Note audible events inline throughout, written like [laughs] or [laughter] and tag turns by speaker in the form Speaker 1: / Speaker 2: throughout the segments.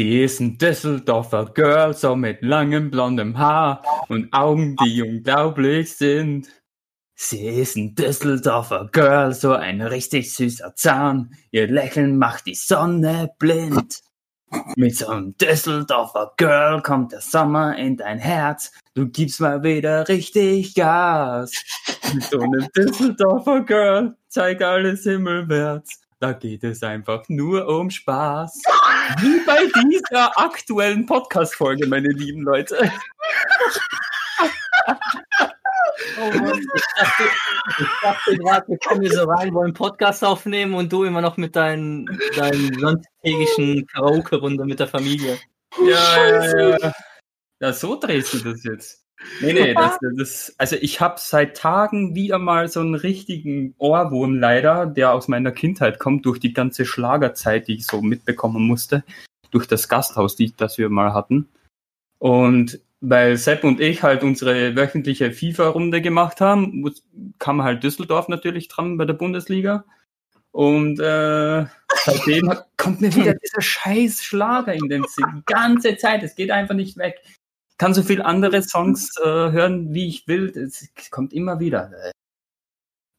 Speaker 1: Sie ist ein Düsseldorfer Girl, so mit langem blondem Haar und Augen, die unglaublich sind. Sie ist ein Düsseldorfer Girl, so ein richtig süßer Zahn. Ihr Lächeln macht die Sonne blind. Mit so einem Düsseldorfer Girl kommt der Sommer in dein Herz. Du gibst mal wieder richtig Gas. Mit so einem Düsseldorfer Girl zeig alles himmelwärts. Da geht es einfach nur um Spaß. Wie bei dieser aktuellen Podcast-Folge, meine lieben Leute. [laughs]
Speaker 2: Oh Mann, ich dachte, gerade, wir kommen hier so rein, wollen Podcast aufnehmen und du immer noch mit deinen, deinen sonntägischen Karaoke-Runde mit der Familie.
Speaker 1: Ja, ja, ja. Ja, so drehst du das jetzt. Nee, nee, das, das, also ich habe seit Tagen wieder mal so einen richtigen Ohrwurm leider, der aus meiner Kindheit kommt, durch die ganze Schlagerzeit, die ich so mitbekommen musste, durch das Gasthaus, die, das wir mal hatten. Und weil Sepp und ich halt unsere wöchentliche FIFA-Runde gemacht haben, muss- kam halt Düsseldorf natürlich dran bei der Bundesliga. Und äh, seitdem kommt mir wieder [laughs] dieser scheiß Schlager in den Sinn. Die ganze Zeit, es geht einfach nicht weg. Ich kann so viel andere Songs äh, hören, wie ich will. Es kommt immer wieder.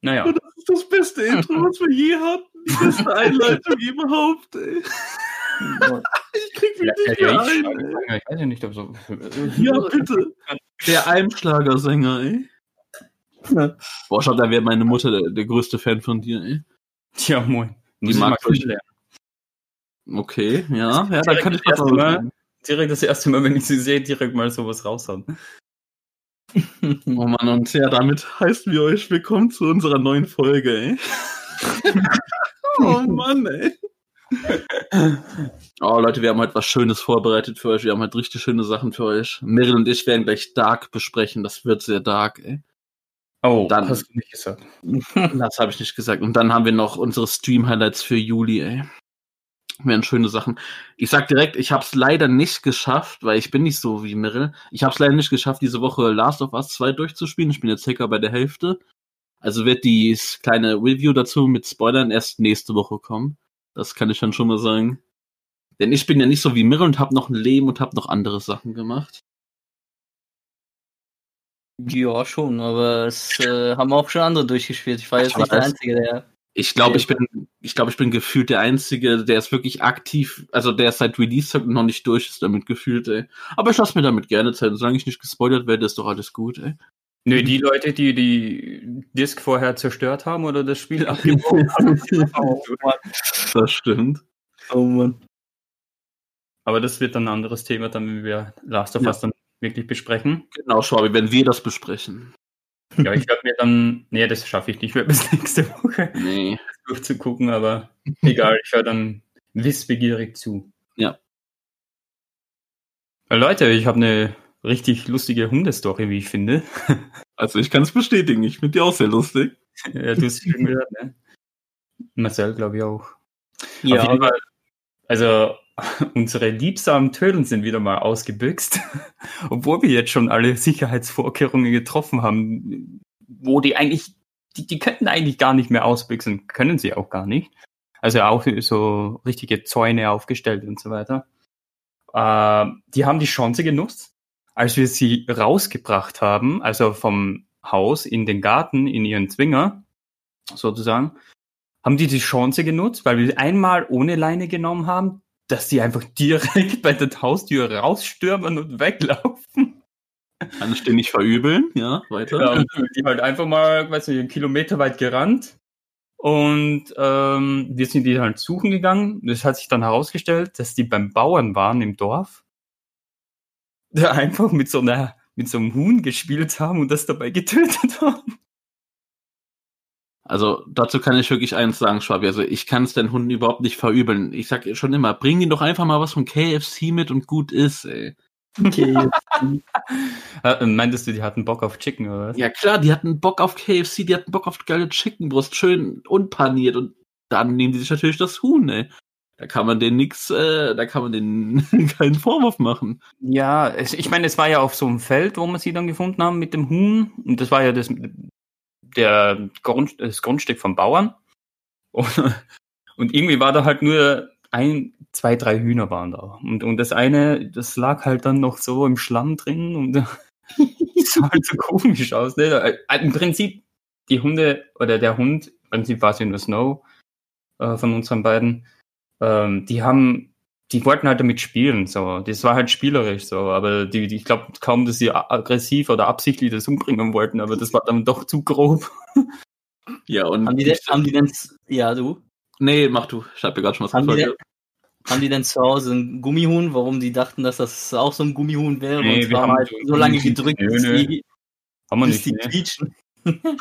Speaker 1: Naja.
Speaker 3: Das ist das beste Intro, was wir je hatten. Die beste [laughs] Einleitung überhaupt, ey. [laughs] Ich krieg mich
Speaker 1: Ja,
Speaker 3: nicht
Speaker 1: ja,
Speaker 3: mehr
Speaker 1: ich,
Speaker 3: ein.
Speaker 1: ich weiß ja nicht, ob so.
Speaker 3: Ja, bitte. Der Almschlagersänger, ey. Boah, schau, da wäre meine Mutter der, der größte Fan von dir, ey.
Speaker 1: Tja, moin.
Speaker 3: Die
Speaker 1: Muss ich
Speaker 3: mag
Speaker 1: mal
Speaker 3: dich. Okay, ja, ja, da kann ich
Speaker 1: das
Speaker 3: was sagen.
Speaker 1: Direkt das erste Mal, wenn ich sie sehe, direkt mal sowas raushauen. [laughs]
Speaker 3: Oh Mann, und ja, damit heißen wir euch willkommen zu unserer neuen Folge, ey. [laughs] oh Mann, ey. [laughs] Oh Leute, wir haben heute was Schönes vorbereitet für euch. Wir haben heute richtig schöne Sachen für euch. Meryl und ich werden gleich Dark besprechen. Das wird sehr dark, ey.
Speaker 1: Oh,
Speaker 3: Dann-
Speaker 1: hast du nicht gesagt.
Speaker 3: Das habe ich nicht gesagt. Und dann haben wir noch unsere Stream-Highlights für Juli, ey. Wären schöne Sachen. Ich sag direkt, ich habe es leider nicht geschafft, weil ich bin nicht so wie Meryl. Ich habe es leider nicht geschafft, diese Woche Last of Us 2 durchzuspielen. Ich bin jetzt circa bei der Hälfte. Also wird die kleine Review dazu mit Spoilern erst nächste Woche kommen. Das kann ich dann schon mal sagen. Denn ich bin ja nicht so wie Meryl und habe noch ein Leben und habe noch andere Sachen gemacht.
Speaker 2: Ja, schon, aber es äh, haben auch schon andere durchgespielt. Ich war jetzt
Speaker 3: Ich
Speaker 2: nicht der. Einzige, der.
Speaker 3: Ich glaube, ich bin, ich glaube, ich bin gefühlt der Einzige, der ist wirklich aktiv, also der seit Release noch nicht durch ist damit gefühlt, ey. Aber ich lasse mir damit gerne Zeit. Solange ich nicht gespoilert werde, ist doch alles gut, ey.
Speaker 1: Nö, die Leute, die die Disk vorher zerstört haben oder das Spiel abgebrochen haben.
Speaker 2: Oh. [laughs]
Speaker 3: Das stimmt.
Speaker 2: Oh Mann.
Speaker 1: Aber das wird dann ein anderes Thema, dann wenn wir Last of
Speaker 3: Ja.
Speaker 1: Us dann wirklich besprechen.
Speaker 3: Genau, Schwabi, wenn wir das besprechen.
Speaker 1: Ja, ich werde mir dann, nee, das schaffe ich nicht mehr [laughs] bis nächste Woche
Speaker 3: Nee.
Speaker 1: durchzugucken, aber egal, ich höre dann wissbegierig zu.
Speaker 3: Ja.
Speaker 1: Leute, ich habe eine richtig lustige Hundestory, wie ich finde. [laughs]
Speaker 3: Also ich kann es bestätigen, ich finde die auch sehr lustig. [laughs]
Speaker 1: ja, du hast es schon gehört, ne? Marcel, glaube ich auch. Auf
Speaker 2: Ja,
Speaker 1: jeden Fall, also [laughs] unsere liebsamen Tödeln sind wieder mal ausgebüxt, [laughs] obwohl wir jetzt schon alle Sicherheitsvorkehrungen getroffen haben, wo die eigentlich, die, die könnten eigentlich gar nicht mehr ausbüchsen, können sie auch gar nicht. Also auch so richtige Zäune aufgestellt und so weiter. Äh, die haben die Chance genutzt, als wir sie rausgebracht haben, also vom Haus in den Garten, in ihren Zwinger, sozusagen, haben die die Chance genutzt, weil wir einmal ohne Leine genommen haben, dass die einfach direkt [laughs] bei der Haustür rausstürmen und weglaufen.
Speaker 3: Kann ich dir nicht verübeln, ja, weiter.
Speaker 1: Ja, die halt einfach mal, weiß nicht, einen Kilometer weit gerannt. Und ähm, wir sind die halt suchen gegangen. Das hat sich dann herausgestellt, dass die beim Bauern waren im Dorf, der einfach mit so einer mit so einem Huhn gespielt haben und das dabei getötet haben.
Speaker 3: Also dazu kann ich wirklich eins sagen, Schwabi. Also ich kann es den Hunden überhaupt nicht verübeln. Ich sag schon immer, bring ihnen doch einfach mal was von KFC mit und gut ist, ey.
Speaker 2: okay. [laughs]
Speaker 1: Äh, meintest du, die hatten Bock auf Chicken oder was?
Speaker 3: Ja klar, die hatten Bock auf KFC, die hatten Bock auf geile Chickenbrust, schön unpaniert und dann nehmen die sich natürlich das Huhn, ey. Da kann man denen nix, äh, da kann man denen [laughs] keinen Vorwurf machen.
Speaker 1: Ja, es, ich meine, es war ja auf so einem Feld, wo wir sie dann gefunden haben mit dem Huhn. Und das war ja das, der Grund, das Grundstück vom Bauern. Und, und irgendwie war da halt nur ein, zwei, drei Hühner waren da. Und, und das eine, das lag halt dann noch so im Schlamm drin und [laughs] sah halt so komisch aus. Ne? Äh, Im Prinzip, die Hunde oder der Hund, im Prinzip war es ja nur Snow äh, von unseren beiden, ähm, die haben die wollten halt damit spielen, so. Das war halt spielerisch, so. Aber die, die ich glaube kaum, dass sie aggressiv oder absichtlich das umbringen wollten, aber das war dann doch zu grob.
Speaker 3: Ja, und.
Speaker 2: Haben die, denn, haben die denn, ja, du?
Speaker 3: nee, mach du. Ich hab mir gerade schon was
Speaker 2: Haben die, denn,
Speaker 3: gefragt.
Speaker 2: haben die denn zu Hause einen Gummihuhn, warum die dachten, dass das auch so ein Gummihuhn wäre?
Speaker 1: Nee,
Speaker 2: und
Speaker 1: wir
Speaker 2: zwar
Speaker 1: haben
Speaker 2: halt
Speaker 1: so-
Speaker 2: lange gedrückt,
Speaker 1: Nö,
Speaker 2: bis die,
Speaker 1: Haben wir
Speaker 2: bis
Speaker 1: nicht,
Speaker 2: die
Speaker 1: ne?
Speaker 2: quietschen. [laughs]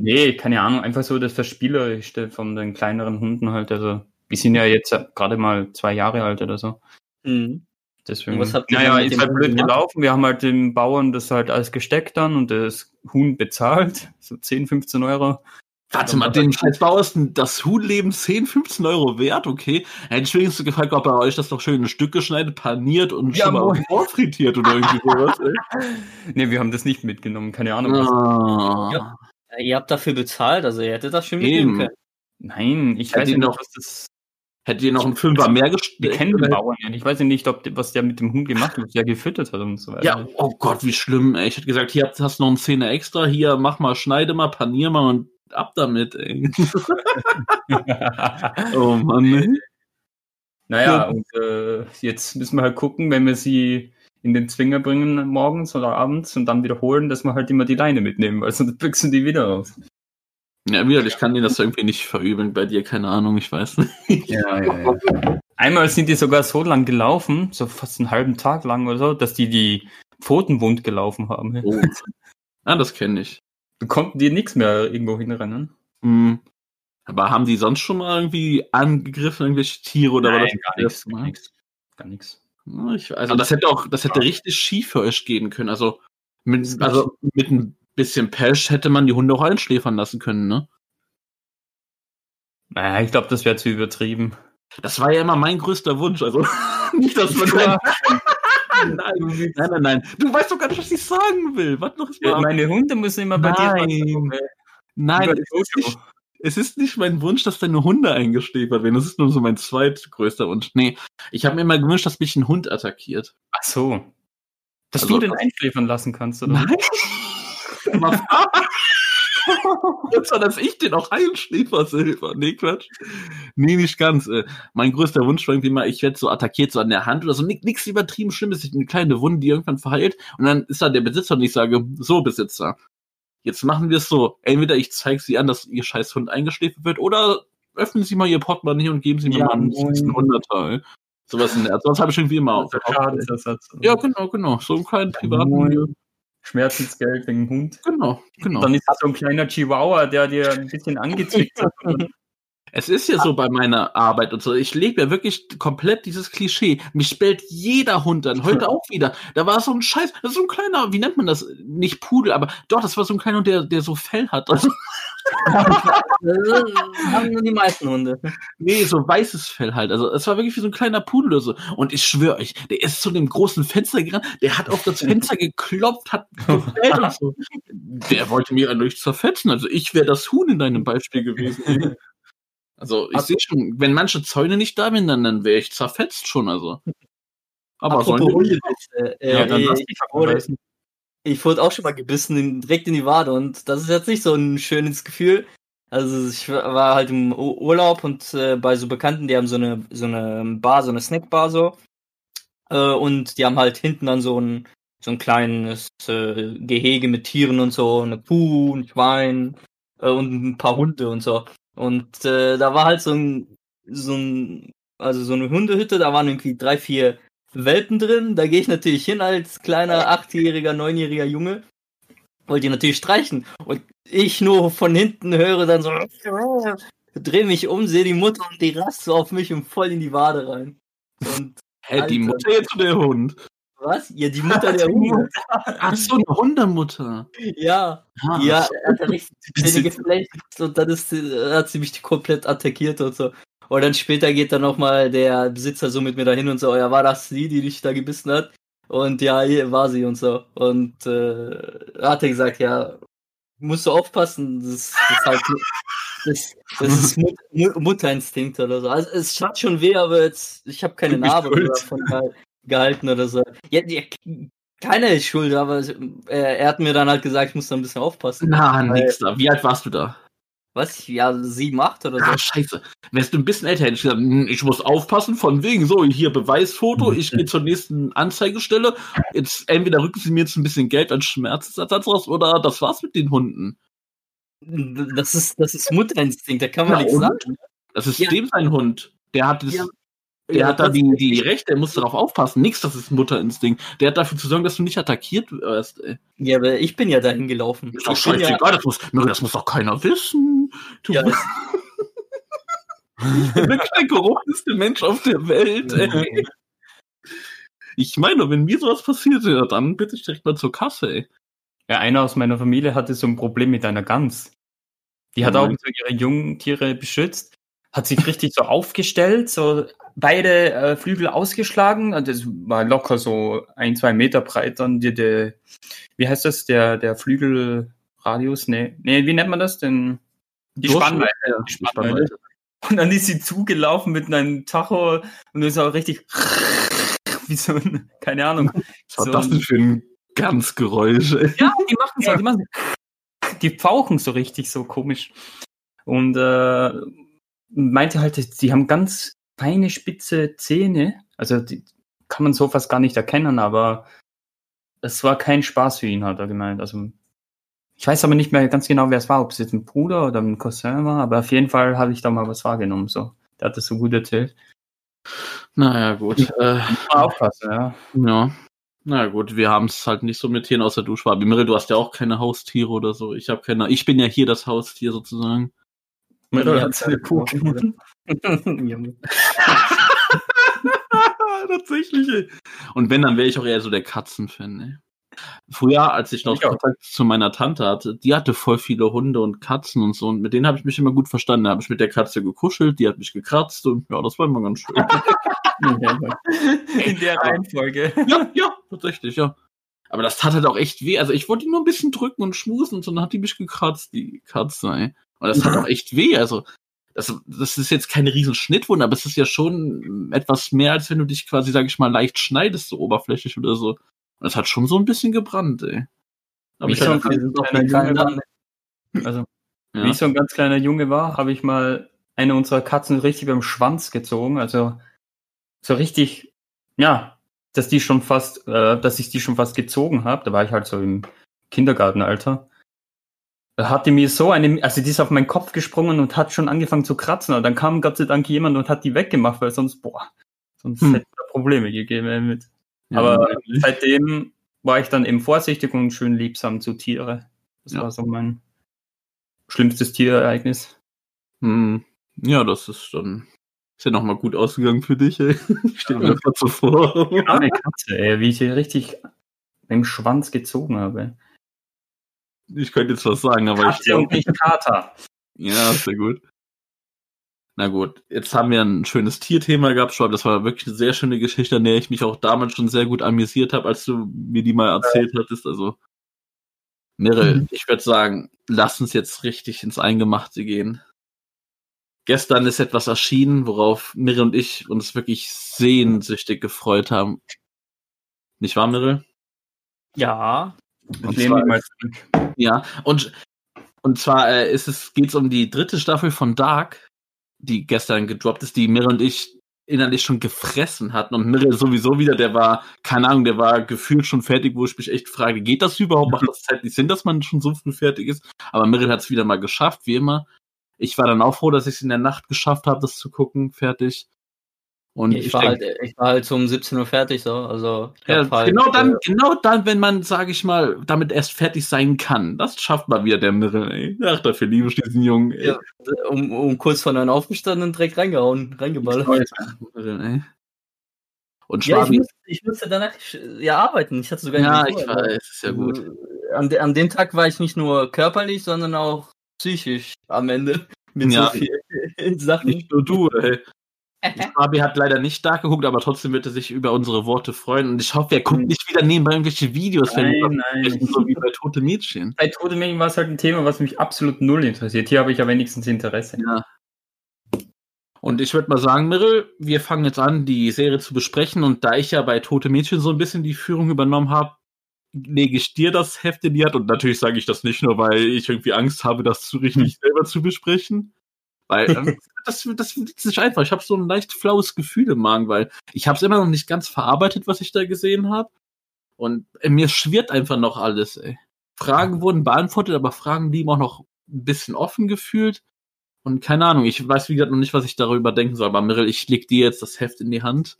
Speaker 1: Nee, keine Ahnung, einfach so das Verspielerischste von den kleineren Hunden halt. Also, wir sind ja jetzt gerade mal zwei Jahre alt oder so.
Speaker 2: Mhm.
Speaker 1: Deswegen.
Speaker 2: Was habt ihr
Speaker 1: naja, ist halt blöd
Speaker 2: gemacht?
Speaker 1: gelaufen. Wir haben halt dem Bauern das halt alles gesteckt dann und das Huhn bezahlt. [laughs] So 10, 15 Euro.
Speaker 3: Warte mal, den scheiß Bauer ist das Huhnleben 10, 15 Euro wert, okay? Hätte ich wenigstens gefragt, ob er euch das doch schön in Stück geschneidet, paniert und
Speaker 1: Ja,
Speaker 3: schon mal vorfrittiert oder irgendwie sowas, ey. [laughs]
Speaker 1: Nee, wir haben das nicht mitgenommen. Keine Ahnung. Was.
Speaker 3: Ah.
Speaker 2: Ja. Ja, Ihr habt dafür bezahlt, also ihr hättet das schon mitnehmen können.
Speaker 1: Nein, ich
Speaker 3: Hätte
Speaker 1: weiß ja nicht,
Speaker 3: noch-
Speaker 1: was das.
Speaker 3: Hättet ihr noch einen Fünfer mehr
Speaker 1: Wir
Speaker 3: gesteckt?
Speaker 1: kennen den? Bauern ja nicht. Ich weiß ja nicht, ob, was der mit dem Hund gemacht hat, was der gefüttert hat und so weiter.
Speaker 3: Ja, oh Gott, wie schlimm, ey. Ich hätte gesagt, hier hast du noch einen Zehner extra, hier, mach mal, schneide mal, panier mal und ab damit, ey. [laughs] Oh Mann, ey.
Speaker 1: Naja, und äh, jetzt müssen wir halt gucken, wenn wir sie in den Zwinger bringen morgens oder abends und dann wiederholen, dass wir halt immer die Leine mitnehmen, weil sonst büchsen die wieder raus.
Speaker 3: Ja, wieder, ich kann dir das irgendwie nicht verübeln, bei dir, keine Ahnung, ich weiß nicht.
Speaker 1: Ja, ja, ja. Einmal sind die sogar so lang gelaufen, so fast einen halben Tag lang oder so, dass die die Pfoten wund gelaufen haben.
Speaker 3: Oh. Ah, das kenne ich.
Speaker 1: Da konnten die nichts mehr irgendwo hinrennen.
Speaker 3: Hm. Aber haben die sonst schon mal irgendwie angegriffen, irgendwelche Tiere oder war das
Speaker 1: gar nichts, gar nichts. Gar nichts.
Speaker 3: Also das hätte auch, das hätte richtig schief für euch gehen können. Also mit, also mit ein bisschen Pesch hätte man die Hunde auch einschläfern lassen können, ne?
Speaker 1: Naja, ich glaube, das wäre zu übertrieben.
Speaker 3: Das war ja immer mein größter Wunsch. Also [laughs] nicht, dass man [laughs] nein, nein, nein, nein. Du weißt doch gar nicht, was ich sagen will. Warte noch
Speaker 1: Ja,
Speaker 3: mal.
Speaker 1: meine Hunde müssen immer bei dir
Speaker 3: Nein. Nein, es ist, nicht, es ist nicht mein Wunsch, dass deine Hunde eingeschläfert werden. Das ist nur so mein zweitgrößter Wunsch. Nee, ich habe mir immer gewünscht, dass mich ein Hund attackiert.
Speaker 1: Ach so. Dass
Speaker 3: Also,
Speaker 1: du den einschläfern lassen kannst, oder?
Speaker 3: Nein. [laughs] Und zwar, dass ich den auch einschläfer selber. Nee, Quatsch. Nee, nicht ganz. Äh, Mein größter Wunsch war irgendwie mal, ich werde so attackiert, so an der Hand oder so. Nichts übertrieben Schlimmes, eine kleine Wunde, die irgendwann verheilt. Und dann ist da der Besitzer und ich sage, so Besitzer, jetzt machen wir es so. Entweder ich zeige sie an, dass ihr scheiß Hund eingeschläfert wird, oder öffnen Sie mal Ihr Portemonnaie und geben Sie mir
Speaker 1: Ja,
Speaker 3: mal einen
Speaker 1: moin.
Speaker 3: Hunderter. ey. Sowas in der Art. Sowas habe ich irgendwie immer auf.
Speaker 1: Schadensersatz.
Speaker 3: Ja, genau, genau. So einen kleinen privaten.
Speaker 1: Schmerzensgeld wegen Hund.
Speaker 3: Genau, genau.
Speaker 1: Dann ist das so ein kleiner Chihuahua, der dir ein bisschen angezwickt hat. [laughs]
Speaker 3: Es ist ja so bei meiner Arbeit und so. Ich lebe ja wirklich komplett dieses Klischee. Mich bellt jeder Hund an. Heute [laughs] auch wieder. Da war so ein Scheiß, das ist so ein kleiner, wie nennt man das? Nicht Pudel, aber doch, das war so ein kleiner, der, der so Fell hat. [laughs]
Speaker 2: Haben nur die meisten Hunde.
Speaker 3: nee, so weißes Fell halt. Also es war wirklich wie so ein kleiner Pudel oder so. Und ich schwöre euch, der ist zu dem großen Fenster gerannt, der hat auf das [laughs] Fenster geklopft, hat gefällt und so. Der wollte mir eigentlich zerfetzen. Also ich wäre das Huhn in deinem Beispiel gewesen. Also ich sehe schon, wenn manche Zäune nicht da wären, dann, dann wäre ich zerfetzt schon. Also. [laughs] Aber sollen
Speaker 2: Hundewitze, äh,
Speaker 1: Ja, dann
Speaker 2: ich, wurde, ich wurde auch schon mal gebissen, in, direkt in die Wade und das ist jetzt nicht so ein schönes Gefühl. Also ich war halt im Urlaub und äh, bei so Bekannten, die haben so eine so eine Bar, so eine Snackbar so. Äh, und die haben halt hinten dann so ein so ein kleines äh, Gehege mit Tieren und so, eine Kuh, ein Schwein äh, und ein paar Hunde und so. Und äh, da war halt so ein so ein also so eine Hundehütte, da waren irgendwie drei, vier Welpen drin. Da gehe ich natürlich hin als kleiner achtjähriger, neunjähriger Junge. Wollte die natürlich streichen. Und ich nur von hinten höre dann so, dreh mich um, sehe die Mutter und die rast so auf mich und voll in die Wade rein. Und
Speaker 3: Hä, die
Speaker 2: Alter.
Speaker 3: Mutter jetzt oder der Hund?
Speaker 2: Was? Ja, die Mutter der [laughs] Hunde.
Speaker 3: Ach so, eine Hundemutter.
Speaker 2: Ja,
Speaker 3: Ah,
Speaker 2: ja, er hat richtig [laughs] Zähne geflecht und dann ist, hat sie mich komplett attackiert und so. Und dann später geht dann nochmal der Besitzer so mit mir dahin und so, ja, war das sie, die dich da gebissen hat? Und ja, hier war sie und so. Und äh, hat er gesagt, ja, musst du aufpassen, das, das, halt, das, das ist Mut, Mut, Mutterinstinkt oder so. Also es tat schon weh, aber jetzt, ich habe keine Narbe
Speaker 1: schuld.
Speaker 2: Gehalten oder so. Ja, ja, keiner ist schuld, aber äh, er hat mir dann halt gesagt, ich muss da ein bisschen aufpassen.
Speaker 3: Na, nix da. Wie alt warst du da?
Speaker 2: Was? Ja, sieben, acht oder so.
Speaker 3: Ah, scheiße. Wärst du ein bisschen älter, hätte ich gesagt, hm, ich muss aufpassen, von wegen, so, hier Beweisfoto, ich [laughs] gehe zur nächsten Anzeigestelle, jetzt entweder rücken sie mir jetzt ein bisschen Geld als Schmerzersatz raus, oder das war's mit den Hunden.
Speaker 2: Das ist, das ist Mutterinstinkt, da kann man
Speaker 3: Ja,
Speaker 2: nichts
Speaker 3: und?
Speaker 2: sagen.
Speaker 3: Das ist
Speaker 2: Ja.
Speaker 3: dem sein Hund. Der hat das,
Speaker 2: Ja.
Speaker 3: Der
Speaker 2: Ja,
Speaker 3: hat da
Speaker 2: das-
Speaker 3: die, die Rechte, der muss darauf aufpassen. Nix, das ist Mutterinstinkt. Der hat dafür zu sorgen, dass du nicht attackiert wirst, ey.
Speaker 2: Ja, aber ich bin ja dahin gelaufen.
Speaker 3: Ist doch
Speaker 2: Ich bin ja,
Speaker 3: scheißegal, das muss, das muss doch keiner wissen. Du
Speaker 2: ja,
Speaker 3: bist wirklich der korrupteste Mensch auf der Welt, ey. Ich meine, wenn mir sowas passiert, ja, dann bitte ich direkt mal zur Kasse, ey.
Speaker 1: Ja, einer aus meiner Familie hatte so ein Problem mit einer Gans. Die hat
Speaker 3: Mhm.
Speaker 1: auch so ihre jungen Tiere beschützt, hat sich richtig so aufgestellt, so beide äh, Flügel ausgeschlagen. und Das war locker so ein, zwei Meter breit. Dann die, die, wie heißt das? Der, der Flügelradius? Nee, nee, wie nennt man das denn? Die Spannweite. Die Spannweite. Und dann ist sie zugelaufen mit einem Tacho und ist auch richtig [laughs] wie so ein, keine Ahnung.
Speaker 3: Was
Speaker 1: so
Speaker 3: das denn für ein ganz Geräusch, ey?
Speaker 1: Ja, die machen so, die machen so, die pfauchen so richtig so komisch. Und äh, meinte halt, die haben ganz feine, spitze Zähne. Also die kann man so fast gar nicht erkennen, aber es war kein Spaß für ihn, hat er gemeint. Also ich weiß aber nicht mehr ganz genau, wer es war, ob es jetzt ein Bruder oder ein Cousin war, aber auf jeden Fall habe ich da mal was wahrgenommen. So. Der hat das so gut erzählt.
Speaker 3: Naja, gut. Äh,
Speaker 1: aufpassen, ja.
Speaker 3: ja. Na gut, wir haben es halt nicht so mit Tieren außer du, Schwabi. Mirre, du hast ja auch keine Haustiere oder so. Ich habe keine. Ich bin ja hier das Haustier sozusagen. [laughs]
Speaker 2: Ja,
Speaker 1: hat seine
Speaker 2: Pokémon.
Speaker 3: Tatsächlich, ey. Und wenn, dann wäre ich auch eher so der Katzenfan, ey. Früher, als ich noch
Speaker 1: Ich.
Speaker 3: Kontakt zu meiner Tante hatte, die hatte voll viele Hunde und Katzen und so. Und mit denen habe ich mich immer gut verstanden. Da habe ich mit der Katze gekuschelt, die hat mich gekratzt und ja, das war immer ganz schön. [laughs]
Speaker 1: In der Reihenfolge.
Speaker 3: ja, ja, tatsächlich, ja. Aber das tat halt auch echt weh. Also ich wollte die nur ein bisschen drücken und schmusen und so, dann hat die mich gekratzt, die Katze, ey. Und das hat auch echt weh. Also, das, das ist jetzt keine riesen Schnittwunde, aber es ist ja schon etwas mehr, als wenn du dich quasi, sag ich mal, leicht schneidest, so oberflächlich oder so. Und das hat schon so ein bisschen gebrannt, ey. Aber ich
Speaker 1: so ein
Speaker 3: halt,
Speaker 1: war, [laughs] also,
Speaker 3: ja.
Speaker 1: wie ich so ein ganz kleiner Junge war, habe ich mal eine unserer Katzen richtig beim Schwanz gezogen. Also so richtig, ja, dass die schon fast, äh, dass ich die schon fast gezogen habe. Da war ich halt so im Kindergartenalter. Da hat die mir so eine, also die ist auf meinen Kopf gesprungen und hat schon angefangen zu kratzen. Und dann kam Gott sei Dank jemand und hat die weggemacht, weil sonst, boah, sonst
Speaker 3: Hm.
Speaker 1: hätte es da Probleme gegeben mit.
Speaker 3: Ja,
Speaker 1: Aber
Speaker 3: wirklich.
Speaker 1: seitdem war ich dann eben vorsichtig und schön liebsam zu Tiere. Das
Speaker 3: Ja.
Speaker 1: war so mein schlimmstes Tierereignis.
Speaker 3: Hm. Ja, das ist dann. Ist ja nochmal gut ausgegangen für dich, ey. Ich [laughs] stell mir grad so vor.
Speaker 1: Arme Katze, ey, wie ich sie richtig im Schwanz gezogen habe.
Speaker 3: Ich könnte jetzt was sagen, aber ich
Speaker 1: Katze und nicht Kater.
Speaker 3: Ja, sehr gut. Na gut, jetzt haben wir ein schönes Tierthema gehabt, Schwab. Das war wirklich eine sehr schöne Geschichte, an der ich mich auch damals schon sehr gut amüsiert habe, als du mir die mal erzählt hattest. Also, Mirre,
Speaker 1: Mhm.
Speaker 3: ich würde sagen, lass uns jetzt richtig ins Eingemachte gehen. Gestern ist etwas erschienen, worauf Mirre und ich uns wirklich sehnsüchtig gefreut haben. Nicht wahr, Mirre?
Speaker 2: Ja.
Speaker 1: Ich lehne mich mal zurück.
Speaker 3: Ja, und, und zwar äh, ist es, geht's um die dritte Staffel von Dark, die gestern gedroppt ist, die Mirre und ich innerlich schon gefressen hatten. Und Mirre sowieso wieder, der war, keine Ahnung, der war gefühlt schon fertig, wo ich mich echt frage, geht das überhaupt? Macht das zeitlich Sinn, dass man schon so früh fertig ist? Aber Mirre hat es wieder mal geschafft, wie immer. Ich war dann auch froh, dass ich es in der Nacht geschafft habe, das zu gucken, fertig. Und
Speaker 2: Ich, war
Speaker 3: denk-
Speaker 2: halt, ich war halt um 17 Uhr fertig, so. Also, ich
Speaker 3: ja,
Speaker 2: halt,
Speaker 3: genau dann,
Speaker 2: äh,
Speaker 3: genau dann, wenn man, sage ich mal, damit erst fertig sein kann. Das schafft mal wieder der Mirre, ey. Ach, dafür liebe ich diesen Jungen, ey.
Speaker 2: Ja. um, um kurz vor neun aufgestanden und direkt reingehauen, reingeballert.
Speaker 3: Und
Speaker 2: Ja, ich, ich musste danach ja arbeiten. Ich hatte sogar
Speaker 3: ja, ich
Speaker 2: Tour,
Speaker 3: weiß, ist ja gut.
Speaker 2: Äh, An, an dem Tag war ich nicht nur körperlich, sondern auch psychisch am Ende. Mit
Speaker 3: Ja.
Speaker 2: so vielen [laughs] Sachen.
Speaker 3: Nicht nur du, ey. [laughs] Fabi hat leider nicht Dark geguckt, aber trotzdem wird er sich über unsere Worte freuen. Und ich hoffe, er guckt nicht wieder nebenbei irgendwelche Videos,
Speaker 1: Nein, nein.
Speaker 3: sprechen, so wie bei Tote Mädchen.
Speaker 1: Bei Tote Mädchen war es halt ein Thema, was mich absolut null interessiert. Hier habe ich ja wenigstens Interesse.
Speaker 3: Ja. Und ich würde mal sagen, Mirrell, wir fangen jetzt an, die Serie zu besprechen. Und da ich ja bei Tote Mädchen so ein bisschen die Führung übernommen habe, lege ich dir das Heft in die Hand. Und natürlich sage ich das nicht nur, weil ich irgendwie Angst habe, das zu [laughs] richtig selber zu besprechen. Weil [laughs] ähm, das, das ist nicht einfach. Ich habe so ein leicht flaues Gefühl im Magen, weil ich habe es immer noch nicht ganz verarbeitet, was ich da gesehen habe. Und äh, mir schwirrt einfach noch alles. Ey. Fragen wurden beantwortet, aber Fragen blieben auch noch ein bisschen offen gefühlt. Und keine Ahnung, ich weiß wie gesagt noch nicht, was ich darüber denken soll. Aber Mirrell, ich leg dir jetzt das Heft in die Hand.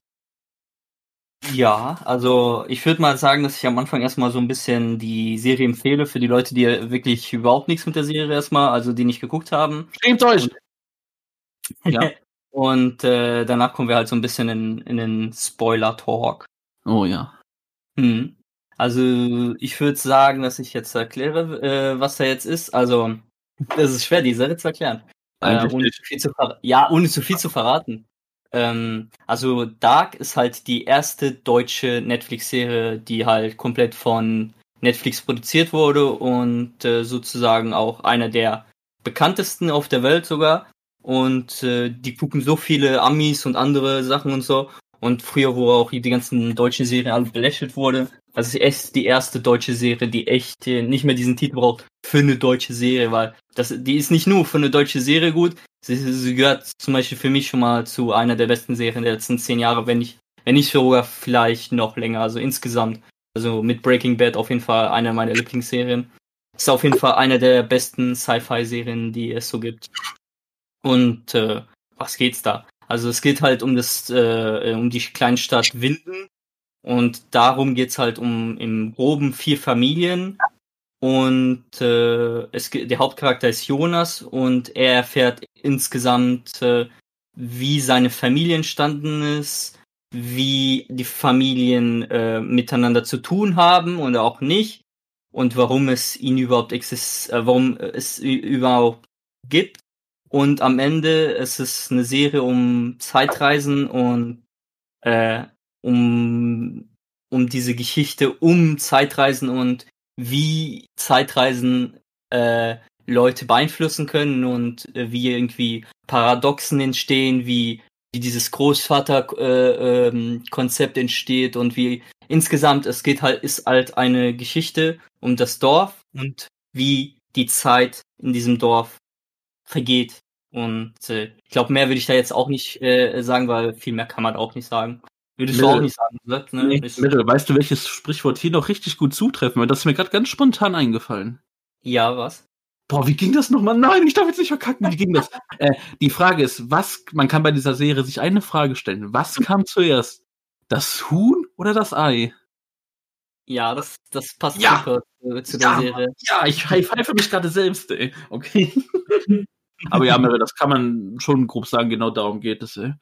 Speaker 2: Ja, also ich würde mal sagen, dass ich am Anfang erstmal so ein bisschen die Serie empfehle für die Leute, die wirklich überhaupt nichts mit der Serie erstmal, also die nicht geguckt haben.
Speaker 3: Schämt euch! Ja. [laughs]
Speaker 2: Und äh, danach kommen wir halt so ein bisschen in, in den Spoiler-Talk.
Speaker 3: Oh ja.
Speaker 2: Hm. Also ich würde sagen, dass ich jetzt erkläre, äh, was da jetzt ist. Also das ist schwer, die Serie zu erklären. Äh, ohne zu viel zu ja, ohne zu viel zu verraten. Ähm, also Dark ist halt die erste deutsche Netflix-Serie, die halt komplett von Netflix produziert wurde und äh, sozusagen auch einer der bekanntesten auf der Welt sogar. Und äh, die gucken so viele Amis und andere Sachen und so. Und früher, wo auch die ganzen deutschen Serien alle belächelt wurde, das ist echt die erste deutsche Serie, die echt äh, nicht mehr diesen Titel braucht für eine deutsche Serie, weil das, die ist nicht nur für eine deutsche Serie gut, sie, sie gehört zum Beispiel für mich schon mal zu einer der besten Serien der letzten zehn Jahre, wenn nicht, wenn nicht sogar vielleicht noch länger, also insgesamt. Also mit Breaking Bad auf jeden Fall einer meiner Lieblingsserien. Ist auf jeden Fall einer der besten Sci-Fi-Serien, die es so gibt. Und äh, was geht's da? Also es geht halt um das, äh, um die Kleinstadt Winden und darum geht's halt um im groben vier Familien und äh, es, der Hauptcharakter ist Jonas und er erfährt insgesamt, äh, wie seine Familie entstanden ist, wie die Familien äh, miteinander zu tun haben und auch nicht und warum es ihn überhaupt exist äh, warum es überhaupt gibt. Und am Ende ist es eine Serie um Zeitreisen und äh, um, um diese Geschichte um Zeitreisen und wie Zeitreisen äh, Leute beeinflussen können und äh, wie irgendwie Paradoxen entstehen, wie, wie dieses Großvater-Konzept äh, ähm, entsteht und wie insgesamt es geht halt, ist halt eine Geschichte um das Dorf und wie die Zeit in diesem Dorf vergeht. Und äh, ich glaube, mehr würde ich da jetzt auch nicht äh, sagen, weil viel mehr kann man auch nicht sagen. Würdest du
Speaker 3: Mittel-
Speaker 2: auch nicht sagen? Ne?
Speaker 3: Nee,
Speaker 2: Ist-
Speaker 3: Mittel, weißt du, welches Sprichwort hier noch richtig gut zutreffen wird? Das ist mir gerade ganz spontan eingefallen.
Speaker 2: Ja, was?
Speaker 3: Boah, wie ging das nochmal? Nein, ich darf jetzt nicht verkacken. Wie ging das? äh, die Frage ist, was, man kann bei dieser Serie sich eine Frage stellen. Was kam zuerst? Das Huhn oder das Ei?
Speaker 2: Ja, das, das passt
Speaker 3: Ja.
Speaker 2: super äh, zu
Speaker 3: Ja,
Speaker 2: der Serie.
Speaker 3: Ja, ich pfeife mich gerade selbst, ey. Okay. [laughs] Aber ja, Mary, das kann man schon grob sagen, genau darum geht es, ey.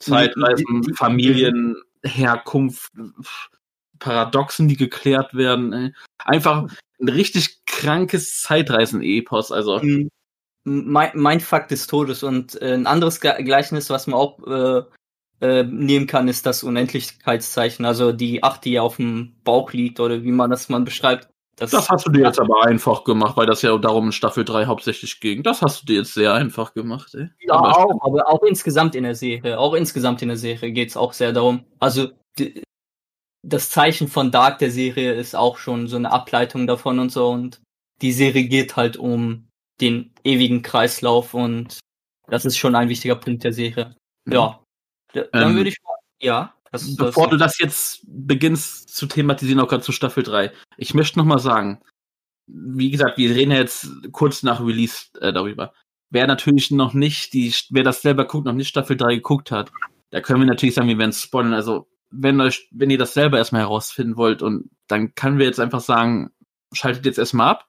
Speaker 3: Zeitreisen, Familien, Herkunft, Paradoxen, die geklärt werden, ey. Einfach ein richtig krankes Zeitreisen-Epos, also.
Speaker 2: Mhm. Mein, mein Fakt des Todes und äh, ein anderes Ge- Gleichnis, was man auch äh, äh, nehmen kann, ist das Unendlichkeitszeichen. Also die Acht, die auf dem Bauch liegt oder wie man das mal beschreibt. Das,
Speaker 3: Das hast du dir jetzt aber einfach gemacht, weil das ja darum in Staffel 3 hauptsächlich ging. Das hast du dir jetzt sehr einfach gemacht, ey.
Speaker 2: Ja,
Speaker 3: aber
Speaker 2: auch, aber auch insgesamt in der Serie, auch insgesamt in der Serie geht's auch sehr darum. Also die, das Zeichen von Dark der Serie ist auch schon so eine Ableitung davon und so und die Serie geht halt um den ewigen Kreislauf und das ist schon ein wichtiger Punkt der Serie. Ja. D- Dann
Speaker 3: Ähm,
Speaker 2: würde ich mal, ja. Das, das,
Speaker 3: Bevor du das jetzt beginnst zu thematisieren, auch gerade zu Staffel 3, ich möchte nochmal sagen, wie gesagt, wir reden ja jetzt kurz nach Release äh, darüber. Wer natürlich noch nicht, die, wer das selber guckt, noch nicht Staffel 3 geguckt hat, da können wir natürlich sagen, wir werden spoilern. Also, wenn euch, wenn ihr das selber erstmal herausfinden wollt, und dann können wir jetzt einfach sagen, schaltet jetzt erstmal ab,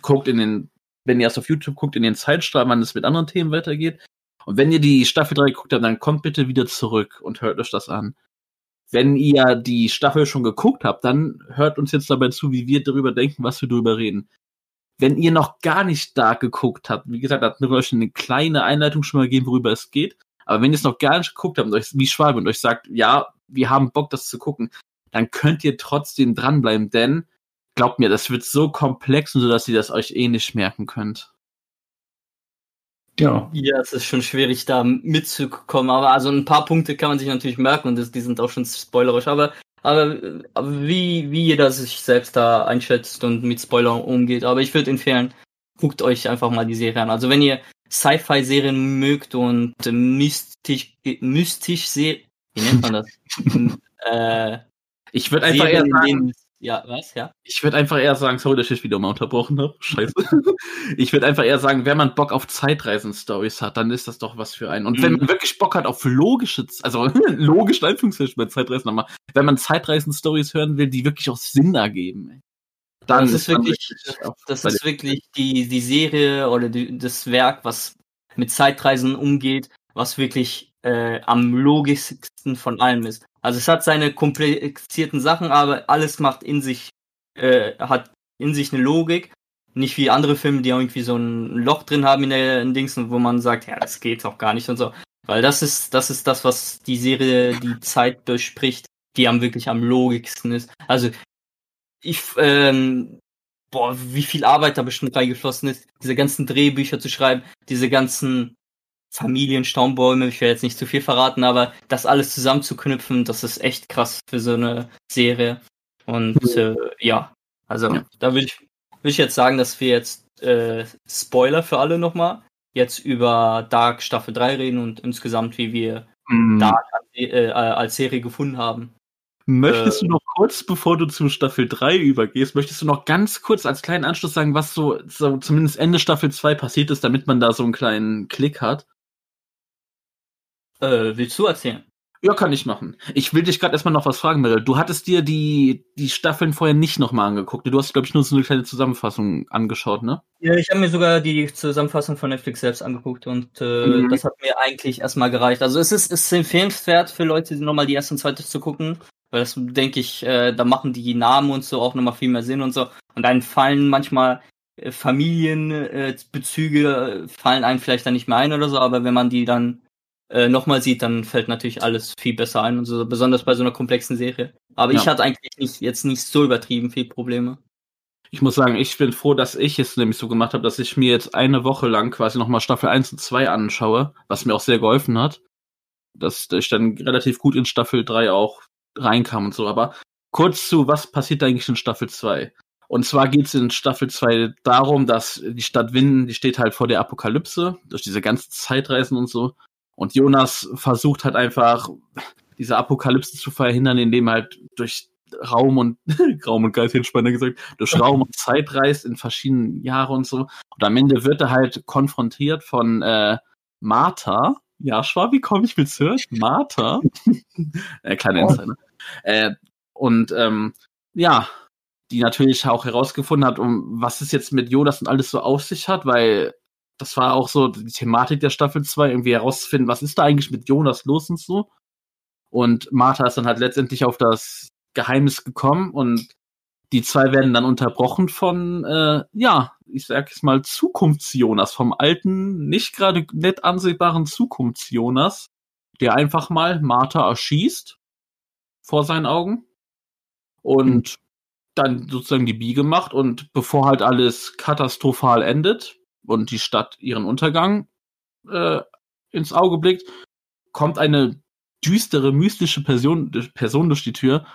Speaker 3: guckt in den, wenn ihr erst auf YouTube guckt, in den Zeitstrahl, wann es mit anderen Themen weitergeht. Und wenn ihr die Staffel 3 geguckt habt, dann kommt bitte wieder zurück und hört euch das an. Wenn ihr die Staffel schon geguckt habt, dann hört uns jetzt dabei zu, wie wir darüber denken, was wir darüber reden. Wenn ihr noch gar nicht Dark geguckt habt, wie gesagt, hat mir euch eine kleine Einleitung schon mal gegeben, worüber es geht. Aber wenn ihr es noch gar nicht geguckt habt und euch wie Schwabe und euch sagt, ja, wir haben Bock, das zu gucken, dann könnt ihr trotzdem dranbleiben, denn glaubt mir, das wird so komplex und so, dass ihr das euch eh nicht merken könnt.
Speaker 1: Ja.
Speaker 2: Ja, es ist schon schwierig, da mitzukommen. Aber also ein paar Punkte kann man sich natürlich merken und das, die sind auch schon spoilerisch. Aber, aber, aber wie, wie jeder sich selbst da einschätzt und mit Spoilern umgeht. Aber ich würde empfehlen, guckt euch einfach mal die Serie an. Also wenn ihr Sci-Fi-Serien mögt und mystisch, mystisch Serien, wie nennt man das? [laughs] äh,
Speaker 3: Ich würde einfach eher sagen,
Speaker 2: ja, was, ja?
Speaker 3: ich würde einfach eher sagen, sorry, dass ich wieder mal unterbrochen habe. Scheiße. [laughs] ich würde einfach eher sagen, wenn man Bock auf Zeitreisen-Stories hat, dann ist das doch was für einen. Und wenn
Speaker 2: Mhm.
Speaker 3: man wirklich Bock hat auf logische, also [laughs] logisch in Anführungszeichen bei Zeitreisen, aber wenn man Zeitreisen-Stories hören will, die wirklich auch Sinn ergeben, ey, dann
Speaker 2: das ist wirklich,
Speaker 3: wirklich
Speaker 2: das ist wirklich die, die Serie oder die, das Werk, was mit Zeitreisen umgeht, was wirklich äh, am logischsten von allem ist. Also es hat seine komplizierten Sachen, aber alles macht in sich, äh, hat in sich eine Logik. Nicht wie andere Filme, die irgendwie so ein Loch drin haben in der in Dings, wo man sagt, ja, das geht doch gar nicht und so. Weil das ist, das ist das, was die Serie die Zeit bespricht, die am wirklich am logischsten ist. Also ich, ähm, boah, wie viel Arbeit da bestimmt reingeflossen ist, diese ganzen Drehbücher zu schreiben, diese ganzen Familienstaumbäume, ich will jetzt nicht zu viel verraten, aber das alles zusammenzuknüpfen, das ist echt krass für so eine Serie. Und äh, ja, also
Speaker 3: Ja.
Speaker 2: da würde ich, würd ich jetzt sagen, dass wir jetzt äh, Spoiler für alle nochmal jetzt über Dark Staffel 3 reden und insgesamt, wie wir
Speaker 3: Mm.
Speaker 2: Dark als, äh, als Serie gefunden haben.
Speaker 3: Möchtest
Speaker 2: Äh,
Speaker 3: du noch kurz, bevor du zu Staffel 3 übergehst, möchtest du noch ganz kurz als kleinen Anschluss sagen, was so, so zumindest Ende Staffel 2 passiert ist, damit man da so einen kleinen Klick hat?
Speaker 2: Äh, willst du erzählen?
Speaker 3: Ja, kann ich machen. Ich will dich gerade erstmal noch was fragen, Meryl. Du hattest dir die, die Staffeln vorher nicht nochmal angeguckt. Du hast, glaube ich, nur so eine kleine Zusammenfassung angeschaut, ne?
Speaker 2: Ja, ich habe mir sogar die Zusammenfassung von Netflix selbst angeguckt und äh,
Speaker 3: Mhm.
Speaker 2: das hat mir eigentlich erstmal gereicht. Also es ist, es ist empfehlenswert für Leute, nochmal die erste und zweite zu gucken, weil das denke ich, äh, da machen die Namen und so auch nochmal viel mehr Sinn und so. Und dann fallen manchmal äh, Familienbezüge, äh, Bezüge, äh, fallen einem vielleicht dann nicht mehr ein oder so, aber wenn man die dann äh, nochmal sieht, dann fällt natürlich alles viel besser ein und so, besonders bei so einer komplexen Serie. Aber ich
Speaker 3: Ja.
Speaker 2: hatte eigentlich nicht, jetzt nicht so übertrieben viel Probleme.
Speaker 3: Ich muss sagen, ich bin froh, dass ich es nämlich so gemacht habe, dass ich mir jetzt eine Woche lang quasi nochmal Staffel 1 und 2 anschaue, was mir auch sehr geholfen hat. Dass ich dann relativ gut in Staffel 3 auch reinkam und so. Aber kurz zu, was passiert eigentlich in Staffel 2? Und zwar geht es in Staffel 2 darum, dass die Stadt Winden, die steht halt vor der Apokalypse, durch diese ganzen Zeitreisen und so. Und Jonas versucht halt einfach, diese Apokalypse zu verhindern, indem er halt durch Raum und [laughs] Raum und Geist, hätte ich spannender gesagt, durch Raum und Zeit reist in verschiedenen Jahren und so. Und am Ende wird er halt konfrontiert von äh, Martha. Ja, Schwab, wie komme ich mit hören? Martha. [laughs] äh, kleiner
Speaker 1: Oh.
Speaker 3: Insider. Äh, und ähm, ja, die natürlich auch herausgefunden hat, um was es jetzt mit Jonas und alles so auf sich hat, weil das war auch so die Thematik der Staffel 2, irgendwie herauszufinden, was ist da eigentlich mit Jonas los und so. Und Martha ist dann halt letztendlich auf das Geheimnis gekommen und die zwei werden dann unterbrochen von, äh, ja, ich sag jetzt mal Zukunfts-Jonas, vom alten, nicht gerade nett ansehbaren Zukunfts-Jonas, der einfach mal Martha erschießt vor seinen Augen und dann sozusagen die Biege macht und bevor halt alles katastrophal endet und die Stadt ihren Untergang äh, ins Auge blickt, kommt eine düstere, mystische Person, Person durch die Tür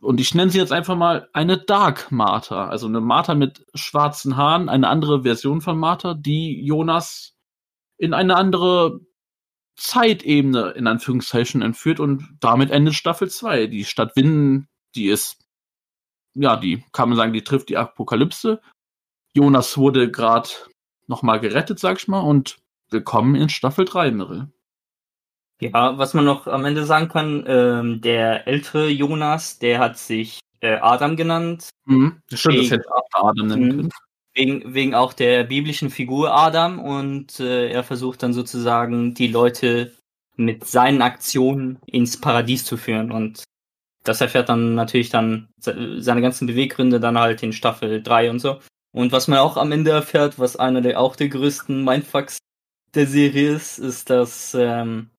Speaker 3: und ich nenne sie jetzt einfach mal eine Dark Martha, also eine Martha mit schwarzen Haaren, eine andere Version von Martha, die Jonas in eine andere Zeitebene in Anführungszeichen entführt und damit endet Staffel 2. Die Stadt Winden, die ist, ja, die kann man sagen, die trifft die Apokalypse. Jonas wurde gerade nochmal gerettet, sag ich mal, und willkommen in Staffel 3, Mirel.
Speaker 2: Ja, was man noch am Ende sagen kann, ähm, der ältere Jonas, der hat sich äh, Adam genannt,
Speaker 3: Mhm. Stimmt, das
Speaker 2: Wegen-
Speaker 3: hätte ich auch Adam nennen
Speaker 2: Mhm.
Speaker 3: können.
Speaker 2: wegen, wegen auch der biblischen Figur Adam und äh, er versucht dann sozusagen die Leute mit seinen Aktionen ins Paradies zu führen und das erfährt dann natürlich dann se- seine ganzen Beweggründe dann halt in Staffel 3 und so. Und was man auch am Ende erfährt, was einer der auch der größten Mindfucks der Serie ist, ist, dass ähm,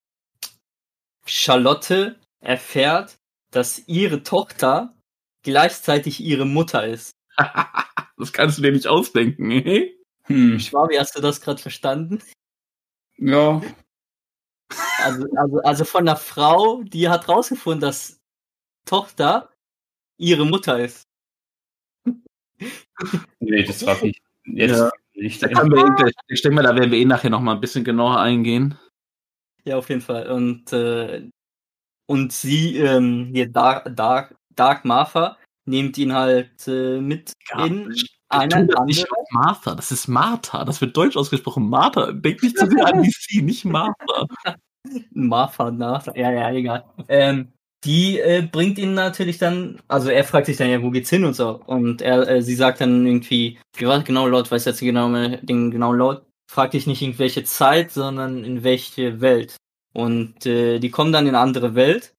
Speaker 2: Charlotte erfährt, dass ihre Tochter gleichzeitig ihre Mutter ist. [laughs]
Speaker 3: das kannst du dir nicht ausdenken, eh?
Speaker 1: Hm.
Speaker 2: Schwabi, hast du das gerade verstanden?
Speaker 1: Ja.
Speaker 2: Also, also, also von der Frau, die hat rausgefunden, dass Tochter ihre Mutter ist.
Speaker 1: Nee, das war ich jetzt
Speaker 3: Ja.
Speaker 1: nicht.
Speaker 3: Da können wir, ich denke mal, da werden wir eh nachher noch mal ein bisschen genauer eingehen.
Speaker 2: Ja, auf jeden Fall. Und, äh, und sie, ähm, hier Dark, Dark, Dark Martha, nimmt ihn halt äh, mit
Speaker 3: Ja,
Speaker 2: in
Speaker 3: ich-
Speaker 2: eine
Speaker 3: Tu das nicht Martha, das ist Martha, das wird deutsch ausgesprochen. Martha, denk nicht zu sehr an DC, [laughs] nicht Martha.
Speaker 2: Martha, Martha, ja, ja, egal. Ähm, die äh, bringt ihn natürlich dann, also er fragt sich dann ja, wo geht's hin und so. Und er, äh, sie sagt dann irgendwie, wie war genau laut, weiß jetzt genau den genauen laut, fragt dich nicht in welche Zeit, sondern in welche Welt. Und äh, die kommen dann in eine andere Welt.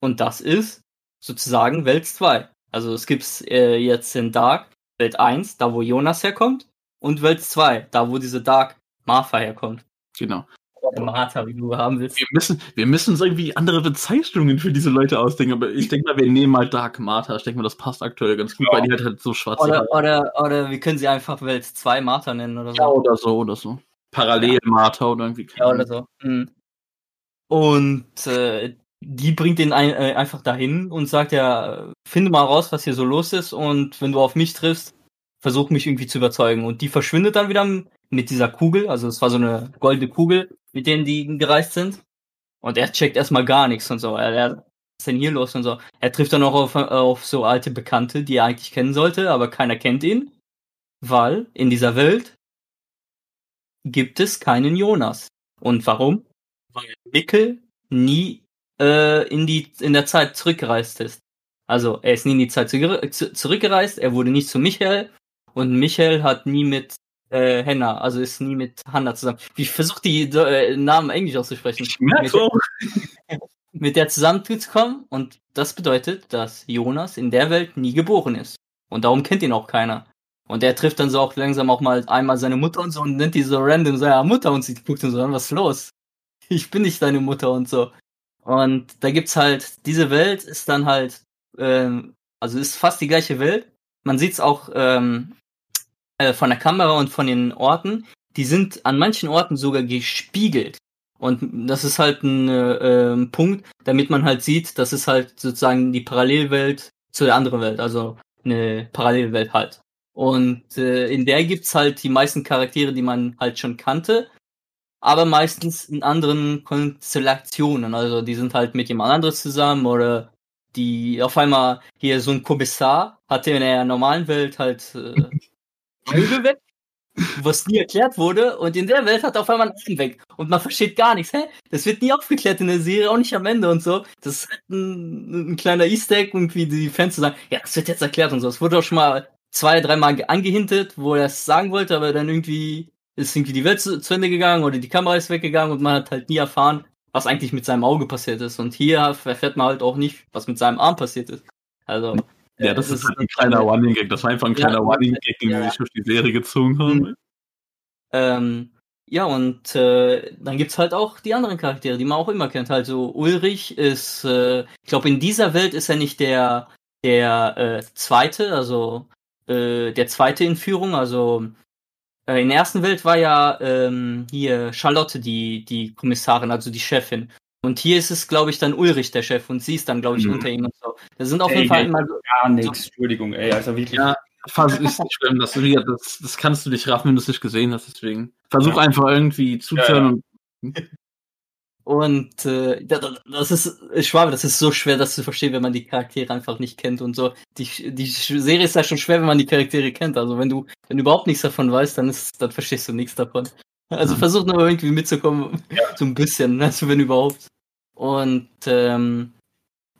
Speaker 2: Und das ist sozusagen Welt 2. Also es gibt's äh, jetzt in Dark Welt 1, da wo Jonas herkommt, und Welt 2, da wo diese Dark Martha herkommt.
Speaker 3: Genau.
Speaker 2: Oder Martha, wie du haben willst.
Speaker 3: Wir müssen, wir müssen uns irgendwie andere Bezeichnungen für diese Leute ausdenken, aber ich denke mal, wir nehmen mal Dark Martha. Ich denke mal, das passt aktuell ganz gut,
Speaker 1: Ja.
Speaker 3: weil die hat halt so schwarze
Speaker 2: Oder, oder, oder wir können sie einfach Welt 2 Martha nennen oder so.
Speaker 3: Ja, oder so, oder so. Parallel Martha oder irgendwie.
Speaker 2: Ja, oder so. Mhm. Und äh, die bringt ihn ein, äh, einfach dahin und sagt ja, finde mal raus, was hier so los ist und wenn du auf mich triffst, versuch mich irgendwie zu überzeugen. Und die verschwindet dann wieder mit dieser Kugel, also es war so eine goldene Kugel, mit denen die gereist sind. Und er checkt erstmal gar nichts und so. Er, er, was ist denn hier los und so. Er trifft dann auch auf, auf so alte Bekannte, die er eigentlich kennen sollte, aber keiner kennt ihn. Weil in dieser Welt gibt es keinen Jonas. Und warum? Weil Mikkel nie äh, in die in der Zeit zurückgereist ist. Also er ist nie in die Zeit zurück- zu- zurückgereist, er wurde nicht zu Michael und Michael hat nie mit äh, Henna, also ist nie mit Hanna zusammen. Ich versuche die äh, Namen Englisch auszusprechen.
Speaker 3: Ich merk's
Speaker 2: mit,
Speaker 3: auch.
Speaker 2: mit der [laughs] zusammenzukommen und das bedeutet, dass Jonas in der Welt nie geboren ist. Und darum kennt ihn auch keiner. Und er trifft dann so auch langsam auch mal einmal seine Mutter und so und nennt die so random ja, Mutter und sie guckt ihn so an, was ist los? [laughs] Ich bin nicht deine Mutter und so. Und da gibt's halt, diese Welt ist dann halt, ähm, also ist fast die gleiche Welt. Man sieht's auch ähm, äh, von der Kamera und von den Orten. Die sind an manchen Orten sogar gespiegelt. Und das ist halt ein äh, ähm, Punkt, damit man halt sieht, das ist halt sozusagen die Parallelwelt zu der anderen Welt, also eine Parallelwelt halt. Und äh, in der gibt's halt die meisten Charaktere, die man halt schon kannte, aber meistens in anderen Konstellationen. Also die sind halt mit jemand anderes zusammen oder die auf einmal hier so ein Kommissar hatte in der normalen Welt halt äh, Auge weg, was nie erklärt wurde und in der Welt hat er auf einmal ein Arm weg und man versteht gar nichts. Hä? Das wird nie aufgeklärt in der Serie, auch nicht am Ende und so. Das ist halt ein, ein kleiner Easter Egg, irgendwie die Fans zu sagen, ja, das wird jetzt erklärt und so. Es wurde auch schon mal zwei, dreimal angehintet, wo er es sagen wollte, aber dann irgendwie ist irgendwie die Welt zu, zu Ende gegangen oder die Kamera ist weggegangen und man hat halt nie erfahren, was eigentlich mit seinem Auge passiert ist. Und hier erfährt man halt auch nicht, was mit seinem Arm passiert ist. Also.
Speaker 3: Ja,
Speaker 2: äh,
Speaker 3: das ist halt ein
Speaker 2: eine
Speaker 3: kleiner Running Gag. Das war einfach ein
Speaker 2: Ja,
Speaker 3: kleiner Running Gag, den
Speaker 2: ja,
Speaker 3: sie
Speaker 2: ja.
Speaker 3: sich durch die Serie gezogen haben.
Speaker 2: Mhm. Ähm, ja, und äh, dann gibt's halt auch die anderen Charaktere, die man auch immer kennt. Also Ulrich ist, äh, ich glaube, in dieser Welt ist er nicht der, der äh, zweite, also äh, der zweite in Führung. Also äh, in der ersten Welt war ja ähm, hier Charlotte die, die Kommissarin, also die Chefin. Und hier ist es, glaube ich, dann Ulrich der Chef und sie ist dann, glaube ich,
Speaker 1: Mhm.
Speaker 2: unter ihm und so. Das sind auf
Speaker 1: Ey,
Speaker 2: jeden Fall
Speaker 1: ey.
Speaker 2: immer
Speaker 1: Gar nichts, Entschuldigung, ey, also wirklich.
Speaker 3: Ja, Versuch, ist nicht schlimm, das, das, das kannst du nicht raffen, wenn du es nicht gesehen hast, deswegen. Versuch
Speaker 1: Ja.
Speaker 3: einfach irgendwie zuzuhören und
Speaker 2: Und äh, da- da- das ist, ich schwabe, das ist so schwer, das zu verstehen, wenn man die Charaktere einfach nicht kennt und so. Die, die Serie ist ja schon schwer, wenn man die Charaktere kennt. Also wenn du, wenn du überhaupt nichts davon weißt, dann ist, dann verstehst du nichts davon. Also
Speaker 3: Ja.
Speaker 2: versuch nur irgendwie mitzukommen, so ein bisschen, also wenn überhaupt. Und ähm,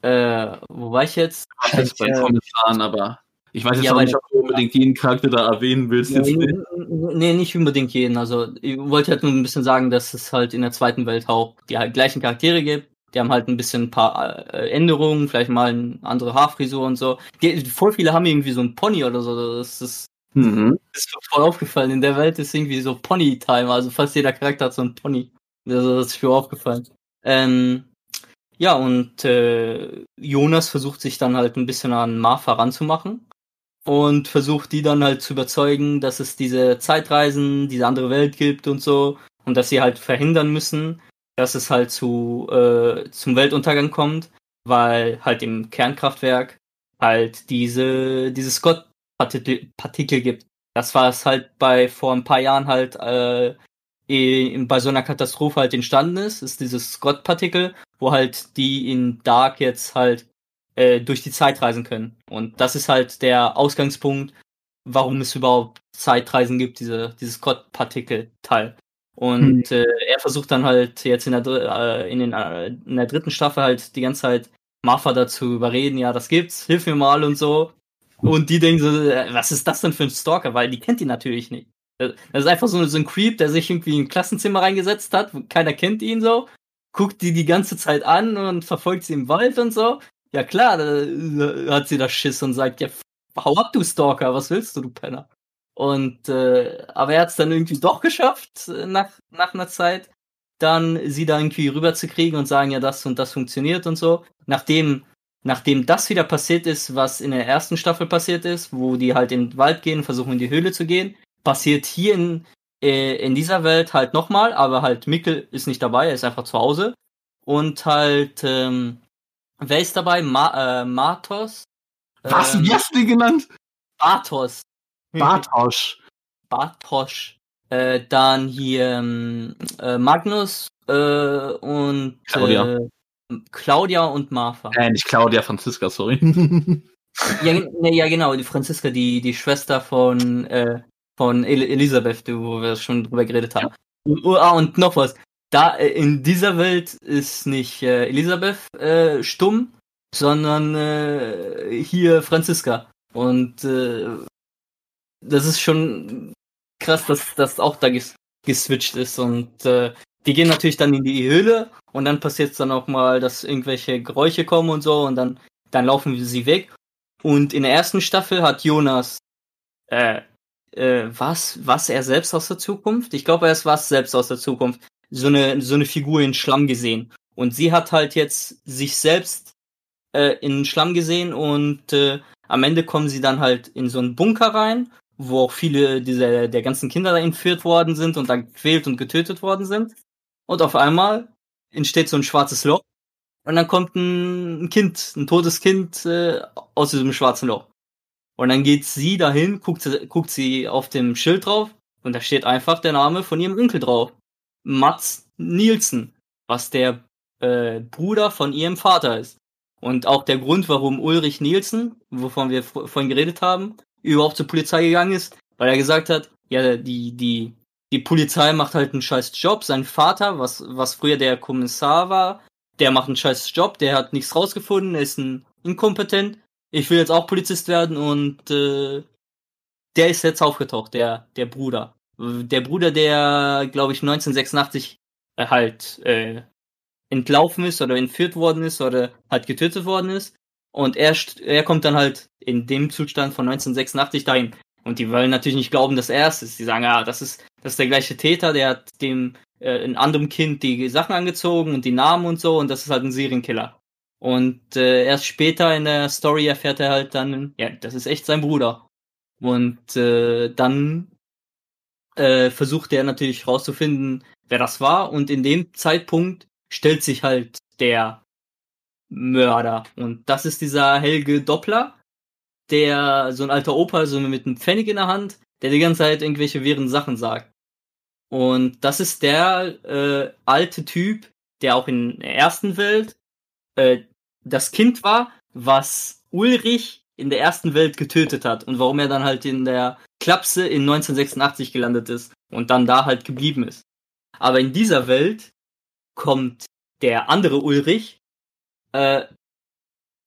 Speaker 2: äh, wo war ich jetzt?
Speaker 3: was jetzt bei
Speaker 2: äh,
Speaker 3: Kommissaren, aber ich weiß jetzt
Speaker 2: Ja,
Speaker 3: auch nicht, ob du unbedingt jeden Charakter da erwähnen willst.
Speaker 2: Nee,
Speaker 3: Jetzt.
Speaker 2: nee, nicht unbedingt jeden. Also ich wollte halt nur ein bisschen sagen, dass es halt in der zweiten Welt auch die halt gleichen Charaktere gibt. Die haben halt ein bisschen ein paar äh, Änderungen, vielleicht mal eine andere Haarfrisur und so. Die, voll viele haben irgendwie so ein Pony oder so. Das ist
Speaker 3: Mhm.
Speaker 2: Das ist mir voll aufgefallen. In der Welt ist irgendwie so Pony-Time. Also fast jeder Charakter hat so ein Pony. Also das ist mir aufgefallen. Ähm, ja, und äh, Jonas versucht sich dann halt ein bisschen an Martha ranzumachen und versucht die dann halt zu überzeugen, dass es diese Zeitreisen, diese andere Welt gibt und so und dass sie halt verhindern müssen, dass es halt zu äh, zum Weltuntergang kommt, weil halt im Kernkraftwerk halt diese diese Scott-Partikel Partikel gibt. Das war es halt bei vor ein paar Jahren halt äh, bei so einer Katastrophe halt entstanden ist, ist dieses Scott-Partikel, wo halt die in Dark jetzt halt äh, durch die Zeit reisen können. Und das ist halt der Ausgangspunkt, warum es überhaupt Zeitreisen gibt, diese, dieses Scott-Partikel-Teil. Und äh, er versucht dann halt jetzt in der, äh, in, den, äh, in der dritten Staffel halt die ganze Zeit Martha dazu überreden, ja, das gibt's, hilf mir mal und so. Und die denken so, äh, was ist das denn für ein Stalker? Weil die kennt ihn natürlich nicht. Das ist einfach so, ein Creep, der sich irgendwie in ein Klassenzimmer reingesetzt hat, keiner kennt ihn so, guckt die die ganze Zeit an und verfolgt sie im Wald und so. Ja klar, da, da hat sie das Schiss und sagt, ja, hau ab, du Stalker, was willst du, du Penner? Und äh, aber er hat es dann irgendwie doch geschafft, äh, nach, nach einer Zeit, dann sie da irgendwie rüberzukriegen und sagen, ja, das und das funktioniert und so. Nachdem, nachdem das wieder passiert ist, was in der ersten Staffel passiert ist, wo die halt in den Wald gehen, versuchen in die Höhle zu gehen, passiert hier in, äh, in dieser Welt halt nochmal, aber halt Mikkel ist nicht dabei, er ist einfach zu Hause. Und halt, ähm, wer ist dabei? Ma äh, Matos?
Speaker 3: Was?
Speaker 2: Ähm,
Speaker 3: Wie hast du die genannt?
Speaker 2: Bartos.
Speaker 3: Bartosch. [laughs]
Speaker 2: Bartosch. Äh, dann hier ähm, äh, Magnus äh, und
Speaker 3: Claudia.
Speaker 2: Äh, Claudia und Martha.
Speaker 3: Äh, nicht Claudia, Franziska, sorry. [laughs]
Speaker 2: Ja, nee, ja, genau, die Franziska, die, die Schwester von, äh, von El Elisabeth, wo wir schon drüber geredet haben. Oh, ah, und noch was. Da, äh, in dieser Welt ist nicht äh, Elisabeth äh, stumm, sondern äh, hier Franziska. Und äh, das ist schon krass, dass das auch da ges geswitcht ist. Und äh, die gehen natürlich dann in die Höhle und dann passiert es dann auch mal, dass irgendwelche Geräusche kommen und so und dann, dann laufen sie weg. Und in der ersten Staffel hat Jonas äh, äh, was, was er selbst aus der Zukunft? Ich glaube, er ist was selbst aus der Zukunft. So eine, so eine Figur in Schlamm gesehen. Und sie hat halt jetzt sich selbst äh, in Schlamm gesehen und äh, am Ende kommen sie dann halt in so einen Bunker rein, wo auch viele dieser der ganzen Kinder da entführt worden sind und dann gequält und getötet worden sind. Und auf einmal entsteht so ein schwarzes Loch und dann kommt ein Kind, ein totes Kind äh, aus diesem schwarzen Loch. Und dann geht sie dahin, guckt, sie- guckt sie auf dem Schild drauf und da steht einfach der Name von ihrem Onkel drauf. Mats Nielsen, was der äh, Bruder von ihrem Vater ist. Und auch der Grund, warum Ulrich Nielsen, wovon wir vor- vorhin geredet haben, überhaupt zur Polizei gegangen ist, weil er gesagt hat, ja, die, die, die Polizei macht halt einen scheiß Job. Sein Vater, was, was früher der Kommissar war, der macht einen scheiß Job, der hat nichts rausgefunden, ist ein inkompetent. Ich will jetzt auch Polizist werden und äh, der ist jetzt aufgetaucht, der, der Bruder. Der Bruder, der, glaube ich, 1986 äh, halt äh, entlaufen ist oder entführt worden ist oder halt getötet worden ist. Und er, er kommt dann halt in dem Zustand von 1986 dahin. Und die wollen natürlich nicht glauben, dass er es ist. Die sagen, ja, das ist, das ist der gleiche Täter, der hat dem äh, ein anderem Kind die Sachen angezogen und die Namen und so und das ist halt ein Serienkiller. Und äh, erst später in der Story erfährt er halt dann, ja, das ist echt sein Bruder. Und äh, dann äh, versucht er natürlich rauszufinden, wer das war. Und in dem Zeitpunkt stellt sich halt der Mörder. Und das ist dieser Helge Doppler, der so ein alter Opa, so mit einem Pfennig in der Hand, der die ganze Zeit irgendwelche wirren Sachen sagt. Und das ist der äh, alte Typ, der auch in der ersten Welt äh, das Kind war, was Ulrich in der ersten Welt getötet hat und warum er dann halt in der Klapse in 1986 gelandet ist und dann da halt geblieben ist. Aber in dieser Welt kommt der andere Ulrich äh,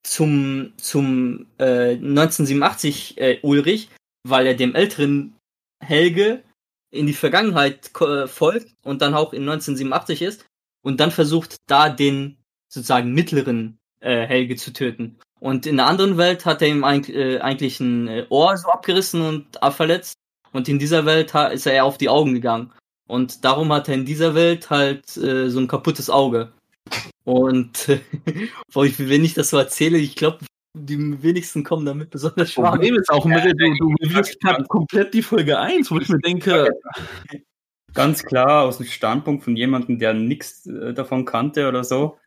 Speaker 2: zum zum äh, 1987 äh, Ulrich, weil er dem älteren Helge in die Vergangenheit äh, folgt und dann auch in 1987 ist und dann versucht da den sozusagen mittleren äh, Helge zu töten. Und in der anderen Welt hat er ihm eigentlich, äh, eigentlich ein äh, Ohr so abgerissen und verletzt. Und in dieser Welt ist er eher auf die Augen gegangen. Und darum hat er in dieser Welt halt äh, so ein kaputtes Auge. Und [laughs] wenn ich das so erzähle, ich glaube, die wenigsten kommen damit besonders schwach.
Speaker 3: Problem ist auch, Mirre, du, du gerade komplett die Folge 1, wo ich mir denke,
Speaker 1: Ganz klar aus dem Standpunkt von jemandem, der nichts davon kannte oder so.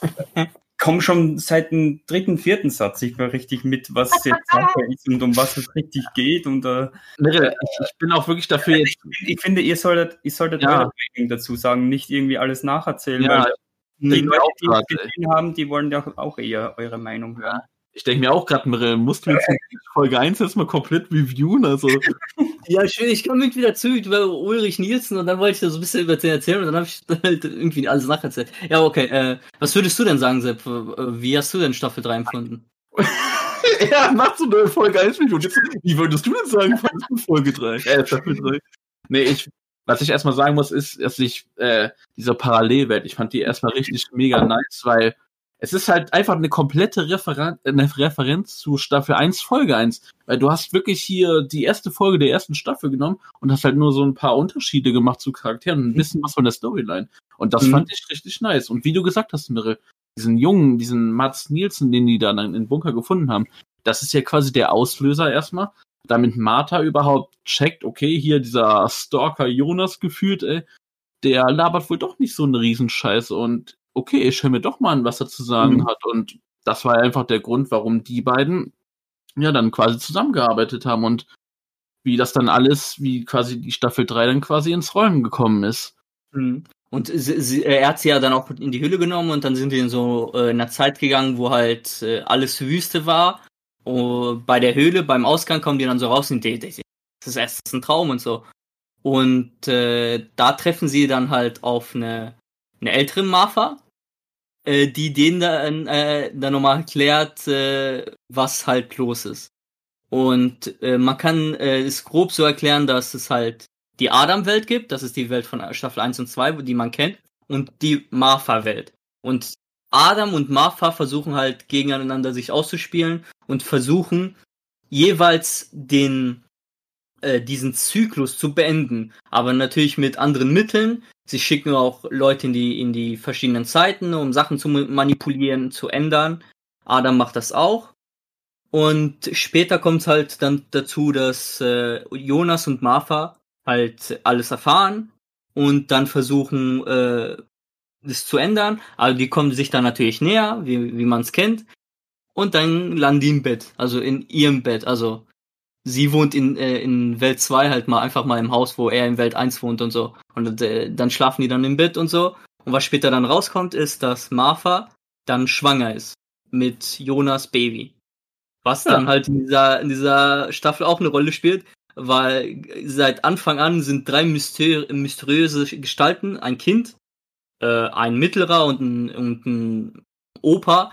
Speaker 1: [laughs] Komm schon seit dem dritten, vierten Satz nicht mehr richtig mit, was jetzt [laughs] Sache ist und um was es richtig geht. Und äh,
Speaker 3: Mirre, ich, ich bin auch wirklich dafür jetzt.
Speaker 1: ich finde, ihr solltet, ihr solltet
Speaker 3: Ja.
Speaker 1: eure Meinung dazu sagen, nicht irgendwie alles nacherzählen,
Speaker 3: Ja,
Speaker 1: weil die Leute, die es gesehen haben, die wollen ja auch eher eure Meinung hören.
Speaker 3: Ich denke mir auch gerade, musst du jetzt Folge 1 jetzt mal komplett reviewen? Also, [laughs]
Speaker 2: Ja, schön, ich komme irgendwie dazu über Ulrich Nielsen und dann wollte ich da so ein bisschen über den erzählen und dann habe ich halt irgendwie alles nacherzählt. Ja, okay, äh, was würdest du denn sagen, Sepp? Äh, Wie hast du denn Staffel 3 empfunden? [laughs]
Speaker 3: ja, mach so eine Folge 1 Review. Jetzt, Wie würdest du denn sagen, Folge 3? Äh, Staffel 3. Nee, ich, was ich erstmal sagen muss, ist, dass ich, äh, diese Parallelwelt, ich fand die erstmal richtig mega nice, weil es ist halt einfach eine komplette Referen eine Referenz zu Staffel 1, Folge 1. Weil du hast wirklich hier die erste Folge der ersten Staffel genommen und hast halt nur so ein paar Unterschiede gemacht zu Charakteren, ein bisschen was von der Storyline. Und das
Speaker 1: Mhm.
Speaker 3: fand ich richtig nice. Und wie du gesagt hast, Mirre, diesen Jungen, diesen Mats Nielsen, den die da dann in den Bunker gefunden haben, das ist ja quasi der Auslöser erstmal, damit Martha überhaupt checkt, okay, hier dieser Stalker Jonas gefühlt, ey, der labert wohl doch nicht so einen Riesenscheiß und okay, ich höre mir doch mal an, was er zu sagen
Speaker 1: Mhm.
Speaker 3: hat und das war einfach der Grund, warum die beiden ja dann quasi zusammengearbeitet haben und wie das dann alles, wie quasi die Staffel 3 dann quasi ins Rollen gekommen ist.
Speaker 2: Mhm. Und sie, sie, er hat sie ja dann auch in die Hülle genommen und dann sind die in so äh, einer Zeit gegangen, wo halt äh, alles Wüste war. Und bei der Höhle, beim Ausgang kommen die dann so raus und die, die, die, das ist erst ein Traum und so. Und äh, da treffen sie dann halt auf eine, eine ältere Martha, äh, die denen dann, äh, dann nochmal erklärt, äh, was halt los ist. Und äh, man kann äh, es grob so erklären, dass es halt die Adam-Welt gibt, das ist die Welt von Staffel 1 und 2, die man kennt, und die Martha-Welt. Und Adam und Martha versuchen halt gegeneinander sich auszuspielen und versuchen jeweils den äh, diesen Zyklus zu beenden, aber natürlich mit anderen Mitteln. Sie schicken auch Leute in die in die verschiedenen Zeiten, um Sachen zu manipulieren, zu ändern. Adam macht das auch. Und später kommt halt dann dazu, dass äh, Jonas und Martha halt alles erfahren und dann versuchen, äh, das zu ändern. Also die kommen sich dann natürlich näher, wie, wie man es kennt. Und dann landen die im Bett, also in ihrem Bett. Also sie wohnt in, äh, in Welt 2 halt mal einfach mal im Haus, wo er in Welt 1 wohnt und so. Und äh, dann schlafen die dann im Bett und so. Und was später dann rauskommt, ist, dass Martha dann schwanger ist mit Jonas Baby. Was dann halt in dieser, in dieser Staffel auch eine Rolle spielt, weil seit Anfang an sind drei mysteri mysteriöse Gestalten, ein Kind, äh, ein Mittlerer und ein, und ein Opa,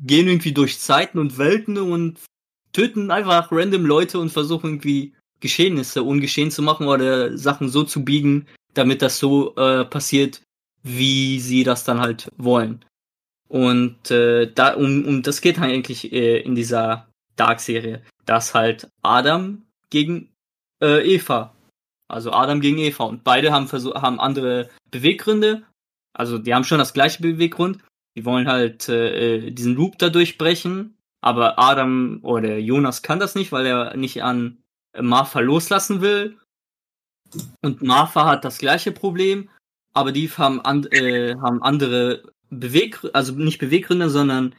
Speaker 2: gehen irgendwie durch Zeiten und Welten und töten einfach random Leute und versuchen irgendwie Geschehnisse ungeschehen zu machen oder Sachen so zu biegen, damit das so äh, passiert, wie sie das dann halt wollen. Und äh, da um, um das geht halt eigentlich äh, in dieser Dark-Serie, dass halt Adam gegen äh, Eva, also Adam gegen Eva. Und beide haben versuch, haben andere Beweggründe, also die haben schon das gleiche Beweggrund, die wollen halt äh, diesen Loop da durchbrechen, aber Adam oder Jonas kann das nicht, weil er nicht an Martha loslassen will und Martha hat das gleiche Problem, aber die haben, an, äh, haben andere Beweggründe, also nicht Beweggründe, sondern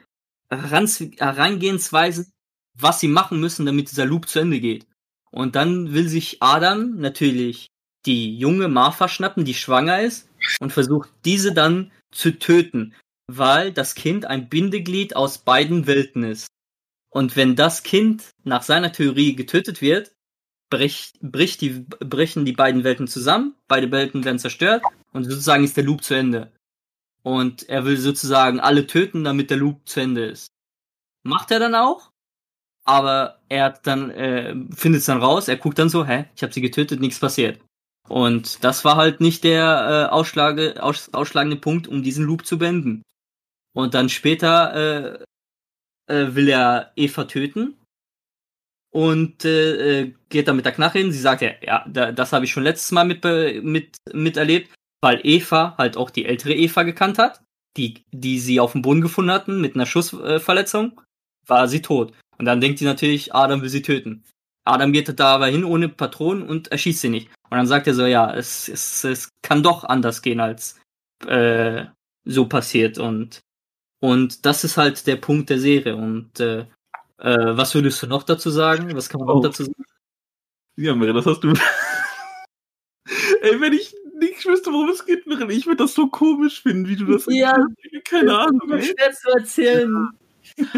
Speaker 2: Herangehensweisen, was sie machen müssen, damit dieser Loop zu Ende geht. Und dann will sich Adam natürlich die junge Martha schnappen, die schwanger ist, und versucht diese dann zu töten, weil das Kind ein Bindeglied aus beiden Welten ist. Und wenn das Kind nach seiner Theorie getötet wird, bricht, bricht die, brechen die beiden Welten zusammen, beide Welten werden zerstört und sozusagen ist der Loop zu Ende. Und er will sozusagen alle töten, damit der Loop zu Ende ist. Macht er dann auch, aber er hat dann äh, findet es dann raus, er guckt dann so, hä, ich habe sie getötet, nichts passiert. Und das war halt nicht der äh, Ausschlage, aus, ausschlagende Punkt, um diesen Loop zu beenden. Und dann später äh, äh, will er Eva töten und äh, äh, geht dann mit der Knarre hin. Sie sagt ja, ja, da, das habe ich schon letztes Mal mit, mit, miterlebt, weil Eva halt auch die ältere Eva gekannt hat, die, die sie auf dem Boden gefunden hatten mit einer Schussverletzung, war sie tot. Und dann denkt sie natürlich, Adam will sie töten. Adam geht da aber hin ohne Patronen und erschießt sie nicht. Und dann sagt er so, ja, es, es, es kann doch anders gehen, als äh, so passiert. Und, und das ist halt der Punkt der Serie. Und äh, äh, was würdest du noch dazu sagen? Was kann man
Speaker 3: Oh.
Speaker 2: noch dazu sagen?
Speaker 3: Ja, Mirre, das hast du. [laughs] Ey, wenn ich nicht wüsste, worum es geht, Mirre, ich würde das so komisch finden, wie du das
Speaker 2: Ja.
Speaker 3: erklärst. Keine Ahnung. ey.
Speaker 2: schwer zu erzählen.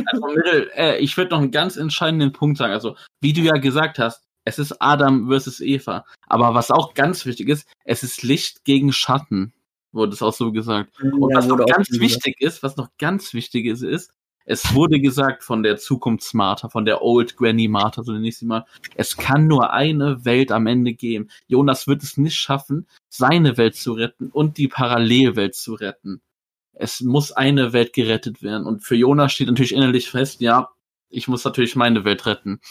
Speaker 3: Also, Mirre, äh, ich würde noch einen ganz entscheidenden Punkt sagen. Also, wie du ja gesagt hast, es ist Adam versus Eva. Aber was auch ganz wichtig ist, es ist Licht gegen Schatten, wurde es auch so gesagt. Und was noch ganz wichtig ist, was noch ganz wichtig ist, ist, es wurde gesagt von der Zukunftsmartha, von der Old Granny Martha, so nenne ich sie mal, es kann nur eine Welt am Ende geben. Jonas wird es nicht schaffen, seine Welt zu retten und die Parallelwelt zu retten. Es muss eine Welt gerettet werden. Und für Jonas steht natürlich innerlich fest, ja, ich muss natürlich meine Welt retten.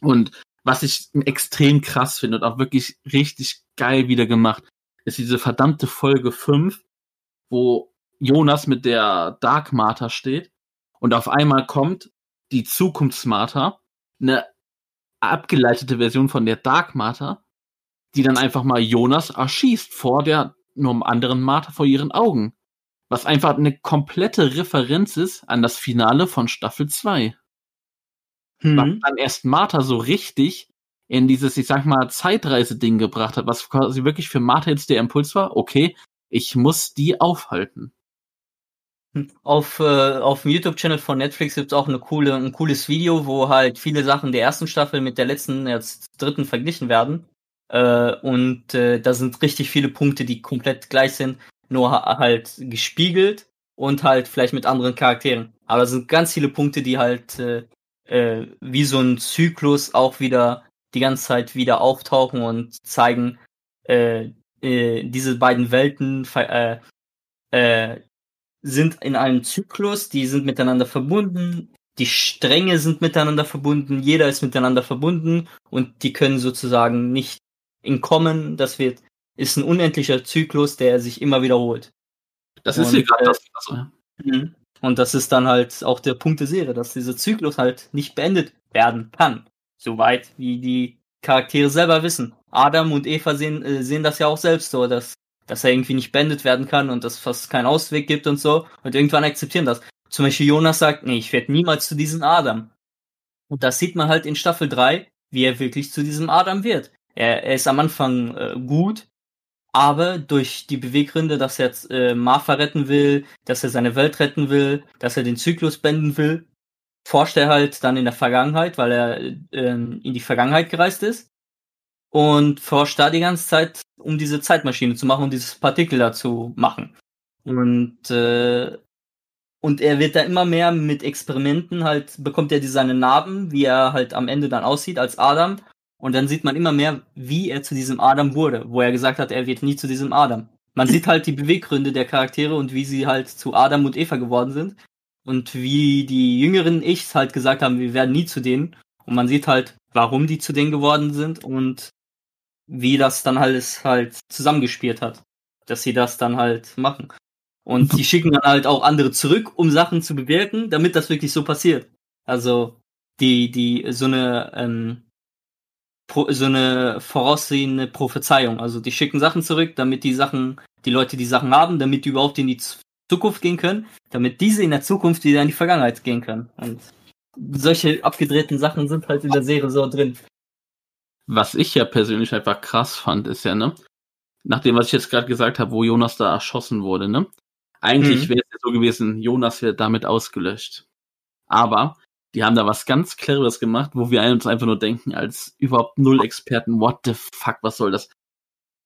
Speaker 3: Und was ich extrem krass finde und auch wirklich richtig geil wieder gemacht, ist diese verdammte Folge 5, wo Jonas mit der Dark Martha steht und auf einmal kommt die Zukunftsmartha, eine abgeleitete Version von der Dark Martha, die dann einfach mal Jonas erschießt vor der nur anderen Martha vor ihren Augen. Was einfach eine komplette Referenz ist an das Finale von Staffel 2 was
Speaker 2: Mhm.
Speaker 3: dann erst Martha so richtig in dieses, ich sag mal, Zeitreise-Ding gebracht hat, was quasi wirklich für Martha jetzt der Impuls war, okay, ich muss die aufhalten.
Speaker 2: Auf, äh, auf dem YouTube-Channel von Netflix gibt's auch eine coole, ein cooles Video, wo halt viele Sachen der ersten Staffel mit der letzten, jetzt dritten verglichen werden. Äh, und äh, da sind richtig viele Punkte, die komplett gleich sind, nur ha halt gespiegelt und halt vielleicht mit anderen Charakteren. Aber es sind ganz viele Punkte, die halt äh, äh, wie so ein Zyklus auch wieder die ganze Zeit wieder auftauchen und zeigen, äh, äh, diese beiden Welten äh, äh, sind in einem Zyklus, die sind miteinander verbunden, die Stränge sind miteinander verbunden, jeder ist miteinander verbunden und die können sozusagen nicht entkommen. Das wird, ist ein unendlicher Zyklus, der sich immer wiederholt.
Speaker 3: Das ist
Speaker 2: Und,
Speaker 3: hier gerade
Speaker 2: äh,
Speaker 3: das. Also,
Speaker 2: Und das ist dann halt auch der Punkt der Serie, dass dieser Zyklus halt nicht beendet werden kann. Soweit wie die Charaktere selber wissen. Adam und Eva sehen, äh, sehen das ja auch selbst so, dass, dass er irgendwie nicht beendet werden kann und dass fast keinen Ausweg gibt und so. Und irgendwann akzeptieren das. Zum Beispiel Jonas sagt, nee, ich werde niemals zu diesem Adam. Und das sieht man halt in Staffel 3, wie er wirklich zu diesem Adam wird. Er, er ist am Anfang äh, gut, aber durch die Beweggründe, dass er jetzt äh, Martha retten will, dass er seine Welt retten will, dass er den Zyklus beenden will, forscht er halt dann in der Vergangenheit, weil er äh, in die Vergangenheit gereist ist und forscht da die ganze Zeit, um diese Zeitmaschine zu machen, um dieses Partikel da zu machen. Und äh, und er wird da immer mehr mit Experimenten halt, bekommt er die seine Narben, wie er halt am Ende dann aussieht als Adam. Und dann sieht man immer mehr, wie er zu diesem Adam wurde, wo er gesagt hat, er wird nie zu diesem Adam. Man sieht halt die Beweggründe der Charaktere und wie sie halt zu Adam und Eva geworden sind. Und wie die jüngeren Ichs halt gesagt haben, wir werden nie zu denen. Und man sieht halt, warum die zu denen geworden sind und wie das dann alles halt zusammengespielt hat. Dass sie das dann halt machen. Und die schicken dann halt auch andere zurück, um Sachen zu bewirken, damit das wirklich so passiert. Also die, die, so eine, ähm, pro, so eine voraussehende Prophezeiung. Also die schicken Sachen zurück, damit die Sachen, die Leute die Sachen haben, damit die überhaupt in die Zukunft gehen können, damit diese in der Zukunft wieder in die Vergangenheit gehen können. Und solche abgedrehten Sachen sind halt in der Serie so drin.
Speaker 3: was ich ja persönlich einfach krass fand, ist ja, ne, nach dem, was ich jetzt gerade gesagt habe, wo Jonas da erschossen wurde, ne, eigentlich
Speaker 2: Mhm.
Speaker 3: wäre es ja so gewesen, Jonas wird damit ausgelöscht. Aber die haben da was ganz Cleveres gemacht, wo wir uns einfach nur denken, als überhaupt null Experten, what the fuck, was soll das?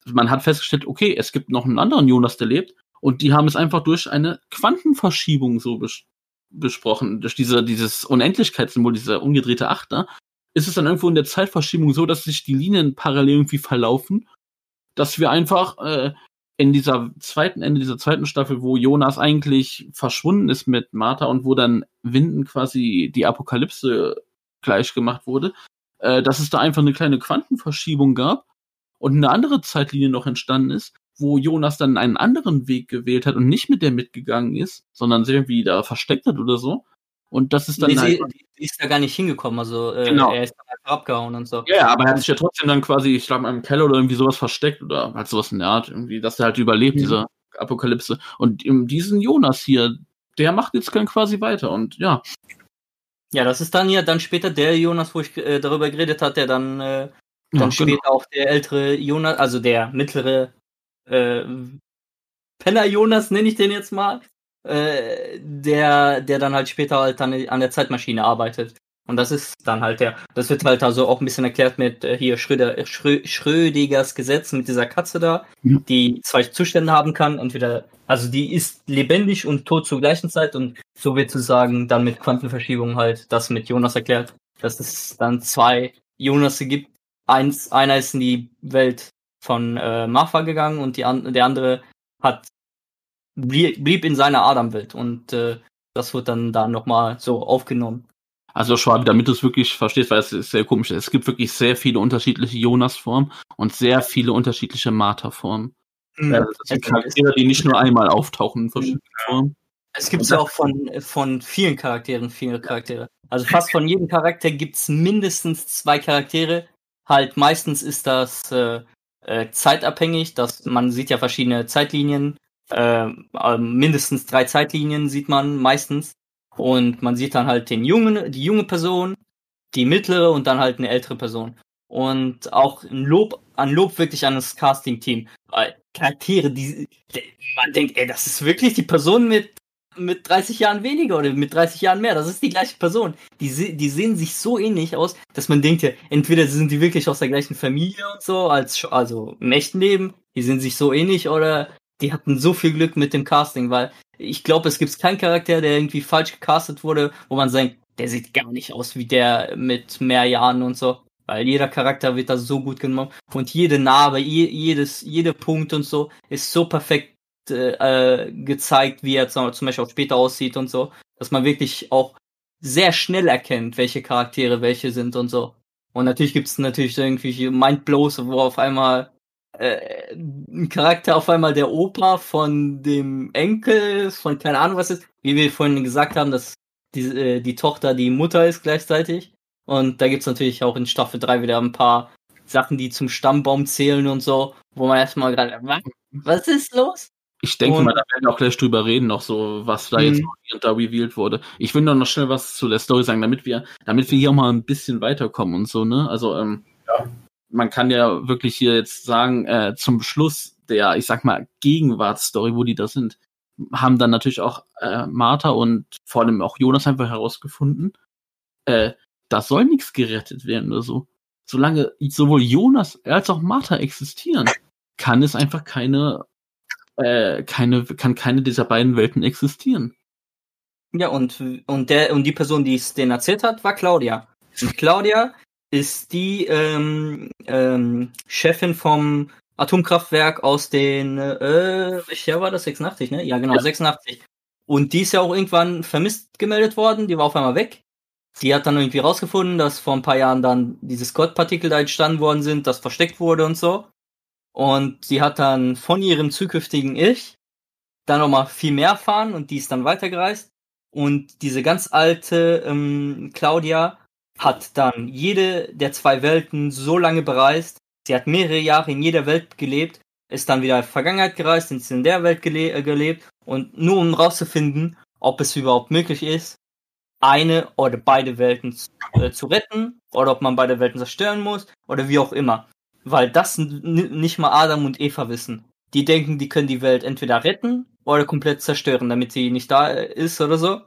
Speaker 3: Man hat festgestellt, okay, es gibt noch einen anderen Jonas, der lebt, und die haben es einfach durch eine Quantenverschiebung so bes besprochen, durch diese, dieses Unendlichkeitssymbol, dieser umgedrehte Achter, ist es dann irgendwo in der Zeitverschiebung so, dass sich die Linien parallel irgendwie verlaufen, dass wir einfach äh, in dieser zweiten Ende dieser zweiten Staffel, wo Jonas eigentlich verschwunden ist mit Martha und wo dann Winden quasi die Apokalypse gleich gemacht wurde, äh, dass es da einfach eine kleine Quantenverschiebung gab und eine andere Zeitlinie noch entstanden ist, wo Jonas dann einen anderen Weg gewählt hat und nicht mit der mitgegangen ist, sondern sich irgendwie da versteckt hat oder so. Und das ist dann
Speaker 2: Nee,
Speaker 3: halt.
Speaker 2: sie, die, die ist da gar nicht hingekommen, also äh,
Speaker 3: Genau.
Speaker 2: er ist dann einfach abgehauen und so.
Speaker 3: Ja, ja, aber er hat sich ja trotzdem dann quasi, ich glaube, im Keller oder irgendwie sowas versteckt oder halt sowas in der Art, irgendwie, dass er halt überlebt,
Speaker 2: Mhm.
Speaker 3: diese Apokalypse. Und in diesen Jonas hier, der macht jetzt dann quasi weiter und ja.
Speaker 2: Ja, das ist dann ja dann später der Jonas, wo ich äh, darüber geredet hat, der dann, äh,
Speaker 3: ja
Speaker 2: dann
Speaker 3: genau.
Speaker 2: später auch der ältere Jonas, also der mittlere äh, Penner Jonas, nenne ich den jetzt mal, äh, der, der dann halt später halt an, an der Zeitmaschine arbeitet. Und das ist dann halt der, das wird halt also auch ein bisschen erklärt mit äh, hier Schröder, Schrö, Schrödigers Gesetz mit dieser Katze da,
Speaker 3: Ja.
Speaker 2: die zwei Zustände haben kann. Entweder, also die ist lebendig und tot zur gleichen Zeit und so wird zu sagen, dann mit Quantenverschiebung halt das mit Jonas erklärt, dass es dann zwei Jonasse gibt. Eins, einer ist in die Welt von äh, Marfa gegangen und die an, der andere hat blieb, blieb in seiner Adamwelt und äh, das wird dann da nochmal so aufgenommen.
Speaker 3: Also Schwabi, damit du es wirklich verstehst, weil es ist sehr komisch. Es gibt wirklich sehr viele unterschiedliche Jonas-Formen und sehr viele unterschiedliche Martha-Formen. Also das sind
Speaker 2: Es-
Speaker 3: Charaktere, die nicht nur einmal auftauchen in verschiedenen Formen.
Speaker 2: Es gibt ja auch von, von vielen Charakteren, viele Charaktere. Also fast von jedem Charakter gibt's mindestens zwei Charaktere. Halt meistens ist das äh, äh, zeitabhängig, dass man sieht ja verschiedene Zeitlinien. Äh, äh, mindestens drei Zeitlinien sieht man meistens. Und man sieht dann halt den jungen, die junge Person, die mittlere und dann halt eine ältere Person. Und auch ein Lob, ein Lob wirklich an das Casting-Team. Charaktere, die, man denkt, ey, das ist wirklich die Person mit mit 30 Jahren weniger oder mit 30 Jahren mehr. Das ist die gleiche Person. Die, die sehen sich so ähnlich aus, dass man denkt ja, entweder sind die wirklich aus der gleichen Familie und so, als also im echten Leben, die sind sich so ähnlich oder die hatten so viel Glück mit dem Casting, weil ich glaube, es gibt keinen Charakter, der irgendwie falsch gecastet wurde, wo man sagt, der sieht gar nicht aus wie der mit mehr Jahren und so. Weil jeder Charakter wird da so gut genommen und jede Narbe, je, jedes, jeder Punkt und so ist so perfekt äh, gezeigt, wie er zum Beispiel auch später aussieht und so, dass man wirklich auch sehr schnell erkennt, welche Charaktere welche sind und so. Und natürlich gibt es natürlich irgendwie Mindblows, wo auf einmal äh, ein Charakter auf einmal der Opa von dem Enkel, von keine Ahnung was ist, wie wir vorhin gesagt haben, dass die, äh, die Tochter die Mutter ist gleichzeitig. Und da gibt's natürlich auch in Staffel 3 wieder ein paar Sachen, die zum Stammbaum zählen und so, wo man erstmal gerade, was ist los?
Speaker 3: Ich denke
Speaker 2: Und-
Speaker 3: mal, da werden wir auch gleich drüber reden, noch so, was da jetzt
Speaker 2: Mhm.
Speaker 3: noch hier und da revealed wurde. Ich will nur noch schnell was zu der Story sagen, damit wir, damit wir hier auch mal ein bisschen weiterkommen und so, ne? Also, ähm,
Speaker 4: Ja.
Speaker 3: man kann ja wirklich hier jetzt sagen, äh, zum Schluss der, ich sag mal, Gegenwartsstory, wo die da sind, haben dann natürlich auch äh, Martha und vor allem auch Jonas einfach herausgefunden, äh, da soll nichts gerettet werden oder so. Solange sowohl Jonas als auch Martha existieren, kann es einfach keine äh, keine, kann keine dieser beiden Welten existieren.
Speaker 2: Ja, und, und der, und die Person, die es denen erzählt hat, war Claudia. Und Claudia ist die ähm, ähm, Chefin vom Atomkraftwerk aus den, äh, Jahr war das? 86, ne? Ja, genau,
Speaker 3: Ja.
Speaker 2: 86. Und die ist ja auch irgendwann vermisst gemeldet worden, die war auf einmal weg. Die hat dann irgendwie rausgefunden, dass vor ein paar Jahren dann diese Scott-Partikel da entstanden worden sind, das versteckt wurde und so. Und sie hat dann von ihrem zukünftigen Ich dann nochmal viel mehr erfahren und die ist dann weitergereist. Und diese ganz alte ähm, Claudia hat dann jede der zwei Welten so lange bereist. Sie hat mehrere Jahre in jeder Welt gelebt, ist dann wieder in die Vergangenheit gereist, ist in der Welt gele äh, gelebt und nur um rauszufinden, ob es überhaupt möglich ist, eine oder beide Welten zu, äh, zu retten oder ob man beide Welten zerstören muss oder wie auch immer. Weil das nicht mal Adam und Eva wissen. Die denken, die können die Welt entweder retten oder komplett zerstören, damit sie nicht da äh, ist oder so.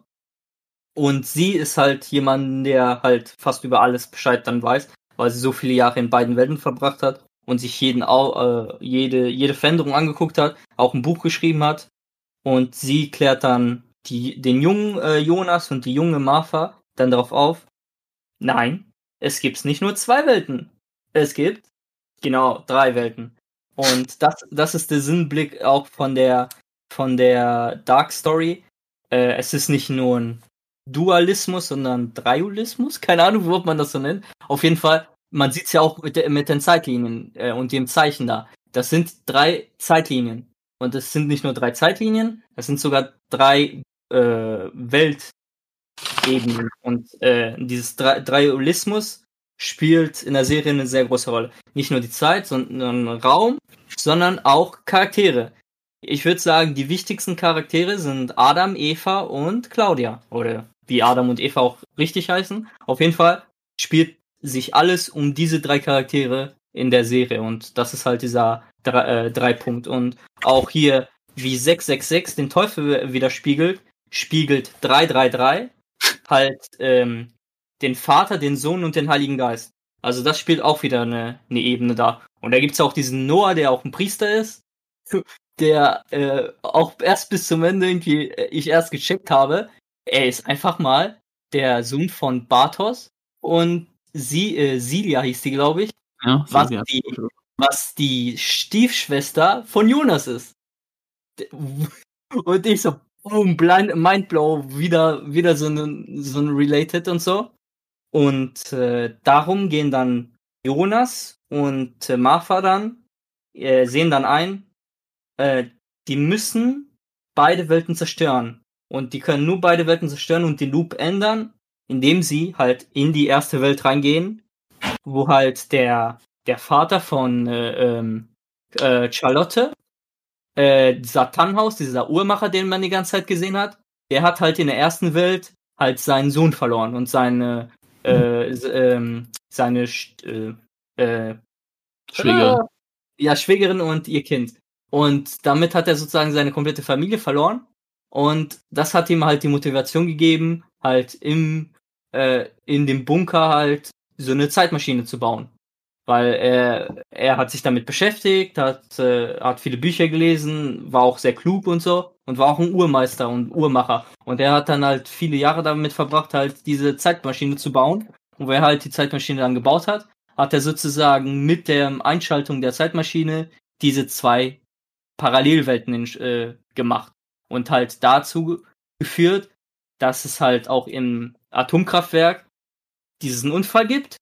Speaker 2: Und sie ist halt jemand, der halt fast über alles Bescheid dann weiß, weil sie so viele Jahre in beiden Welten verbracht hat und sich jeden äh, jede jede Veränderung angeguckt hat, auch ein Buch geschrieben hat. Und sie klärt dann die, den jungen äh, Jonas und die junge Martha dann darauf auf, nein, es gibt nicht nur zwei Welten. Es gibt genau drei Welten. Und das, das ist der Sinnblick auch von der, von der Dark Story. Äh, es ist nicht nur ein Dualismus, sondern Dreiulismus. Keine Ahnung, wo man das so nennt. Auf jeden Fall, man sieht es ja auch mit, mit den Zeitlinien äh, und dem Zeichen da. Das sind drei Zeitlinien. Und es sind nicht nur drei Zeitlinien, es sind sogar drei äh, Weltebenen. Und äh, dieses Dre Dreiulismus spielt in der Serie eine sehr große Rolle. Nicht nur die Zeit, sondern Raum, sondern auch Charaktere. Ich würde sagen, die wichtigsten Charaktere sind Adam, Eva und Claudia. Oder wie Adam und Eva auch richtig heißen. Auf jeden Fall spielt sich alles um diese drei Charaktere in der Serie. Und das ist halt dieser drei, äh, drei Punkt. Und auch hier, wie 666 den Teufel widerspiegelt, spiegelt 333 halt ähm, den Vater, den Sohn und den Heiligen Geist. Also das spielt auch wieder eine, eine Ebene da. Und da gibt's auch diesen Noah, der auch ein Priester ist, [laughs] der äh, auch erst bis zum Ende irgendwie äh, ich erst gecheckt habe, er ist einfach mal der Sohn von Bartos und sie, äh, Silja hieß die, glaube ich.
Speaker 3: Ja,
Speaker 2: Was die, was die Stiefschwester von Jonas ist. Und ich so, boom, blind, mindblow, wieder, wieder so ein, so ein Related und so. Und äh, darum gehen dann Jonas und äh, Martha dann, äh, sehen dann ein, äh, die müssen beide Welten zerstören. Und die können nur beide Welten zerstören und den Loop ändern, indem sie halt in die erste Welt reingehen, wo halt der, der Vater von äh, ähm, äh, Charlotte, äh, dieser Tannhaus, dieser Uhrmacher, den man die ganze Zeit gesehen hat, der hat halt in der ersten Welt halt seinen Sohn verloren und seine äh, ähm, seine Sch- äh, äh,
Speaker 3: Schwägerin.
Speaker 2: ja, Schwägerin und ihr Kind. Und damit hat er sozusagen seine komplette Familie verloren. Und das hat ihm halt die Motivation gegeben, halt im, äh, in dem Bunker halt so eine Zeitmaschine zu bauen. Weil er, er hat sich damit beschäftigt, hat, äh, hat viele Bücher gelesen, war auch sehr klug und so und war auch ein Uhrmeister und Uhrmacher. Und er hat dann halt viele Jahre damit verbracht, halt diese Zeitmaschine zu bauen. Und wer halt die Zeitmaschine dann gebaut hat, hat er sozusagen mit der Einschaltung der Zeitmaschine diese zwei Parallelwelten in, äh, gemacht und halt dazu geführt, dass es halt auch im Atomkraftwerk diesen Unfall gibt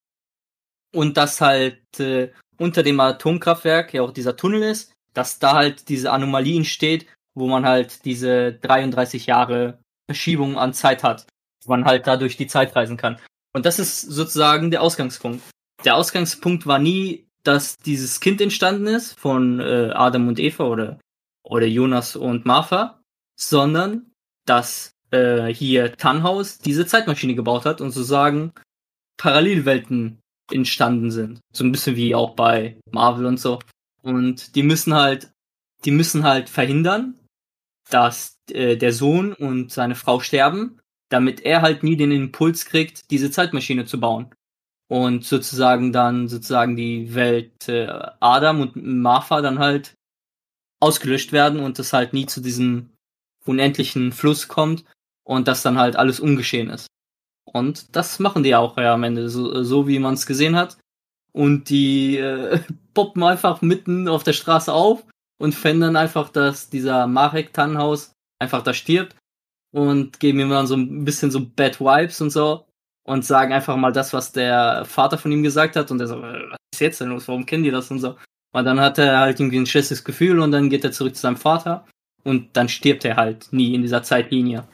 Speaker 2: und dass halt äh, unter dem Atomkraftwerk ja auch dieser Tunnel ist, dass da halt diese Anomalie entsteht, wo man halt diese 33 Jahre Verschiebung an Zeit hat, wo man halt dadurch die Zeit reisen kann. Und das ist sozusagen der Ausgangspunkt. Der Ausgangspunkt war nie, dass dieses Kind entstanden ist von äh, Adam und Eva oder, oder Jonas und Martha, sondern dass äh, hier Tannhaus diese Zeitmaschine gebaut hat und sozusagen Parallelwelten entstanden sind. So ein bisschen wie auch bei Marvel und so. Und die müssen halt, die müssen halt verhindern, dass äh, der Sohn und seine Frau sterben, damit er halt nie den Impuls kriegt, diese Zeitmaschine zu bauen. Und sozusagen dann sozusagen die Welt äh, Adam und Martha dann halt ausgelöscht werden und es halt nie zu diesem unendlichen Fluss kommt und dass dann halt alles ungeschehen ist. Und das machen die auch ja am Ende, so, so wie man es gesehen hat. Und die äh, [laughs] poppen einfach mitten auf der Straße auf und fänden einfach, dass dieser Marek Tannhaus einfach da stirbt und geben ihm dann so ein bisschen so Bad Vibes und so und sagen einfach mal das, was der Vater von ihm gesagt hat und er so, äh, was ist jetzt denn los, warum kennen die das und so. Und dann hat er halt irgendwie ein schlechtes Gefühl und dann geht er zurück zu seinem Vater und dann stirbt er halt nie in dieser Zeitlinie.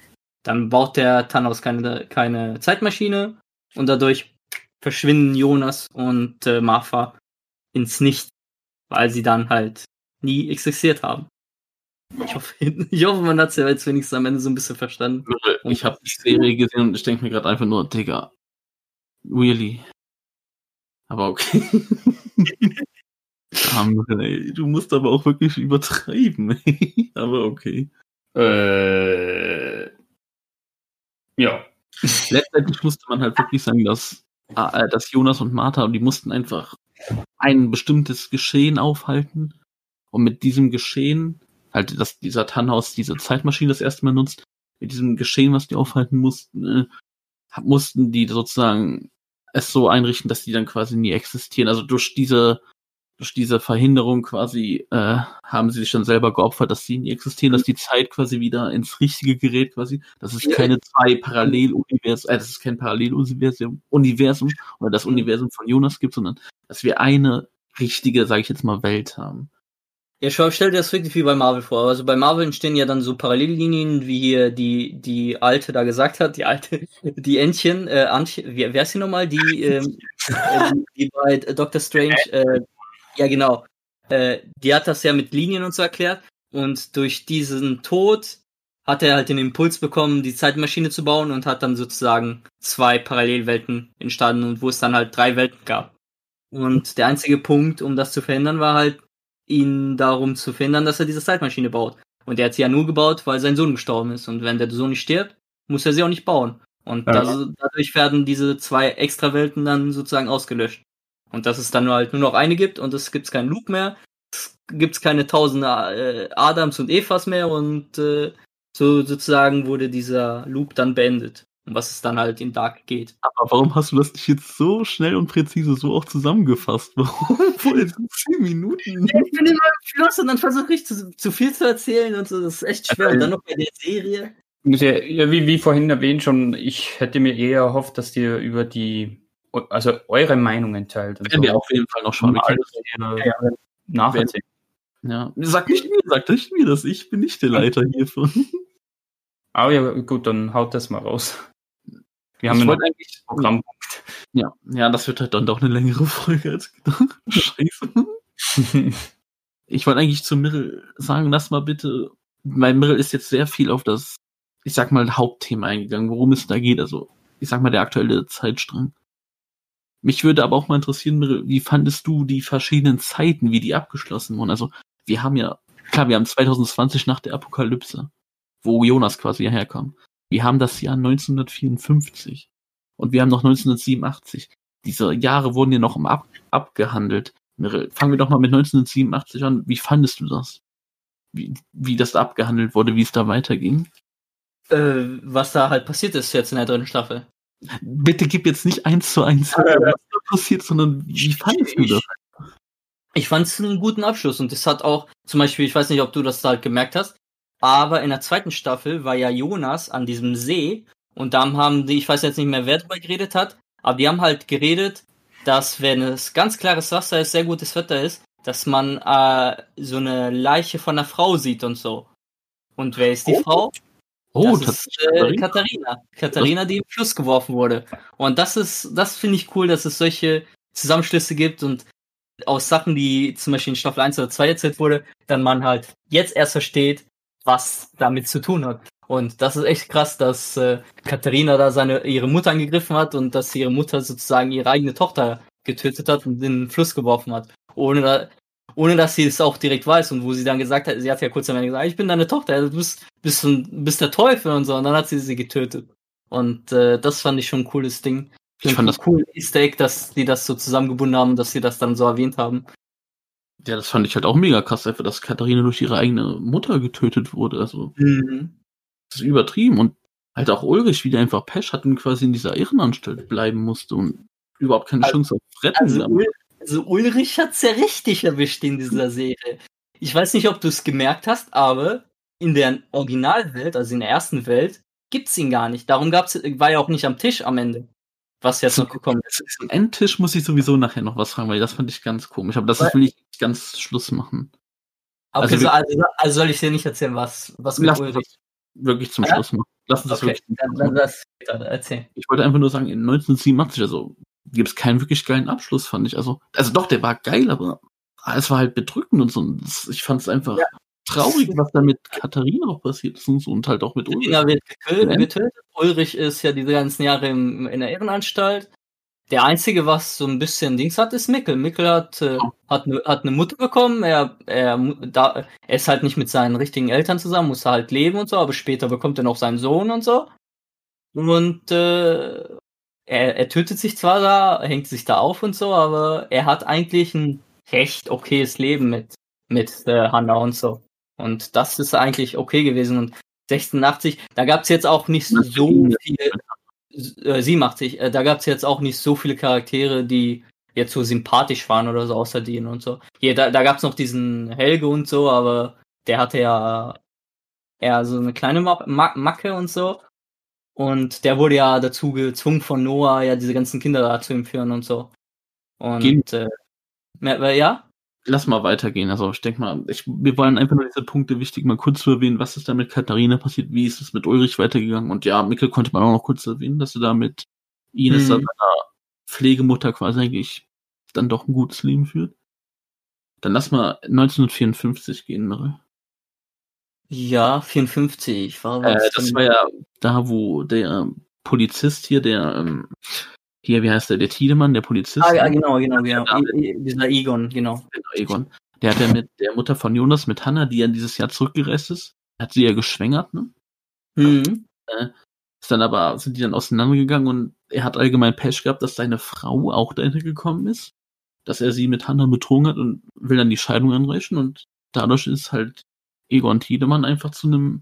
Speaker 2: Dann baut der Thanos keine, keine Zeitmaschine und dadurch verschwinden Jonas und äh, Martha ins Nichts, weil sie dann halt nie existiert haben. Ich hoffe, [laughs] ich hoffe man hat es ja jetzt wenigstens am Ende so ein bisschen verstanden.
Speaker 3: Ich habe die Serie gesehen und ich denke mir gerade einfach nur, Digga, really? Aber okay. [laughs] Ey, du musst aber auch wirklich übertreiben. ey. aber okay.
Speaker 1: Äh, ja.
Speaker 3: Letztendlich musste man halt wirklich sagen, dass, äh, dass Jonas und Martha, die mussten einfach ein bestimmtes Geschehen aufhalten. Und mit diesem Geschehen, halt, dass dieser Tannhaus diese Zeitmaschine das erste Mal nutzt, mit diesem Geschehen, was die aufhalten mussten, äh, mussten die sozusagen es so einrichten, dass die dann quasi nie existieren. Also durch diese durch diese Verhinderung quasi äh, haben sie sich dann selber geopfert, dass sie nie existieren, dass die Zeit quasi wieder ins richtige gerät quasi, dass es keine zwei Paralleluniversen, äh, dass es kein Paralleluniversum Universum oder das Universum von Jonas gibt, sondern dass wir eine richtige, sage ich jetzt mal, Welt haben.
Speaker 2: Ja, schau, stell dir das wirklich wie bei Marvel vor. Also bei Marvel entstehen ja dann so Parallellinien, wie hier die, die Alte da gesagt hat, die Alte, [laughs] die Entchen, äh, Antje, wie, wer ist sie nochmal? Die, ähm, [laughs] äh, die, die bei Doctor Strange, äh, ja genau, äh, die hat das ja mit Linien und so erklärt und durch diesen Tod hat er halt den Impuls bekommen, die Zeitmaschine zu bauen und hat dann sozusagen zwei Parallelwelten entstanden und wo es dann halt drei Welten gab. Und der einzige Punkt, um das zu verhindern, war halt, ihn darum zu verhindern, dass er diese Zeitmaschine baut. Und er hat sie ja nur gebaut, weil sein Sohn gestorben ist. Und wenn der Sohn nicht stirbt, muss er sie auch nicht bauen. Und
Speaker 1: Ja.
Speaker 2: das, dadurch werden diese zwei Extrawelten dann sozusagen ausgelöscht. Und dass es dann nur halt nur noch eine gibt und es gibt keinen Loop mehr, es gibt keine tausende äh, Adams und Evas mehr und äh, so sozusagen wurde dieser Loop dann beendet. Um was es dann halt in Dark geht.
Speaker 3: Aber warum hast du das nicht jetzt so schnell und präzise so auch zusammengefasst? [laughs] Warum vor zehn Minuten?
Speaker 2: Ich bin immer im Fluss und dann versuche ich zu, zu viel zu erzählen und so. Das ist echt schwer. Und dann noch bei der Serie.
Speaker 1: Ja, wie, wie vorhin erwähnt schon, ich hätte mir eher erhofft, dass ihr über die, also eure Meinungen teilt.
Speaker 3: Werden wir auf jeden Fall noch schauen.
Speaker 1: Alles äh, nacherzählen.
Speaker 3: Ja. Sag nicht mir, sag nicht mir das. Ich bin nicht der Leiter hiervon.
Speaker 1: Aber ja, gut, dann haut das mal raus. Wir haben
Speaker 3: ich
Speaker 1: ja noch
Speaker 3: eigentlich,
Speaker 1: Programm.
Speaker 3: ja, ja, das wird halt dann doch eine längere Folge als gedacht. [laughs] Scheiße. Ich wollte eigentlich zu Mirrell sagen, lass mal bitte, weil Mirrell ist jetzt sehr viel auf das, ich sag mal, Hauptthema eingegangen, worum es da geht. Also, ich sag mal, der aktuelle Zeitstrang. Mich würde aber auch mal interessieren, wie fandest du die verschiedenen Zeiten, wie die abgeschlossen wurden? Also, wir haben ja, klar, wir haben 2020 nach der Apokalypse, wo Jonas quasi herkam. Wir haben das Jahr 1954 und wir haben noch 1987. Diese Jahre wurden ja noch im Ab abgehandelt. Fangen wir doch mal mit 1987 an. Wie fandest du das? Wie, wie das da abgehandelt wurde, wie es da weiterging?
Speaker 2: Äh, was da halt passiert ist jetzt in der dritten Staffel.
Speaker 3: Bitte gib jetzt nicht eins zu eins, was da passiert, sondern wie fandest du das?
Speaker 2: Ich fand es einen guten Abschluss und es hat auch, zum Beispiel, ich weiß nicht, ob du das halt gemerkt hast, aber in der zweiten Staffel war ja Jonas an diesem See und da haben die, ich weiß jetzt nicht mehr, wer darüber geredet hat, aber die haben halt geredet, dass wenn es ganz klares Wasser ist, sehr gutes Wetter ist, dass man äh, so eine Leiche von einer Frau sieht und so. Und wer ist die
Speaker 3: Oh,
Speaker 2: Frau?
Speaker 3: Oh,
Speaker 2: das ist äh, Katharina. Katharina, die im Fluss geworfen wurde. Und das ist, das finde ich cool, dass es solche Zusammenschlüsse gibt und aus Sachen, die zum Beispiel in Staffel 1 oder 2 erzählt wurde, dann man halt jetzt erst versteht, was damit zu tun hat. Und das ist echt krass, dass äh, Katharina da seine ihre Mutter angegriffen hat und dass ihre Mutter sozusagen ihre eigene Tochter getötet hat und in den Fluss geworfen hat. Ohne, da, ohne dass sie es auch direkt weiß. Und wo sie dann gesagt hat, sie hat ja kurz am Ende gesagt, ich bin deine Tochter, du bist, bist, ein- bist der Teufel und so. Und dann hat sie sie getötet. Und äh, das fand ich schon ein cooles Ding.
Speaker 3: Ich fand das
Speaker 2: cool Easter Egg, dass die das so zusammengebunden haben, dass sie das dann so erwähnt haben.
Speaker 3: Ja, das fand ich halt auch mega krass, einfach, dass Katharina durch ihre eigene Mutter getötet wurde. Also, das ist übertrieben. Und halt auch Ulrich wieder einfach Pech hat und quasi in dieser Irrenanstalt bleiben musste und überhaupt keine
Speaker 2: Also-
Speaker 3: Chance auf Retten.
Speaker 2: Also, also Ulrich hat's ja richtig erwischt in dieser Serie. Ich weiß nicht, ob du es gemerkt hast, aber in der Originalwelt, also in der ersten Welt, gibt's ihn gar nicht. Darum gab's, war er auch nicht am Tisch am Ende. Was jetzt noch gekommen ist.
Speaker 3: Zum Endtisch muss ich sowieso nachher noch was fragen, weil das fand ich ganz komisch. Aber das
Speaker 2: Weil-
Speaker 3: will ich nicht ganz Schluss machen.
Speaker 2: Okay,
Speaker 3: Also
Speaker 2: so, also, also soll ich dir nicht erzählen, was, was mit Ulrich.
Speaker 3: das wirklich zum
Speaker 2: Ja?
Speaker 3: Schluss machen. Lass uns das
Speaker 2: Okay,
Speaker 3: wirklich
Speaker 2: dann, dann das später erzählen.
Speaker 3: Ich wollte einfach nur sagen, in 1987, also gibt es keinen wirklich geilen Abschluss, fand ich. Also, also doch, der war geil, aber es war halt bedrückend und so. Und das, ich fand es einfach
Speaker 2: Ja.
Speaker 3: traurig, was da mit Katharina auch passiert ist und so und halt auch mit Ulrich.
Speaker 2: Katharina wird getötet,
Speaker 3: Ja.
Speaker 2: Ulrich ist ja diese ganzen Jahre im, in der Irrenanstalt. Der einzige, was so ein bisschen Dings hat, ist Mickel. Mickel hat, äh, hat, ne, hat eine Mutter bekommen. Er, er, da, er ist halt nicht mit seinen richtigen Eltern zusammen, muss halt leben und so, aber später bekommt er noch seinen Sohn und so. Und äh, er, er tötet sich zwar da, hängt sich da auf und so, aber er hat eigentlich ein recht okayes Leben mit, mit äh, Hannah und so. Und das ist eigentlich okay gewesen. Und 86, da gab's jetzt auch nicht so viele, äh, 87, äh, da gab's jetzt auch nicht so viele Charaktere, die jetzt so sympathisch waren oder so außer denen und so. Hier, da, da gab's noch diesen Helge und so, aber der hatte ja eher so eine kleine Ma Ma Macke und so. Und der wurde ja dazu gezwungen von Noah, ja diese ganzen Kinder da zu entführen und so. Und
Speaker 3: Gehen-
Speaker 2: äh, ja?
Speaker 3: Lass mal weitergehen. Also ich denke mal, ich, wir wollen einfach nur diese Punkte wichtig mal kurz zu erwähnen. Was ist da mit Katharina passiert? Wie ist es mit Ulrich weitergegangen? Und ja, Mikkel konnte man auch noch kurz erwähnen, dass er da mit Ines,
Speaker 2: Mhm.
Speaker 3: seiner Pflegemutter quasi eigentlich dann doch ein gutes Leben führt. Dann lass mal 1954 gehen, Mirre.
Speaker 2: Ja, 54. War
Speaker 3: Äh,
Speaker 2: was
Speaker 3: das war ja da, wo der Polizist hier, der, ähm, hier, wie heißt der, der Tiedemann, der Polizist,
Speaker 2: Ah, ja, genau, genau, genau. I, I, dieser Egon, genau.
Speaker 3: Genau, Egon, der hat ja mit der Mutter von Jonas, mit Hannah, die ja dieses Jahr zurückgereist ist, hat sie ja geschwängert, ne?
Speaker 2: Mhm.
Speaker 3: Ist dann aber, sind die dann auseinandergegangen und er hat allgemein Pech gehabt, dass seine Frau auch dahinter gekommen ist, dass er sie mit Hannah betrogen hat und will dann die Scheidung anreichen und dadurch ist halt Egon Tiedemann einfach zu einem,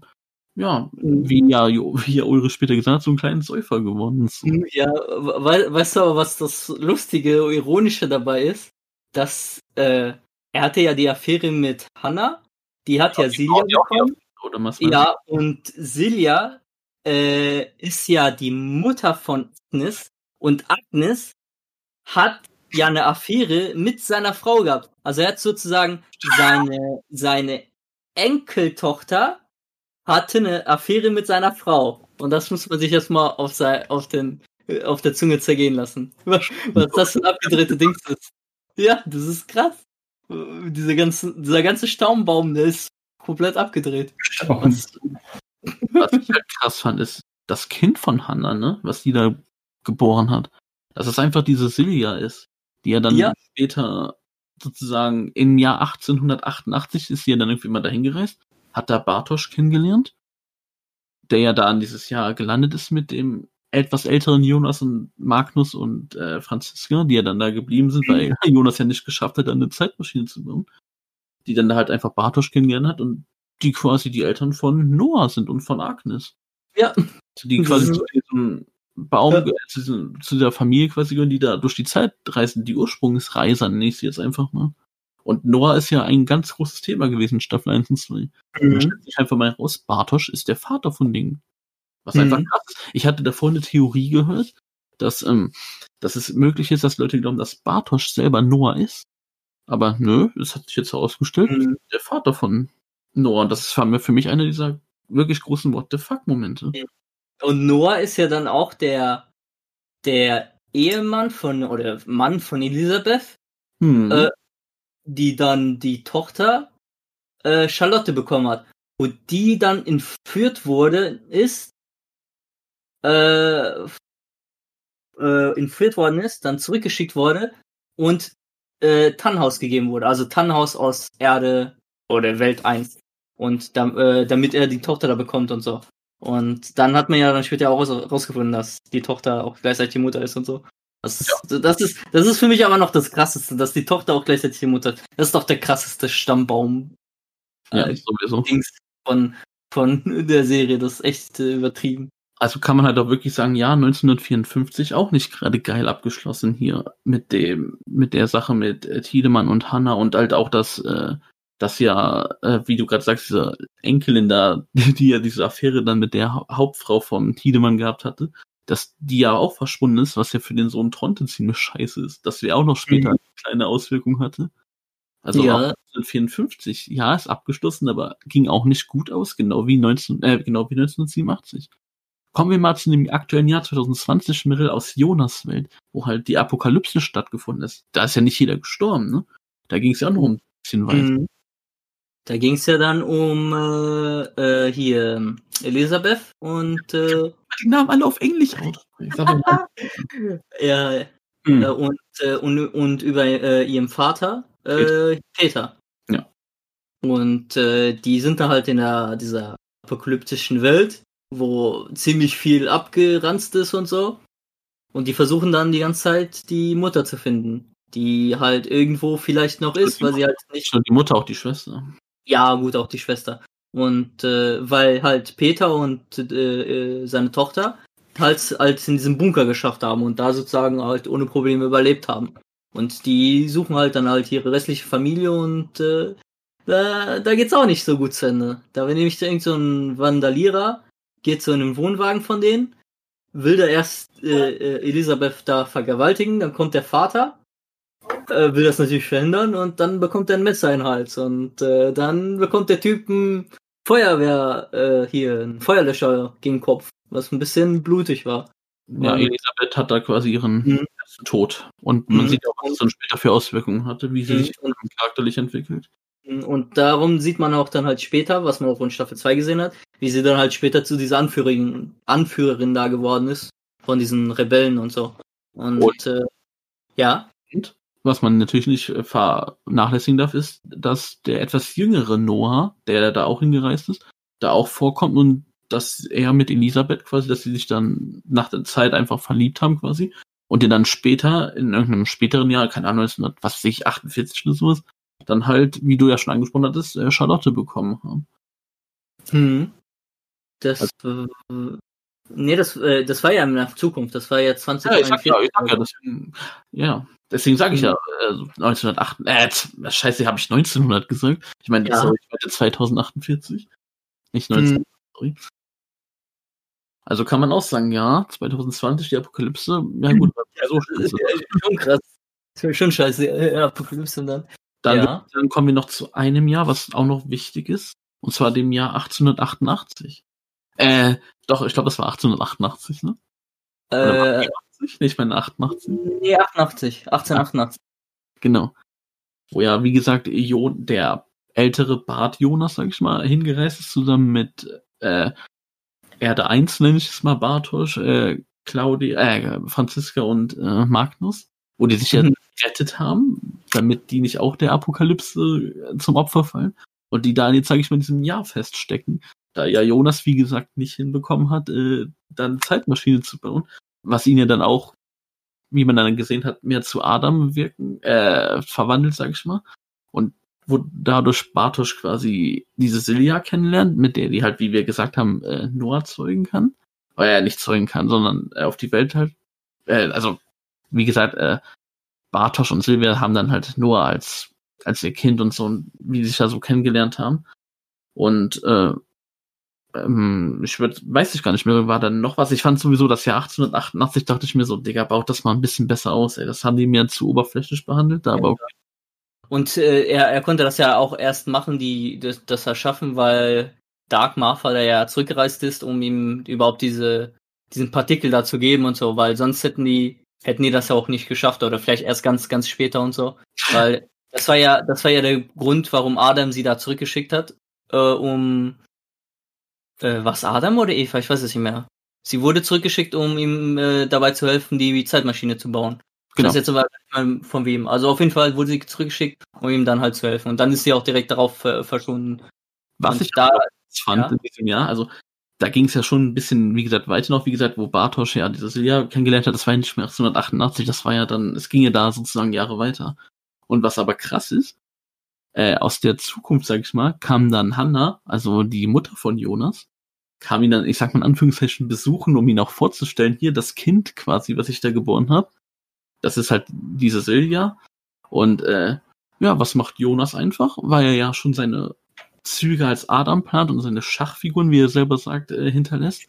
Speaker 3: ja, wie ja, wie ja Ulrich später gesagt hat, so einen kleinen Säufer geworden. So.
Speaker 2: Ja, we weißt du aber, was das Lustige, Ironische dabei ist? Dass äh, er hatte ja die Affäre mit Hannah, die hat ja, Silja
Speaker 3: die auch
Speaker 2: bekommen.
Speaker 3: Was?
Speaker 2: Ja, und Silja äh, ist ja die Mutter von Agnes und Agnes hat ja eine Affäre mit seiner Frau gehabt. Also er hat sozusagen seine, seine Enkeltochter hatte eine Affäre mit seiner Frau. Und das muss man sich erstmal auf, auf, den, auf der Zunge zergehen lassen. [laughs] Was, was das für ein abgedrehte Ding ist. Ja, das ist krass. Diese ganzen, dieser ganze Staumbaum, der ist komplett abgedreht. Was,
Speaker 3: Was ich halt krass fand, ist das Kind von Hannah, ne, was die da geboren hat. Dass es einfach diese Silja ist, die ja dann
Speaker 2: Ja.
Speaker 3: später sozusagen im Jahr 1888 ist sie ja dann irgendwie mal dahin gereist, hat da Bartosch kennengelernt, der ja da an dieses Jahr gelandet ist mit dem etwas älteren Jonas und Magnus und äh, Franziska, die ja dann da geblieben sind, weil [laughs] Jonas ja nicht geschafft hat, eine Zeitmaschine zu bauen. Die dann da halt einfach Bartosch kennengelernt hat und die quasi die Eltern von Noah sind und von Agnes.
Speaker 2: Ja.
Speaker 3: Also die quasi zu diesem Baum,
Speaker 2: Ja.
Speaker 3: zu, diesem, zu dieser Familie quasi gehören, die da durch die Zeit reisen, die Ursprungsreiser, nenne ich sie jetzt einfach mal. Und Noah ist ja ein ganz großes Thema gewesen, Staffel 1 und 2. Und
Speaker 2: Mhm.
Speaker 3: stellt sich einfach mal raus, Bartosch ist der Vater von Dingen. Was
Speaker 2: Mhm.
Speaker 3: einfach krass ist. Ich hatte davor eine Theorie gehört, dass, ähm, dass es möglich ist, dass Leute glauben, dass Bartosch selber Noah ist. Aber nö, es hat sich jetzt herausgestellt,
Speaker 2: Mhm.
Speaker 3: der Vater von Noah. Und das war mir für mich einer dieser wirklich großen What the fuck-Momente.
Speaker 2: Und Noah ist ja dann auch der, der Ehemann von, oder Mann von Elisabeth,
Speaker 3: Hm.
Speaker 2: Äh, die dann die Tochter äh, Charlotte bekommen hat. Und die dann entführt wurde, ist, äh, äh, entführt worden ist, dann zurückgeschickt wurde und äh, Tannhaus gegeben wurde. Also Tannhaus aus Erde oder Welt 1. Und dam, äh, damit er die Tochter da bekommt und so. Und dann hat man ja dann später auch raus- rausgefunden, dass die Tochter auch gleichzeitig die Mutter ist und so. Das, ist- das, ist, das ist für mich aber noch das Krasseste, dass die Tochter auch gleichzeitig die Mutter ist. Das ist doch der krasseste Stammbaum
Speaker 3: ja,
Speaker 2: äh,
Speaker 3: sowieso.
Speaker 2: Dings von, von der Serie. Das ist echt äh, übertrieben.
Speaker 3: Also kann man halt auch wirklich sagen, ja, 1954 auch nicht gerade geil abgeschlossen hier mit dem, mit der Sache mit äh, Tiedemann und Hanna und halt auch das, äh, das ja, äh, wie du gerade sagst, diese Enkelin da, [laughs] die ja diese Affäre dann mit der Hau- Hauptfrau von Tiedemann gehabt hatte, dass die ja auch verschwunden ist, was ja für den Sohn Tronte ziemlich scheiße ist, dass wir auch noch später
Speaker 2: Mhm.
Speaker 3: eine kleine Auswirkung hatte. Also
Speaker 2: Ja.
Speaker 3: auch 1954, ja, ist abgeschlossen, aber ging auch nicht gut aus, genau wie 19, äh, genau wie 1987. Kommen wir mal zu dem aktuellen Jahr 2020, Mirrell aus Jonas Welt, wo halt die Apokalypse stattgefunden ist. Da ist ja nicht jeder gestorben, ne? Da ging es ja auch noch ein bisschen weiter.
Speaker 2: Mhm. Da ging es ja dann um äh, äh, hier Elisabeth und äh,
Speaker 3: Die Namen alle auf Englisch mal. [laughs]
Speaker 2: ja,
Speaker 3: Hm.
Speaker 2: äh, und, äh, und, und über äh, ihrem Vater, äh, Peter.
Speaker 3: Ja.
Speaker 2: Und äh, die sind da halt in der, dieser apokalyptischen Welt, wo ziemlich viel abgeranzt ist und so. Und die versuchen dann die ganze Zeit die Mutter zu finden, die halt irgendwo vielleicht noch ist, weil sie halt nicht
Speaker 3: Schon die Mutter, auch die Schwester.
Speaker 2: Ja, gut, auch die Schwester. Und äh, weil halt Peter und äh, äh, seine Tochter halt, halt in diesem Bunker geschafft haben und da sozusagen halt ohne Probleme überlebt haben. Und die suchen halt dann halt ihre restliche Familie und äh, da, da geht's auch nicht so gut zu Ende. Da wenn nämlich irgend so ein Vandalierer, geht in einen Wohnwagen von denen, will da erst äh, äh, Elisabeth da vergewaltigen, dann kommt der Vater, äh, will das natürlich verhindern und dann bekommt er ein Messer in den Hals und äh, dann bekommt der Typ ein Feuerwehr äh, hier, ein Feuerlöscher gegen den Kopf, was ein bisschen blutig war.
Speaker 3: Ja,
Speaker 2: Mhm.
Speaker 3: Elisabeth hat da quasi ihren
Speaker 2: Mhm.
Speaker 3: Tod. Und man
Speaker 2: Mhm.
Speaker 3: sieht auch, was es dann später für Auswirkungen hatte, wie sie
Speaker 2: Mhm.
Speaker 3: sich charakterlich entwickelt.
Speaker 2: Und darum sieht man auch dann halt später, was man auch in Staffel 2 gesehen hat, wie sie dann halt später zu dieser Anführerin, Anführerin da geworden ist, von diesen Rebellen und so. Und,
Speaker 3: Und-
Speaker 2: äh, ja,
Speaker 3: Und was man natürlich nicht äh, vernachlässigen darf, ist, dass der etwas jüngere Noah, der da auch hingereist ist, da auch vorkommt und dass er mit Elisabeth quasi, dass sie sich dann nach der Zeit einfach verliebt haben quasi und den dann später, in irgendeinem späteren Jahr, keine Ahnung, 1900, was ich, 48 oder sowas, dann halt, wie du ja schon angesprochen hattest, äh, Charlotte bekommen haben.
Speaker 2: hm. das, äh, nee, das, äh, das war ja in der Zukunft, das war ja 20
Speaker 3: Ja, ich sag ja, ich sag ja, deswegen, ja, deswegen sage ich ja, äh, 1908, äh, scheiße, habe ich 1900 gesagt? Ich meine,
Speaker 2: Ja.
Speaker 3: sorry, ich meinte 2048, nicht 19,
Speaker 2: Mhm.
Speaker 3: sorry. Also kann man auch sagen, ja, 2020 die Apokalypse, ja [laughs] gut,
Speaker 2: Ja,
Speaker 3: so
Speaker 2: ja schon krass. Das wäre schon scheiße, äh, Apokalypse und dann.
Speaker 3: Dann,
Speaker 2: Ja.
Speaker 3: dann kommen wir noch zu einem Jahr, was auch noch wichtig ist, und zwar dem Jahr 1888. Äh, doch, ich glaube, das war 1888, ne? Oder
Speaker 2: Äh,
Speaker 3: 88? Nee, ich meine 88.
Speaker 2: nee, 88, 1888.
Speaker 3: Genau. Wo ja, wie gesagt, jo der ältere Bart Jonas, sag ich mal, hingereist ist, zusammen mit äh, Erde 1, nenne ich es mal, Bartosch, äh, Claudia, äh, Franziska und äh, Magnus, wo die sich ja
Speaker 2: Mhm.
Speaker 3: gerettet haben, damit die nicht auch der Apokalypse äh, zum Opfer fallen. Und die da jetzt, sage ich mal, in diesem Jahr feststecken. Da ja Jonas, wie gesagt, nicht hinbekommen hat, äh, dann Zeitmaschine zu bauen, was ihn ja dann auch wie man dann gesehen hat, mehr zu Adam wirken, äh, verwandelt, sag ich mal. Und wo dadurch Bartosch quasi diese Silja kennenlernt, mit der die halt, wie wir gesagt haben, äh, Noah zeugen kann. Oder er nicht zeugen kann, sondern äh, auf die Welt halt. Äh, also, wie gesagt, äh, Bartosch und Silvia haben dann halt Noah als, als ihr Kind und so, wie sie sich da so kennengelernt haben. Und äh, ähm, ich würd, weiß ich gar nicht mehr, war dann noch was. Ich fand sowieso das Jahr 1888, dachte ich mir so, Digga, baut das mal ein bisschen besser aus, ey. Das haben die mir zu oberflächlich behandelt, aber okay.
Speaker 2: Und äh, er, er konnte das ja auch erst machen, die das, das erschaffen, weil Dark Martha der ja zurückgereist ist, um ihm überhaupt diese diesen Partikel da zu geben und so, weil sonst hätten die hätten die das ja auch nicht geschafft oder vielleicht erst ganz ganz später und so, weil das war ja das war ja der Grund, warum Adam sie da zurückgeschickt hat, äh, um äh, was Adam oder Eva, ich weiß es nicht mehr. Sie wurde zurückgeschickt, um ihm äh, dabei zu helfen, die Zeitmaschine zu bauen.
Speaker 3: Genau.
Speaker 2: Das ist jetzt aber von wem. Also auf jeden Fall wurde sie zurückgeschickt, um ihm dann halt zu helfen. Und dann ist sie auch direkt darauf äh, verschwunden.
Speaker 3: Was
Speaker 2: Und
Speaker 3: ich
Speaker 2: da,
Speaker 3: fand
Speaker 2: Ja.
Speaker 3: in diesem Jahr, also da ging es ja schon ein bisschen, wie gesagt, weiter noch, wie gesagt, wo Bartosch ja diese Silja kennengelernt hat, das war ja nicht mehr 1888, das war ja dann, es ging ja da sozusagen Jahre weiter. Und was aber krass ist, äh, aus der Zukunft, sag ich mal, kam dann Hannah, also die Mutter von Jonas, kam ihn dann, ich sag mal in Anführungszeichen, besuchen, um ihn auch vorzustellen, hier das Kind quasi, was ich da geboren habe. Das ist halt diese Silja. Und äh, ja, was macht Jonas einfach? Weil er ja schon seine Züge als Adam plant und seine Schachfiguren, wie er selber sagt, äh, hinterlässt,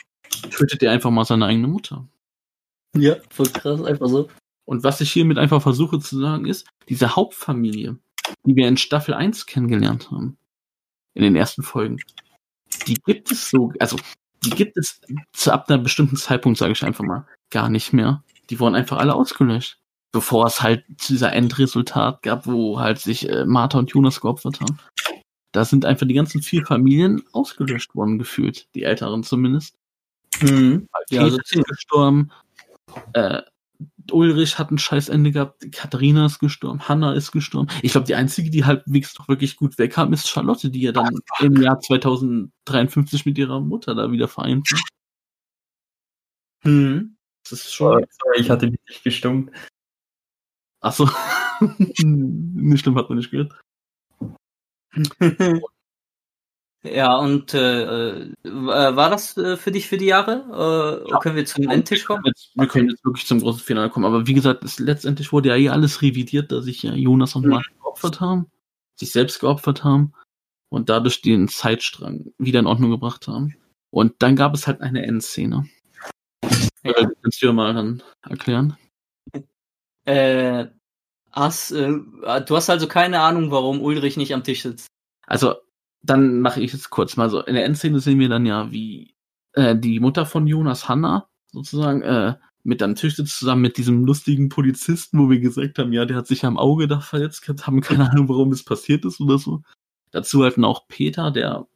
Speaker 3: tötet er einfach mal seine eigene Mutter.
Speaker 2: ja, voll krass, einfach so.
Speaker 3: Und was ich hiermit einfach versuche zu sagen ist, diese Hauptfamilie, die wir in Staffel 1 kennengelernt haben, in den ersten Folgen, die gibt es so, also die gibt es zu ab einem bestimmten Zeitpunkt, sage ich einfach mal, gar nicht mehr. Die wurden einfach alle ausgelöscht. Bevor es halt zu dieser Endresultat gab, wo halt sich äh, Martha und Jonas geopfert haben. Da sind einfach die ganzen vier Familien ausgelöscht worden, gefühlt. Die älteren zumindest.
Speaker 2: Mhm. Ja, also
Speaker 3: ist gestorben. Äh, Ulrich hat ein scheiß Ende gehabt. Katharina ist gestorben. Hanna ist gestorben. Ich glaube, die einzige, die halbwegs noch wirklich gut wegkam, ist Charlotte, die ja dann im Jahr 2053 mit ihrer Mutter da wieder vereint wird.
Speaker 2: Mhm.
Speaker 3: Das ist schon.
Speaker 1: Sorry, ich hatte mich nicht gestummt.
Speaker 3: Achso. [laughs] nicht schlimm, hat man nicht gehört. [laughs]
Speaker 2: Ja, und äh, äh, war das äh, für dich für die Jahre? Äh,
Speaker 3: Ja.
Speaker 2: Können wir zum Endtisch kommen?
Speaker 3: Wir können jetzt wirklich zum großen Finale kommen. Aber wie gesagt, es, letztendlich wurde ja eh alles revidiert, dass sich ja Jonas und
Speaker 2: Mhm.
Speaker 3: Martin geopfert haben, sich selbst geopfert haben und dadurch den Zeitstrang wieder in Ordnung gebracht haben. Und dann gab es halt eine Endszene.
Speaker 2: Ja.
Speaker 3: Äh, Kannst du ja mal dann erklären?
Speaker 2: Äh, hast, äh, du hast also keine Ahnung, warum Ulrich nicht am Tisch sitzt.
Speaker 3: Also, dann mache ich jetzt kurz mal so. In der Endszene sehen wir dann ja, wie äh, die Mutter von Jonas, Hanna, sozusagen, äh, mit am Tisch sitzt, zusammen mit diesem lustigen Polizisten, wo wir gesagt haben, ja, der hat sich am Auge da verletzt gehabt, haben keine Ahnung, warum das passiert ist oder so. Dazu halt noch Peter, der,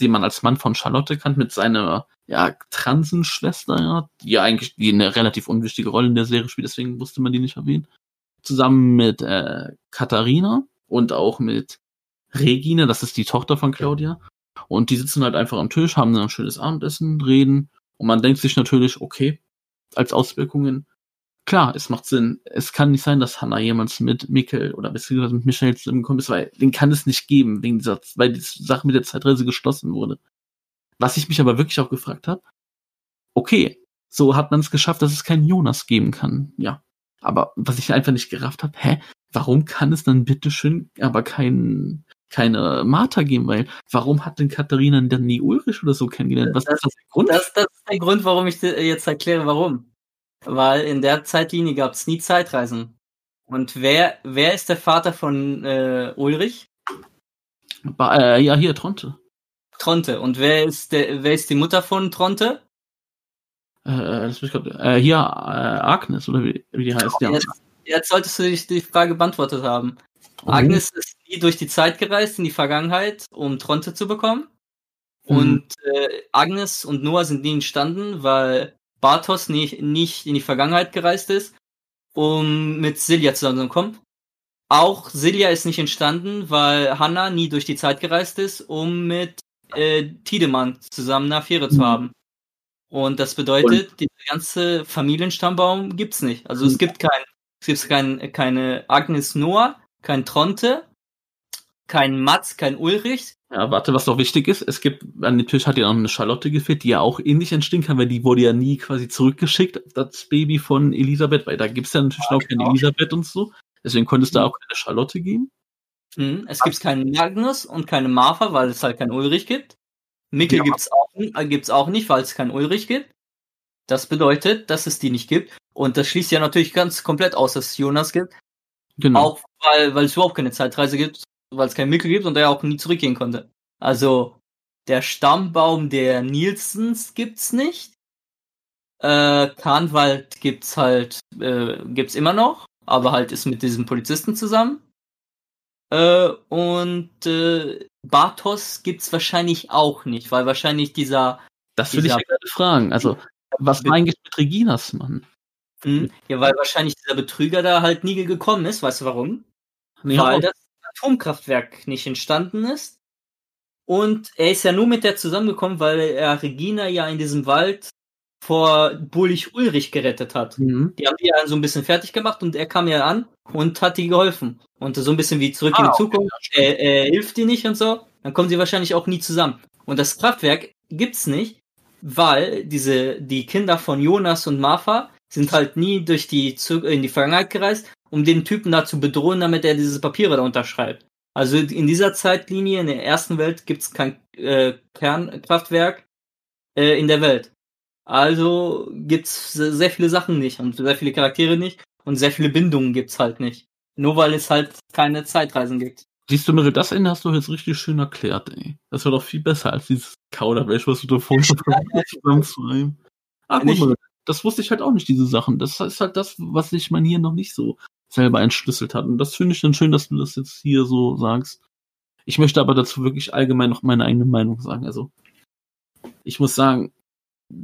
Speaker 3: den man als Mann von Charlotte kannt, mit seiner, ja, Transenschwester, ja, die ja eigentlich die eine relativ unwichtige Rolle in der Serie spielt, deswegen musste man die nicht erwähnen. Zusammen mit äh, Katharina und auch mit Regine, das ist die Tochter von Claudia. Und die sitzen halt einfach am Tisch, haben dann ein schönes Abendessen, reden. Und man denkt sich natürlich, okay, als Auswirkungen, klar, es macht Sinn. Es kann nicht sein, dass Hannah jemals mit Mikkel oder beziehungsweise mit Michelle zusammengekommen ist, weil den kann es nicht geben, wegen dieser, weil die Sache mit der Zeitreise geschlossen wurde. Was ich mich aber wirklich auch gefragt habe, okay, so hat man es geschafft, dass es keinen Jonas geben kann. Ja. Aber was ich einfach nicht gerafft habe, hä, warum kann es dann bitteschön aber kein, keine Martha geben? Weil warum hat denn Katharina dann nie Ulrich oder so kennengelernt? Was
Speaker 2: Das-
Speaker 3: ist das der Grund?
Speaker 2: Das, das ist der Grund, warum ich dir jetzt erkläre, warum. Weil in der Zeitlinie gab es nie Zeitreisen. Und wer, wer ist der Vater von äh, Ulrich?
Speaker 3: Ba äh, ja, hier, Tronte.
Speaker 2: Tronte. Und wer ist der, wer ist die Mutter von Tronte?
Speaker 3: Äh, lass mich grad, äh, hier, äh, Agnes, oder wie, wie die heißt, ja.
Speaker 2: Jetzt, jetzt solltest du dich die Frage beantwortet haben.
Speaker 3: Mhm.
Speaker 2: Agnes ist nie durch die Zeit gereist in die Vergangenheit, um Tronte zu bekommen.
Speaker 3: Mhm.
Speaker 2: Und äh, Agnes und Noah sind nie entstanden, weil Bartos nie, nicht in die Vergangenheit gereist ist, um mit Silja zusammenzukommen. Auch Silja ist nicht entstanden, weil Hannah nie durch die Zeit gereist ist, um mit äh, Tiedemann zusammen eine Affäre zu
Speaker 3: Mhm.
Speaker 2: haben. Und das bedeutet, dieser ganze Familienstammbaum gibt's nicht. Also es
Speaker 3: Mhm.
Speaker 2: gibt kein, es gibt kein, keine Agnes Noah, kein Tronte, kein Mats, kein Ulrich.
Speaker 3: Ja, warte, was noch wichtig ist, es gibt, an dem Tisch hat ja noch eine Charlotte gefehlt, die ja auch ähnlich entstehen kann, weil die wurde ja nie quasi zurückgeschickt, das Baby von Elisabeth, weil da gibt's ja natürlich noch keine
Speaker 2: genau.
Speaker 3: Elisabeth und so. Deswegen konnte es da
Speaker 2: Mhm.
Speaker 3: auch keine Charlotte geben.
Speaker 2: Hm, Es gibt keinen Magnus und keine Martha, weil es halt keinen Ulrich gibt. Mikkel
Speaker 3: Ja.
Speaker 2: gibt's auch, äh, gibt's auch nicht, weil es keinen Ulrich gibt. Das bedeutet, dass es die nicht gibt. Und das schließt ja natürlich ganz komplett aus, dass es Jonas gibt.
Speaker 3: Genau.
Speaker 2: Auch weil, weil es überhaupt keine Zeitreise gibt, weil es keinen Mikkel gibt und er auch nie zurückgehen konnte. Also, der Stammbaum der Nielsens gibt's nicht. Äh, Kahnwald gibt's halt, äh, gibt's immer noch, aber halt ist mit diesem Polizisten zusammen. Äh, und äh, Bartos gibt's wahrscheinlich auch nicht, weil wahrscheinlich dieser,
Speaker 3: das will ich
Speaker 2: dieser-
Speaker 3: ja gerade fragen. Also, was war eigentlich mit Reginas Mann?
Speaker 2: Hm, ja, weil wahrscheinlich dieser Betrüger da halt nie gekommen ist. Weißt du warum?
Speaker 3: Nee,
Speaker 2: weil das Atomkraftwerk nicht entstanden ist. Und er ist ja nur mit der zusammengekommen, weil er Regina ja in diesem Wald vor Bullig Ulrich gerettet hat.
Speaker 3: Mhm.
Speaker 2: Die haben die ja so ein bisschen fertig gemacht und er kam ja an und hat die geholfen. Und so ein bisschen wie zurück in
Speaker 3: Ah,
Speaker 2: die
Speaker 3: okay,
Speaker 2: Zukunft.
Speaker 3: ja, stimmt.
Speaker 2: er, er hilft die nicht und so. Dann kommen sie wahrscheinlich auch nie zusammen. Und das Kraftwerk gibt's nicht, weil diese, die Kinder von Jonas und Martha sind halt nie durch die, in die Vergangenheit gereist, um den Typen da zu bedrohen, damit er diese Papiere da unterschreibt. Also in dieser Zeitlinie, in der ersten Welt, gibt's kein äh, Kernkraftwerk äh, in der Welt. Also gibt's se- sehr viele Sachen nicht und sehr viele Charaktere nicht und sehr viele Bindungen gibt's halt nicht. Nur weil es halt keine Zeitreisen gibt.
Speaker 3: Siehst du, Mirre, das Ende hast du jetzt richtig schön erklärt, ey. Das war doch viel besser als dieses Kauderwelsch, was du da vorhin [laughs] [laughs] zusammenzureimen. Ah, gut, das wusste ich halt auch nicht, diese Sachen. Das ist halt das, was sich man hier noch nicht so selber entschlüsselt hat. Und das finde ich dann schön, dass du das jetzt hier so sagst. Ich möchte aber dazu wirklich allgemein noch meine eigene Meinung sagen. Also, ich muss sagen,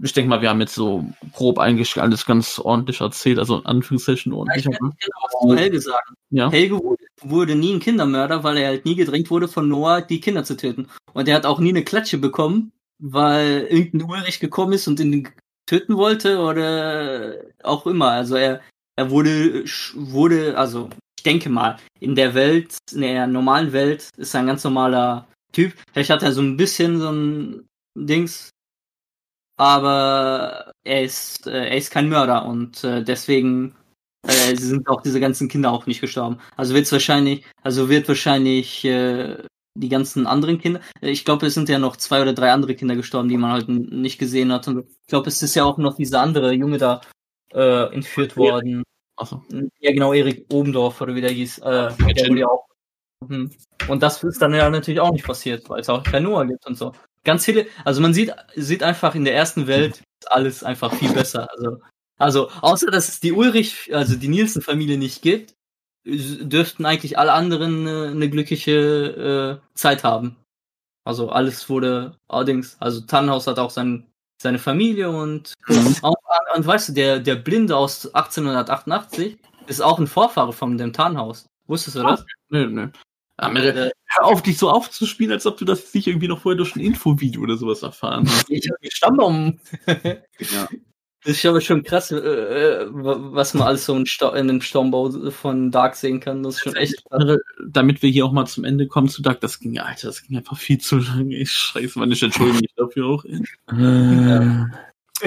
Speaker 3: ich denke mal, wir haben jetzt so grob eigentlich alles ganz ordentlich erzählt, also in Anführungszeichen ordentlich.
Speaker 2: Ich kann genau was zu Helge sagen.
Speaker 3: Ja.
Speaker 2: Helge wurde, wurde nie ein Kindermörder, weil er halt nie gedrängt wurde von Noah, die Kinder zu töten. Und er hat auch nie eine Klatsche bekommen, weil irgendein Ulrich gekommen ist und ihn töten wollte oder auch immer. Also er, er wurde, wurde, also ich denke mal, in der Welt, in der normalen Welt ist er ein ganz normaler Typ. Vielleicht hat er so ein bisschen so ein Dings, aber er ist, äh, er ist kein Mörder und äh, deswegen äh, sind auch diese ganzen Kinder auch nicht gestorben. Also wird's wahrscheinlich, also wird wahrscheinlich äh, die ganzen anderen Kinder. Ich glaube, es sind ja noch zwei oder drei andere Kinder gestorben, die man halt nicht gesehen hat. Und ich glaube, es ist ja auch noch dieser andere Junge da äh, entführt worden.
Speaker 3: Achso.
Speaker 2: Ja, genau, Erik Obendorf oder wie der hieß. Äh, der wurde ja auch. Mhm. Und das ist dann ja natürlich auch nicht passiert, weil es auch kein Noah gibt und so. Ganz viele, also man sieht, sieht einfach in der ersten Welt ist alles einfach viel besser. Also, also außer dass es die Ulrich, also die Nielsen-Familie nicht gibt, dürften eigentlich alle anderen eine glückliche äh, Zeit haben. Also alles wurde allerdings, also Tannenhaus hat auch sein, seine Familie und,
Speaker 3: Mhm.
Speaker 2: und, und weißt du, der, der Blinde aus 1888 ist auch ein Vorfahre von dem Tannenhaus. Wusstest du das?
Speaker 3: Nö, nö. Ah, Meryl,
Speaker 2: Äh,
Speaker 3: hör auf, dich so aufzuspielen, als ob du das nicht irgendwie noch vorher durch ein Infovideo oder sowas erfahren hast.
Speaker 2: ich habe den Stammbaum.
Speaker 3: Ja. [laughs]
Speaker 2: Das ist aber schon krass, äh, äh, was man alles so in, Sta in dem Sturmbau von Dark sehen kann. Das ist schon echt krass.
Speaker 3: Damit wir hier auch mal zum Ende kommen zu Dark, das ging, Alter, das ging einfach viel zu lange. Ich scheiße, man, ich entschuldige mich dafür auch. ey.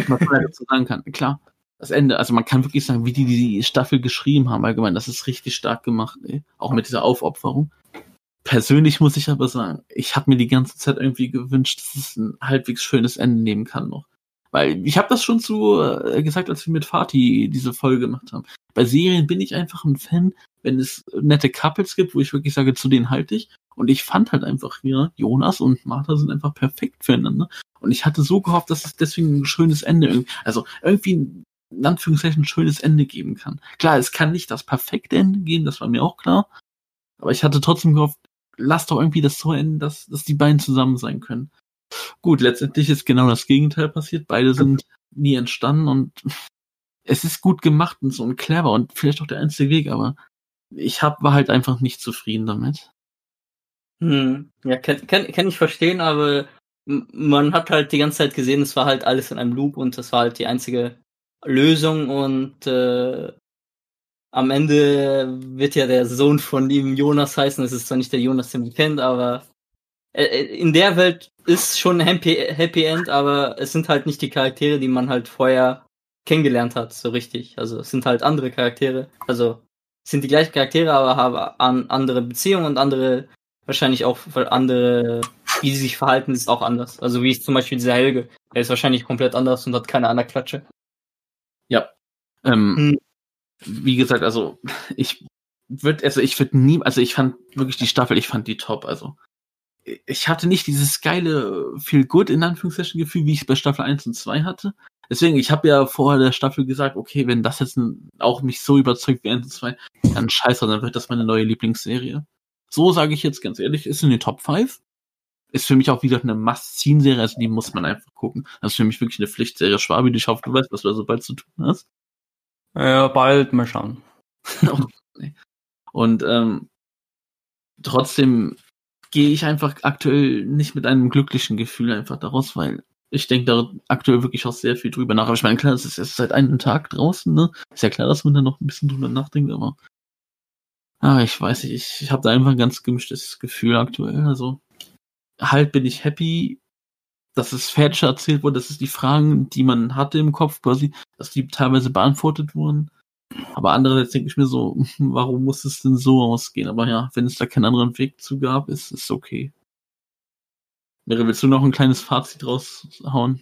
Speaker 3: Was man dazu sagen kann, klar. Das Ende, also man kann wirklich sagen, wie die die Staffel geschrieben haben, allgemein, das ist richtig stark gemacht, ey. Auch mit dieser Aufopferung. Persönlich muss ich aber sagen, ich habe mir die ganze Zeit irgendwie gewünscht, dass es ein halbwegs schönes Ende nehmen kann noch. Weil ich habe das schon zu äh, gesagt, als wir mit Fatih diese Folge gemacht haben. Bei Serien bin ich einfach ein Fan, wenn es nette Couples gibt, wo ich wirklich sage, zu denen halte ich. Und ich fand halt einfach hier, Jonas und Martha sind einfach perfekt füreinander. Und ich hatte so gehofft, dass es deswegen ein schönes Ende, also irgendwie in Anführungszeichen ein schönes Ende geben kann. Klar, es kann nicht das perfekte Ende geben, das war mir auch klar. Aber ich hatte trotzdem gehofft, lass doch irgendwie das so enden, dass, dass die beiden zusammen sein können. Gut, letztendlich ist genau das Gegenteil passiert. Beide sind nie entstanden und [laughs] es ist gut gemacht und so und clever und vielleicht auch der einzige Weg, aber ich hab, war halt einfach nicht zufrieden damit.
Speaker 2: Hm. Ja, kann, kann, kann ich verstehen, aber man hat halt die ganze Zeit gesehen, es war halt alles in einem Loop und das war halt die einzige Lösung und äh, am Ende wird ja der Sohn von ihm Jonas heißen. Es ist zwar nicht der Jonas, den man kennt, aber in der Welt ist schon ein Happy, Happy End, aber es sind halt nicht die Charaktere, die man halt vorher kennengelernt hat, so richtig. Also es sind halt andere Charaktere. Also es sind die gleichen Charaktere, aber haben an, andere Beziehungen und andere, wahrscheinlich auch andere, wie sie sich verhalten, ist auch anders. Also wie zum Beispiel dieser Helge, der ist wahrscheinlich komplett anders und hat keine andere Klatsche.
Speaker 3: Ähm,
Speaker 2: Hm.
Speaker 3: Wie gesagt, also ich würde, also ich würde nie, also ich fand wirklich die Staffel, ich fand die top. Also ich hatte nicht dieses geile Feel Good in Anführungszeichen Gefühl, wie ich es bei Staffel 1 und 2 hatte. Deswegen, ich habe ja vorher der Staffel gesagt, okay, wenn das jetzt auch mich so überzeugt wie 1 und 2, dann scheiße, dann wird das meine neue Lieblingsserie. So sage ich jetzt ganz ehrlich, ist in den Top 5. Ist für mich auch wieder eine Must-Seen-Serie, also die muss man einfach gucken. Das ist für mich wirklich eine Pflichtserie. Schwabi, ich hoffe, du weißt, was du da so bald zu tun hast.
Speaker 1: Ja, bald mal schauen. [laughs]
Speaker 3: Und ähm, trotzdem gehe ich einfach aktuell nicht mit einem glücklichen Gefühl einfach daraus, weil ich denke da aktuell wirklich auch sehr viel drüber nach. Aber ich meine, klar, es ist erst seit einem Tag draußen, ne? Ist ja klar, dass man da noch ein bisschen drüber nachdenkt, aber ah, ich weiß nicht, ich, ich habe da einfach ein ganz gemischtes Gefühl aktuell. Also halt bin ich happy, dass es fertig erzählt wurde, dass es die Fragen, die man hatte im Kopf quasi, dass die teilweise beantwortet wurden. Aber andererseits denke ich mir so, [laughs] warum muss es denn so ausgehen? Aber ja, wenn es da keinen anderen Weg zu gab, ist es okay. Mary, willst du noch ein kleines Fazit raushauen?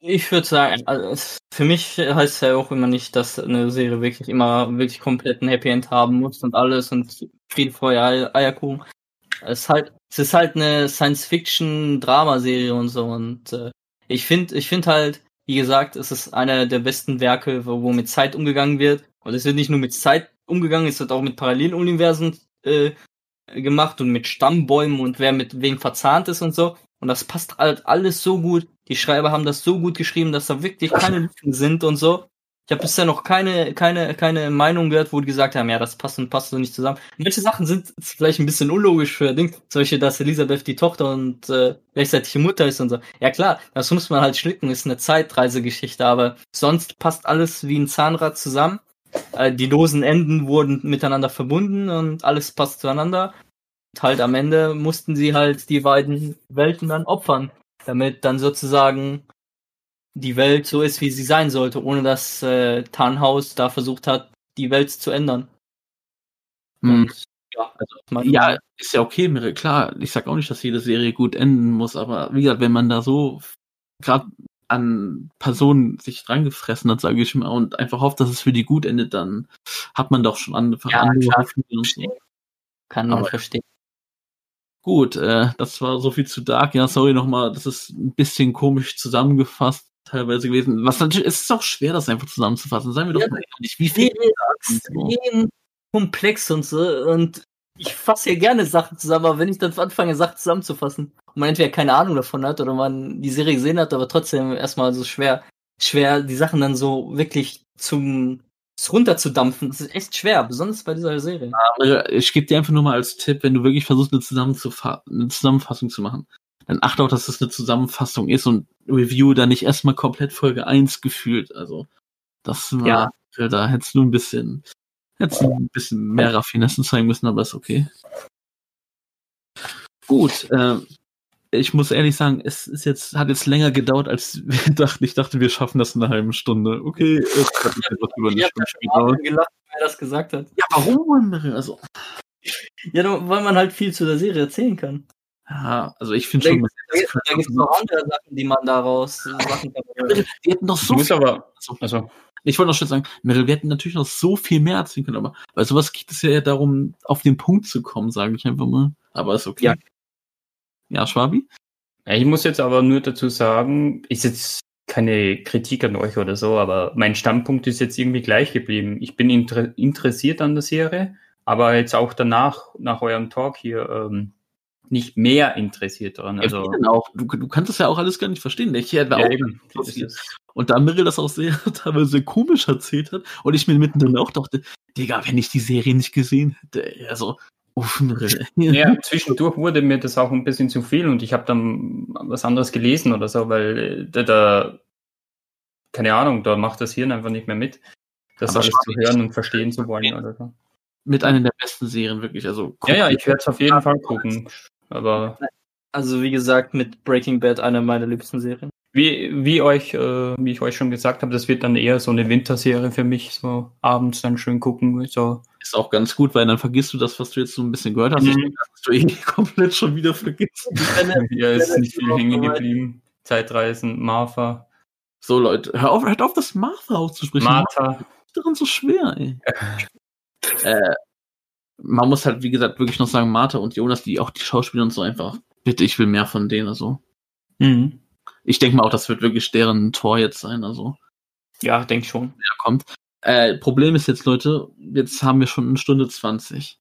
Speaker 2: Ich würde sagen, also für mich heißt es ja auch immer nicht, dass eine Serie wirklich immer wirklich komplett ein Happy End haben muss und alles und Friede, Freude, Eier- Eierkuchen. Es ist halt, es ist halt eine Science-Fiction-Dramaserie und so und äh, ich finde, ich finde halt, wie gesagt, es ist einer der besten Werke, wo, mit Zeit umgegangen wird. Und es wird nicht nur mit Zeit umgegangen, es wird auch mit Paralleluniversen äh, gemacht und mit Stammbäumen und wer mit wem verzahnt ist und so. Und das passt halt alles so gut. Die Schreiber haben das so gut geschrieben, dass da wirklich keine Lücken sind und so. Ich habe bisher noch keine, keine, keine Meinung gehört, wo die gesagt haben, ja, das passt und passt so nicht zusammen. Manche Sachen sind vielleicht ein bisschen unlogisch für Ding. Beispiel, dass Elisabeth die Tochter und äh, gleichzeitig Mutter ist und so. Ja klar, das muss man halt schnicken, ist eine Zeitreisegeschichte, aber sonst passt alles wie ein Zahnrad zusammen. Äh, die losen Enden wurden miteinander verbunden und alles passt zueinander. halt am Ende mussten sie halt die beiden Welten dann opfern, damit dann sozusagen die Welt so ist, wie sie sein sollte, ohne dass äh, Tannhaus da versucht hat, die Welt zu ändern.
Speaker 3: Hm.
Speaker 2: Und, ja, also
Speaker 3: Ja, ist ja okay, Mirre, klar. Ich sag auch nicht, dass jede Serie gut enden muss, aber wie gesagt, wenn man da so gerade an Personen sich dran gefressen hat, sage ich mal, und einfach hofft, dass es für die gut endet, dann hat man doch schon einfach
Speaker 2: Ja,
Speaker 3: andere
Speaker 2: klar.
Speaker 3: Und so.
Speaker 2: kann man
Speaker 3: aber-
Speaker 2: verstehen.
Speaker 3: Gut, äh, das war so viel zu Dark. Ja, sorry nochmal, das ist ein bisschen komisch zusammengefasst teilweise gewesen. Was natürlich, es ist auch schwer, das einfach zusammenzufassen. Seien wir doch
Speaker 2: Ja.
Speaker 3: mal ehrlich, wie viel
Speaker 2: extrem komplex und so. Und ich fasse hier gerne Sachen zusammen, aber wenn ich dann anfange, Sachen zusammenzufassen und man entweder keine Ahnung davon hat oder man die Serie gesehen hat, aber trotzdem erstmal so schwer, schwer, die Sachen dann so wirklich zum runterzudampfen, das ist echt schwer, besonders bei dieser Serie.
Speaker 3: Ich gebe dir einfach nur mal als Tipp, wenn du wirklich versuchst, eine, Zusammenzufa eine Zusammenfassung zu machen, dann achte auch, dass das eine Zusammenfassung ist und Review da nicht erstmal komplett Folge 1 gefühlt. Also, das war,
Speaker 2: Ja.
Speaker 3: ja. da hättest du ein bisschen, hättest du ein bisschen mehr Raffinessen zeigen müssen, aber ist okay. Gut, äh, ich muss ehrlich sagen, es ist jetzt, hat jetzt länger gedauert, als [laughs] wir dachten. Ich dachte, wir schaffen das in einer halben Stunde. Okay, es hat etwas über eine
Speaker 2: Ich
Speaker 3: Stunde gedauert.
Speaker 2: gelacht, wer das gesagt hat.
Speaker 3: Ja, warum? Also,
Speaker 2: Ja, weil man halt viel zu der Serie erzählen kann.
Speaker 3: Ja, also ich finde
Speaker 2: Da
Speaker 3: schon,
Speaker 2: gibt da gibt's noch andere Sachen, die man daraus äh, machen kann.
Speaker 3: Wir hätten noch
Speaker 1: Ich
Speaker 3: so
Speaker 1: muss
Speaker 3: viel.
Speaker 1: aber,
Speaker 3: Also,
Speaker 1: also,
Speaker 3: ich wollte noch schon sagen, Meryl, wir hätten natürlich noch so viel mehr erzählen können, aber bei sowas geht es ja eher darum, auf den Punkt zu kommen, sage ich einfach mal. Aber ist okay.
Speaker 2: Ja.
Speaker 3: Ja, Schwabi?
Speaker 1: Ja, Ich muss jetzt aber nur dazu sagen, ist jetzt keine Kritik an euch oder so, aber mein Standpunkt ist jetzt irgendwie gleich geblieben. Ich bin inter interessiert an der Serie, aber jetzt auch danach, nach eurem Talk hier, ähm, nicht mehr interessiert daran.
Speaker 3: Also, auch, du, du kannst das ja auch alles gar nicht verstehen. Ich hätte
Speaker 1: ja,
Speaker 3: auch,
Speaker 1: eben.
Speaker 3: Und da Meryl das auch sehr [laughs] teilweise komisch erzählt hat und ich mir mittendrin auch dachte, Digga, wenn ich die Serie nicht gesehen hätte, also, uff,
Speaker 1: ja, [laughs] zwischendurch wurde mir das auch ein bisschen zu viel und ich habe dann was anderes gelesen oder so, weil äh, da, da, keine Ahnung, da macht das Hirn einfach nicht mehr mit, das
Speaker 3: Aber
Speaker 1: alles zu hören und verstehen zu wollen oder so.
Speaker 3: Mit einer der besten Serien, wirklich. Also,
Speaker 1: Ja, ja, ich werde es auf jeden Fall gucken. Aber
Speaker 2: Also wie gesagt, mit Breaking Bad einer meiner liebsten Serien.
Speaker 1: wie, wie euch, äh, wie ich euch schon gesagt habe, das wird dann eher so eine Winterserie für mich, so abends dann schön gucken. So.
Speaker 3: ist auch ganz gut, weil dann vergisst du das, was du jetzt so ein bisschen gehört hast. Ich
Speaker 1: Mhm.
Speaker 3: denke, dass du irgendwie [laughs] komplett schon wieder vergisst. [laughs]
Speaker 1: Ja, ist nicht viel hängen geblieben. Zeitreisen, Martha.
Speaker 3: So, Leute, hör auf, hört auf, das Martha auszusprechen.
Speaker 1: Martha.
Speaker 3: ist daran so schwer, ey. äh, [laughs] man muss halt, wie gesagt, wirklich noch sagen, Martha und Jonas, die auch die Schauspieler und so einfach, bitte, ich will mehr von denen, also.
Speaker 1: Mhm.
Speaker 3: Ich denke mal auch, das wird wirklich deren Tor jetzt sein, also,
Speaker 2: Ja, denk schon.
Speaker 3: wer kommt. Äh, Problem ist jetzt, Leute, jetzt haben wir schon eine Stunde 20.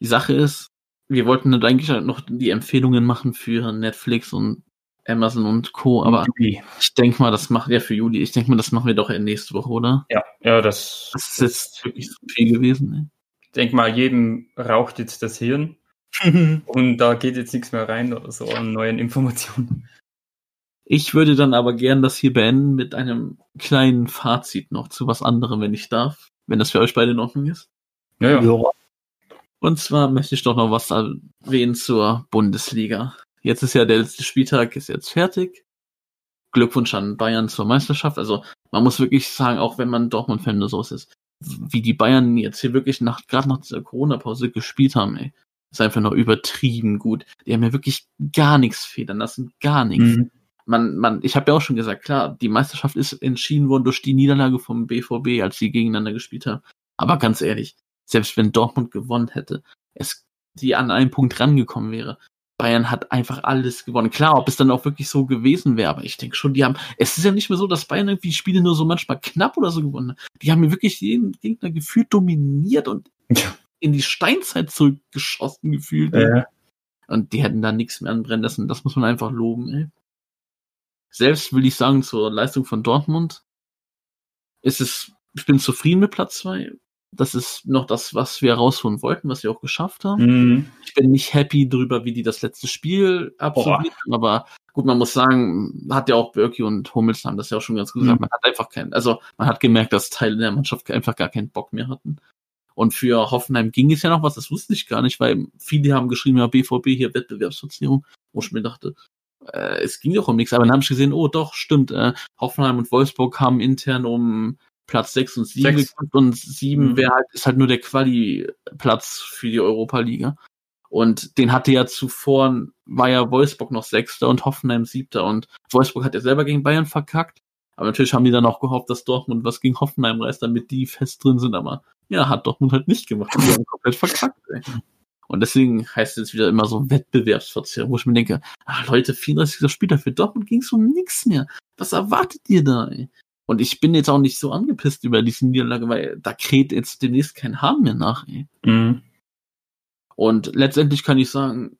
Speaker 3: Die Sache ist, wir wollten halt eigentlich halt noch die Empfehlungen machen für Netflix und Amazon und Co., aber
Speaker 1: Juli.
Speaker 3: ich denke mal, das macht ja für Juli, ich denke mal, das machen wir doch nächste Woche, oder?
Speaker 1: Ja, ja, das.
Speaker 3: Das ist jetzt wirklich so viel gewesen, ey.
Speaker 1: Ich denke mal, jedem raucht jetzt das Hirn [laughs] und da geht jetzt nichts mehr rein oder so an neuen Informationen.
Speaker 3: Ich würde dann aber gern das hier beenden mit einem kleinen Fazit noch zu was anderem, wenn ich darf. Wenn das für euch beide in Ordnung ist.
Speaker 1: Ja, ja.
Speaker 3: Und zwar möchte ich doch noch was erwähnen zur Bundesliga. Jetzt ist ja der letzte Spieltag ist jetzt fertig. Glückwunsch an Bayern zur Meisterschaft. Also man muss wirklich sagen, auch wenn man Dortmund-Fan oder so ist, wie die Bayern jetzt hier wirklich nach, gerade nach dieser Corona-Pause gespielt haben, ey. Ist einfach noch übertrieben gut. Die haben ja wirklich gar nichts federn lassen, gar nichts
Speaker 1: Mhm.
Speaker 3: man, man, ich habe ja auch schon gesagt, klar, die Meisterschaft ist entschieden worden durch die Niederlage vom BVB, als sie gegeneinander gespielt haben. Aber ganz ehrlich, selbst wenn Dortmund gewonnen hätte, es die an einen Punkt rangekommen wäre, Bayern hat einfach alles gewonnen. Klar, ob es dann auch wirklich so gewesen wäre, aber ich denke schon, die haben, es ist ja nicht mehr so, dass Bayern irgendwie Spiele nur so manchmal knapp oder so gewonnen hat. Die haben wirklich jeden Gegner gefühlt dominiert und
Speaker 1: Ja.
Speaker 3: in die Steinzeit zurückgeschossen gefühlt.
Speaker 1: Ja.
Speaker 3: Und die hätten da nichts mehr anbrennen lassen. Das muss man einfach loben, ey. Selbst will ich sagen, zur Leistung von Dortmund ist es, ich bin zufrieden mit Platz zwei. Das ist noch das, was wir rausholen wollten, was wir auch geschafft haben.
Speaker 1: Mhm.
Speaker 3: Ich bin nicht happy drüber, wie die das letzte Spiel absolviert haben, aber gut, man muss sagen, hat ja auch Birki und Hummels haben das ja auch schon ganz gut gesagt,
Speaker 1: Mhm.
Speaker 3: man hat einfach keinen, also man hat gemerkt, dass Teile der Mannschaft einfach gar keinen Bock mehr hatten. Und für Hoffenheim ging es ja noch was, das wusste ich gar nicht, weil viele haben geschrieben, ja, BVB hier Wettbewerbsverzerrung, wo ich mir dachte, äh, es ging doch um nichts. Aber dann habe ich gesehen, oh doch, stimmt, äh, Hoffenheim und Wolfsburg haben intern um Platz 6 und 7
Speaker 1: Sechs.
Speaker 3: gekämpft und 7
Speaker 1: Mhm.
Speaker 3: wäre halt, ist halt nur der Quali-Platz für die Europa-Liga. Und den hatte ja zuvor, war ja Wolfsburg noch Sechster und Hoffenheim Siebter. Und Wolfsburg hat ja selber gegen Bayern verkackt. Aber natürlich haben die dann auch gehofft, dass Dortmund was gegen Hoffenheim reißt, damit die fest drin sind. Aber ja, hat Dortmund halt nicht gemacht. Die haben komplett verkackt. Ey. Und deswegen heißt es jetzt wieder immer so Wettbewerbsverzerrung, wo ich mir denke, ah, Leute, 34. Spieltag für Dortmund ging es um nichts mehr. Was erwartet ihr da? Ey? Und ich bin jetzt auch nicht so angepisst über diese Niederlage, weil da kräht jetzt demnächst kein Hahn mehr nach. Ey.
Speaker 1: Mhm.
Speaker 3: Und letztendlich kann ich sagen,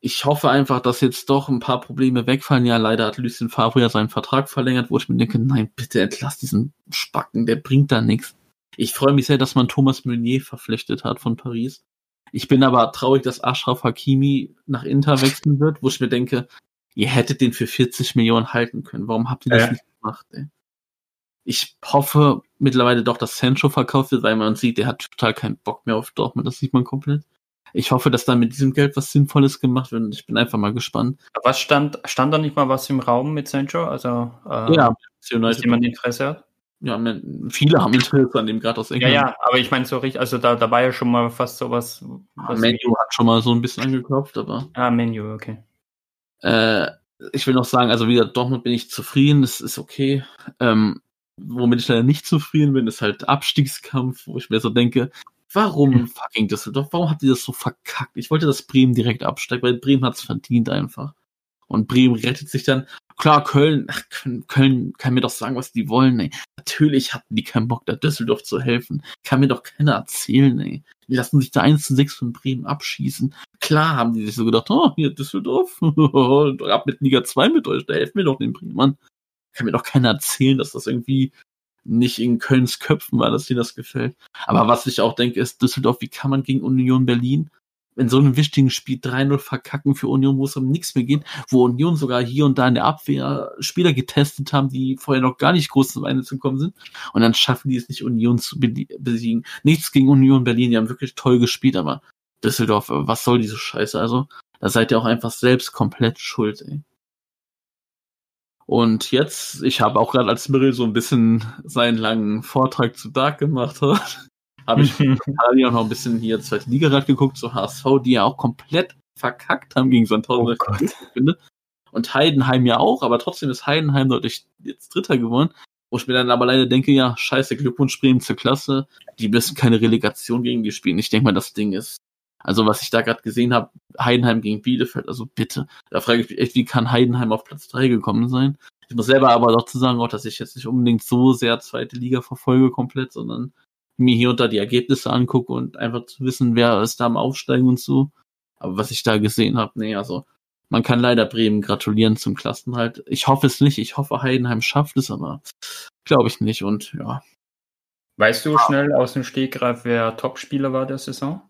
Speaker 3: ich hoffe einfach, dass jetzt doch ein paar Probleme wegfallen. Ja, leider hat Lucien Favre ja seinen Vertrag verlängert, wo ich mir denke, nein, bitte entlass diesen Spacken, der bringt da nichts. Ich freue mich sehr, dass man Thomas Meunier verpflichtet hat von Paris. Ich bin aber traurig, dass Ashraf Hakimi nach Inter wechseln wird, wo ich mir denke, ihr hättet den für 40 Millionen halten können. Warum habt ihr das
Speaker 1: Ja.
Speaker 3: nicht gemacht? Ey? Ich hoffe mittlerweile doch, dass Sancho verkauft wird, weil man sieht, der hat total keinen Bock mehr auf Dortmund. Das sieht man komplett. Ich hoffe, dass da mit diesem Geld was Sinnvolles gemacht wird. Und ich bin einfach mal gespannt.
Speaker 1: Was stand, stand da nicht mal was im Raum mit Sancho? Also, äh,
Speaker 3: ja,
Speaker 1: dass jemand Interesse hat?
Speaker 3: ja, man- viele haben Interesse an dem gerade aus
Speaker 1: Ja,
Speaker 3: England.
Speaker 1: ja, aber ich meine so richtig, also da, da war ja schon mal fast sowas. Was
Speaker 3: Menu hat schon mal so ein bisschen angeklopft, aber
Speaker 1: ah, Menu, okay.
Speaker 3: Äh, ich will noch sagen, also wieder Dortmund bin ich zufrieden, das ist okay. Ähm, womit ich leider nicht zufrieden bin, ist halt Abstiegskampf, wo ich mir so denke, warum fucking Düsseldorf? Warum habt ihr das so verkackt? Ich wollte, dass Bremen direkt absteigt, weil Bremen hat's verdient einfach. Und Bremen rettet sich dann. Klar, Köln, ach, Köln, Köln kann mir doch sagen, was die wollen, ey. Natürlich hatten die keinen Bock, da Düsseldorf zu helfen. Kann mir doch keiner erzählen, ey. Die lassen sich da 1 zu 6 von Bremen abschießen. Klar haben die sich so gedacht, oh, hier Düsseldorf, [laughs] ab mit Liga 2 mit euch, da helfen wir doch den Bremen. Kann mir doch keiner erzählen, dass das irgendwie nicht in Kölns Köpfen war, dass dir das gefällt. Aber was ich auch denke, ist Düsseldorf, wie kann man gegen Union Berlin in so einem wichtigen Spiel 3-0 verkacken für Union, wo es um nichts mehr geht, wo Union sogar hier und da in der Abwehr Spieler getestet haben, die vorher noch gar nicht groß zum Einsatz gekommen sind. Und dann schaffen die es nicht, Union zu be- besiegen. Nichts gegen Union Berlin, die haben wirklich toll gespielt, aber Düsseldorf, was soll diese Scheiße? Also, da seid ihr auch einfach selbst komplett schuld, ey. Und jetzt, ich habe auch gerade als Mirrell so ein bisschen seinen langen Vortrag zu Dark gemacht hat, [laughs] habe ich [laughs] parallel auch noch ein bisschen hier zweite Liga gerade geguckt, so HSV, die ja auch komplett verkackt haben gegen Sandhausen,
Speaker 1: Oh
Speaker 3: ich finde. Und Heidenheim ja auch, aber trotzdem ist Heidenheim deutlich jetzt Dritter geworden. Wo ich mir dann aber leider denke, ja, scheiße, Glückwunsch Bremen zur Klasse. Die müssen keine Relegation gegen die spielen. Ich denke mal, das Ding ist. Also, was ich da gerade gesehen habe, Heidenheim gegen Bielefeld, also bitte. Da frage ich mich echt, wie kann Heidenheim auf Platz drei gekommen sein? Ich muss selber aber dazu sagen, auch, dass ich jetzt nicht unbedingt so sehr zweite Liga verfolge komplett, sondern mir hier und da die Ergebnisse angucke und einfach zu wissen, wer ist da am Aufsteigen und so. Aber was ich da gesehen habe, nee, also man kann leider Bremen gratulieren zum Klassenhalt. Ich hoffe es nicht. Ich hoffe, Heidenheim schafft es, aber glaube ich nicht. Und ja,
Speaker 1: Weißt du schnell aus dem Stegreif, wer Topspieler war der Saison?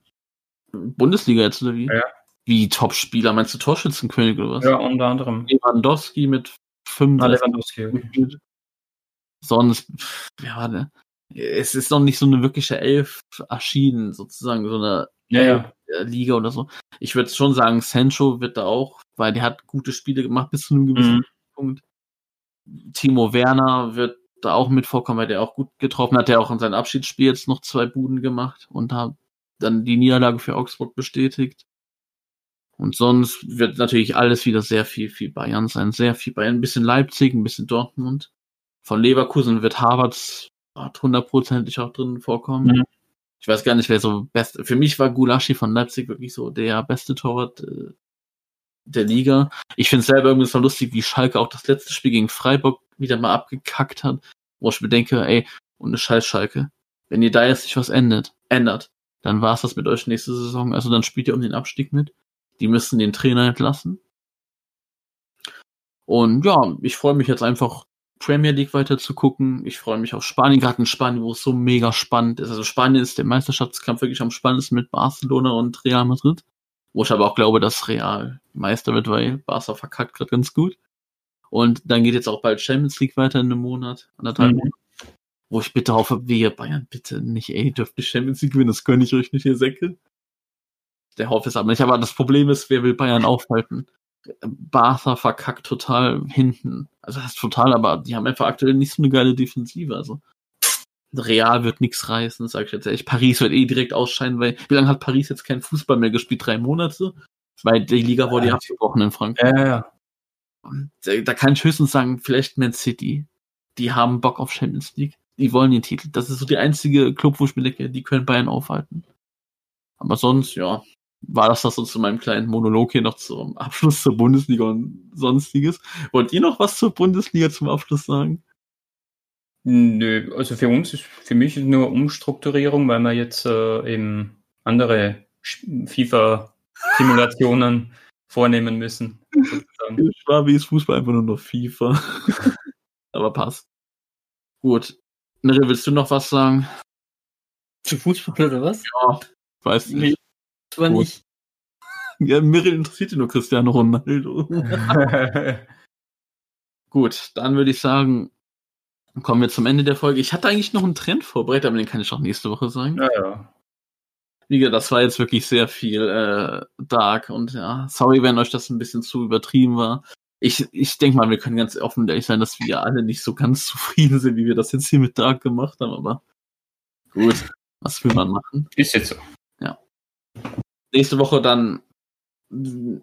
Speaker 3: Bundesliga jetzt oder wie?
Speaker 1: Ja.
Speaker 3: Wie Topspieler? Meinst du Torschützenkönig oder was?
Speaker 1: Ja, unter anderem.
Speaker 3: Lewandowski mit
Speaker 1: Ah,
Speaker 3: 35
Speaker 1: Lewandowski. Okay.
Speaker 3: Sonst, war der? Es ist noch nicht so eine wirkliche Elf erschienen, sozusagen, so eine
Speaker 1: Ja, ja.
Speaker 3: äh, Liga oder so. Ich würde schon sagen, Sancho wird da auch, weil der hat gute Spiele gemacht bis zu einem gewissen
Speaker 1: Mhm.
Speaker 3: Punkt. Timo Werner wird da auch mit vorkommen, weil der auch gut getroffen hat. Der auch in seinem Abschiedsspiel jetzt noch zwei Buden gemacht und hat dann die Niederlage für Augsburg bestätigt. Und sonst wird natürlich alles wieder sehr viel, viel Bayern sein. Sehr viel Bayern. Ein bisschen Leipzig, ein bisschen Dortmund. Von Leverkusen wird Havertz hundertprozentig auch drin vorkommen.
Speaker 1: Mhm.
Speaker 3: Ich weiß gar nicht, wer so best. Für mich war Gulaschi von Leipzig wirklich so der beste Torwart äh, der Liga. Ich finde es selber irgendwie so lustig, wie Schalke auch das letzte Spiel gegen Freiburg wieder mal abgekackt hat. Wo ich mir denke, ey, und eine Scheiß Schalke. Wenn ihr da jetzt nicht was ändert, ändert, dann war's das mit euch nächste Saison. Also dann spielt ihr um den Abstieg mit. Die müssen den Trainer entlassen. Und ja, ich freue mich jetzt einfach, Premier League weiter zu gucken. Ich freue mich auf Spanien, gerade in Spanien, wo es so mega spannend ist. Also Spanien ist der Meisterschaftskampf wirklich am spannendsten mit Barcelona und Real Madrid. Wo ich aber auch glaube, dass Real Meister wird, weil Barca verkackt gerade ganz gut. Und dann geht jetzt auch bald Champions League weiter in einem Monat, anderthalb
Speaker 1: Mhm.
Speaker 3: Monate. Wo ich bitte hoffe, wehe Bayern, bitte nicht, ey, dürft die Champions League gewinnen, das gönne ich euch nicht, ihr Säcke. Der hoffe es aber nicht, aber das Problem ist, wer will Bayern aufhalten? Barca verkackt total hinten. Also das ist total, aber die haben einfach aktuell nicht so eine geile Defensive, also. Real wird nichts reißen, sag ich jetzt ehrlich. Paris wird eh direkt ausscheiden, weil wie lange hat Paris jetzt keinen Fußball mehr gespielt? Drei Monate? Weil die Liga wurde ja abgebrochen in Frankreich.
Speaker 1: Ja, ja.
Speaker 3: Und da da kann ich höchstens sagen, vielleicht Man City. Die haben Bock auf Champions League. Die wollen den Titel. Das ist so die einzige Club, wo ich mir denke, die können Bayern aufhalten. Aber sonst, ja, war das das so zu meinem kleinen Monolog hier noch zum Abschluss zur Bundesliga und sonstiges. Wollt ihr noch was zur Bundesliga zum Abschluss sagen?
Speaker 1: Nö, also für uns ist, für mich ist nur Umstrukturierung, weil wir jetzt äh, eben andere FIFA-Simulationen [laughs] vornehmen müssen. sozusagen.
Speaker 3: Schwabi ist Fußball einfach nur noch FIFA. [laughs] Aber passt. Gut. Nere, willst du noch was sagen?
Speaker 2: Zu Fußball oder was?
Speaker 3: Ja. Weiß nicht.
Speaker 2: Aber
Speaker 3: Gut.
Speaker 2: nicht.
Speaker 3: Ja, Mirel interessiert ja nur Cristiano Ronaldo. [laughs] Gut, dann würde ich sagen, kommen wir zum Ende der Folge. Ich hatte eigentlich noch einen Trend vorbereitet, aber den kann ich auch nächste Woche sagen.
Speaker 1: ja, ja.
Speaker 3: Wie gesagt, das war jetzt wirklich sehr viel äh, Dark und ja, sorry, wenn euch das ein bisschen zu übertrieben war. Ich, ich denke mal, wir können ganz offen und ehrlich sein, dass wir alle nicht so ganz [laughs] zufrieden sind, wie wir das jetzt hier mit Dark gemacht haben, aber gut, was will man machen?
Speaker 1: Ist jetzt so.
Speaker 3: Nächste Woche dann,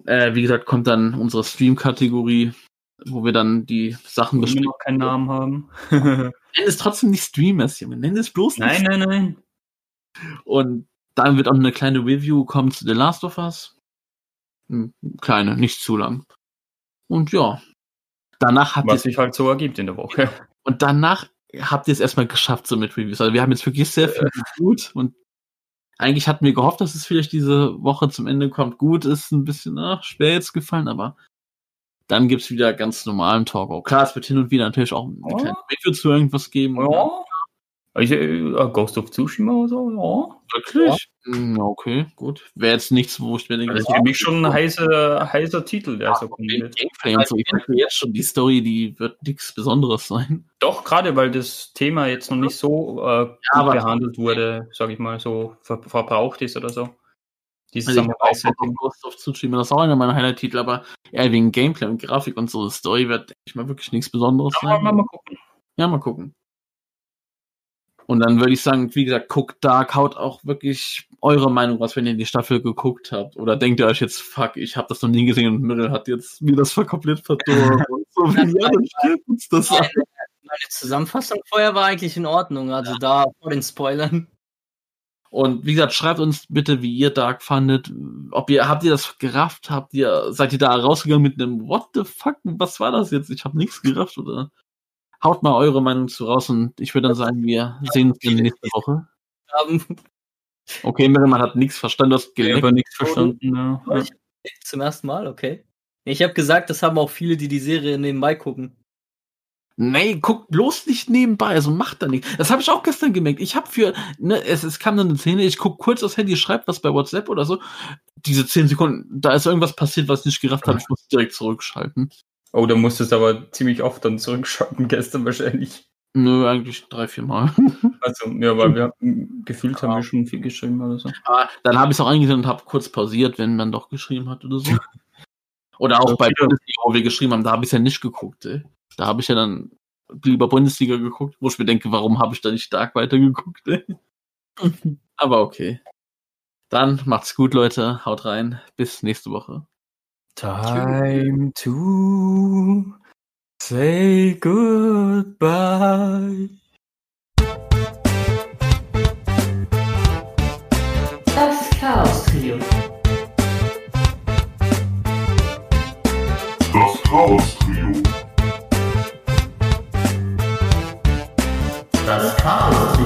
Speaker 3: äh, wie gesagt, kommt dann unsere Stream-Kategorie, wo wir dann die Sachen
Speaker 1: Wo wir
Speaker 3: besprechen.
Speaker 1: noch keinen Namen haben. [laughs]
Speaker 3: Nennen es trotzdem nicht Streamers, Junge. Nennen es bloß nicht.
Speaker 1: nein, nein, nein.
Speaker 3: Und dann wird auch eine kleine Review kommen zu The Last of Us. Hm, Kleine, nicht zu lang. Und ja. Danach habt
Speaker 1: Was
Speaker 3: ihr
Speaker 1: sich halt so ergibt in der Woche.
Speaker 3: und danach habt ihr es erstmal geschafft so mit Reviews. Also wir haben jetzt wirklich sehr viel gut und eigentlich hatten wir gehofft, dass es vielleicht diese Woche zum Ende kommt. Gut, ist ein bisschen ach, schwer jetzt gefallen, aber dann gibt's wieder ganz normalen Talk. Auch klar, es wird hin und wieder natürlich auch eine
Speaker 1: Oh.
Speaker 3: kleine Review zu irgendwas geben.
Speaker 1: Ja. Also, äh, Ghost of Tsushima oder so, ja.
Speaker 3: Wirklich? Hm, Okay, gut. Wäre jetzt nichts, wo ich mir denke,
Speaker 1: Das ist für mich schon ein heißer, heißer Titel, der so kommen
Speaker 3: den
Speaker 1: wird.
Speaker 3: Gameplay und so. Ich denke jetzt schon, die Story, die wird nichts Besonderes sein.
Speaker 1: Doch, gerade weil das Thema jetzt noch nicht so äh, gut behandelt wurde, sage ich mal, so ver verbraucht ist oder so. Dieses
Speaker 3: Also ich auch. Ghost of Tsushima, das ist auch einer meiner Highlight-Titel, aber eher wegen Gameplay und Grafik und so. Story wird, denke ich mal, wirklich nichts Besonderes
Speaker 1: Aber
Speaker 3: sein.
Speaker 1: mal, mal gucken.
Speaker 3: Ja, mal gucken. Und dann würde ich sagen, wie gesagt, guckt Dark, haut auch wirklich eure Meinung was, wenn ihr die Staffel geguckt habt. Oder denkt ihr euch jetzt, fuck, ich habe das noch nie gesehen und Mirrell hat jetzt mir das komplett verdorben. und [laughs] so, ja, dann stellt uns das an.
Speaker 2: Meine Zusammenfassung vorher war eigentlich in Ordnung, also da vor den Spoilern.
Speaker 3: Und wie gesagt, schreibt uns bitte, wie ihr Dark fandet. Ob ihr, habt ihr das gerafft? Habt ihr, seid ihr da rausgegangen mit einem What the fuck? Was war das jetzt? Ich habe nichts gerafft, oder? Haut mal eure Meinung zu raus und ich würde dann sagen, wir sehen uns dann nächste Woche.
Speaker 2: Haben [laughs]
Speaker 3: Okay, Mirrell hat nichts verstanden, du hast
Speaker 1: Ich
Speaker 3: geleckt.
Speaker 1: habe nichts verstanden. Ja. Ja.
Speaker 2: zum ersten Mal, okay. Ich habe gesagt, das haben auch viele, die die Serie nebenbei gucken.
Speaker 3: Nee, guckt bloß nicht nebenbei, also macht da nichts. Das habe ich auch gestern gemerkt. Ich habe für, ne, es, es kam dann eine Szene, ich guck kurz aufs Handy, schreibt was bei WhatsApp oder so. Diese 10 Sekunden, da ist irgendwas passiert, was ich nicht gerafft habe, ich muss direkt zurückschalten.
Speaker 1: Oh, da musstest du aber ziemlich oft dann zurückschalten, [laughs] gestern wahrscheinlich.
Speaker 3: Nö, eigentlich drei, vier Mal. [laughs]
Speaker 1: Also, ja, weil wir gefühlt haben wir schon viel geschrieben oder so.
Speaker 3: Aber dann habe ich es auch eingesehen und habe kurz pausiert, wenn man doch geschrieben hat oder so. [laughs] Oder auch bei Bundesliga, wo wir geschrieben haben, da habe ich ja nicht geguckt. Ey. Da habe ich ja dann lieber Bundesliga geguckt, wo ich mir denke, warum habe ich da nicht stark weitergeguckt? Ey. Aber okay. Dann macht's gut, Leute. Haut rein. Bis nächste Woche.
Speaker 1: Time to say goodbye.
Speaker 4: Das Chaos Trio.
Speaker 5: Das Chaos Trio. Das Chaos Trio.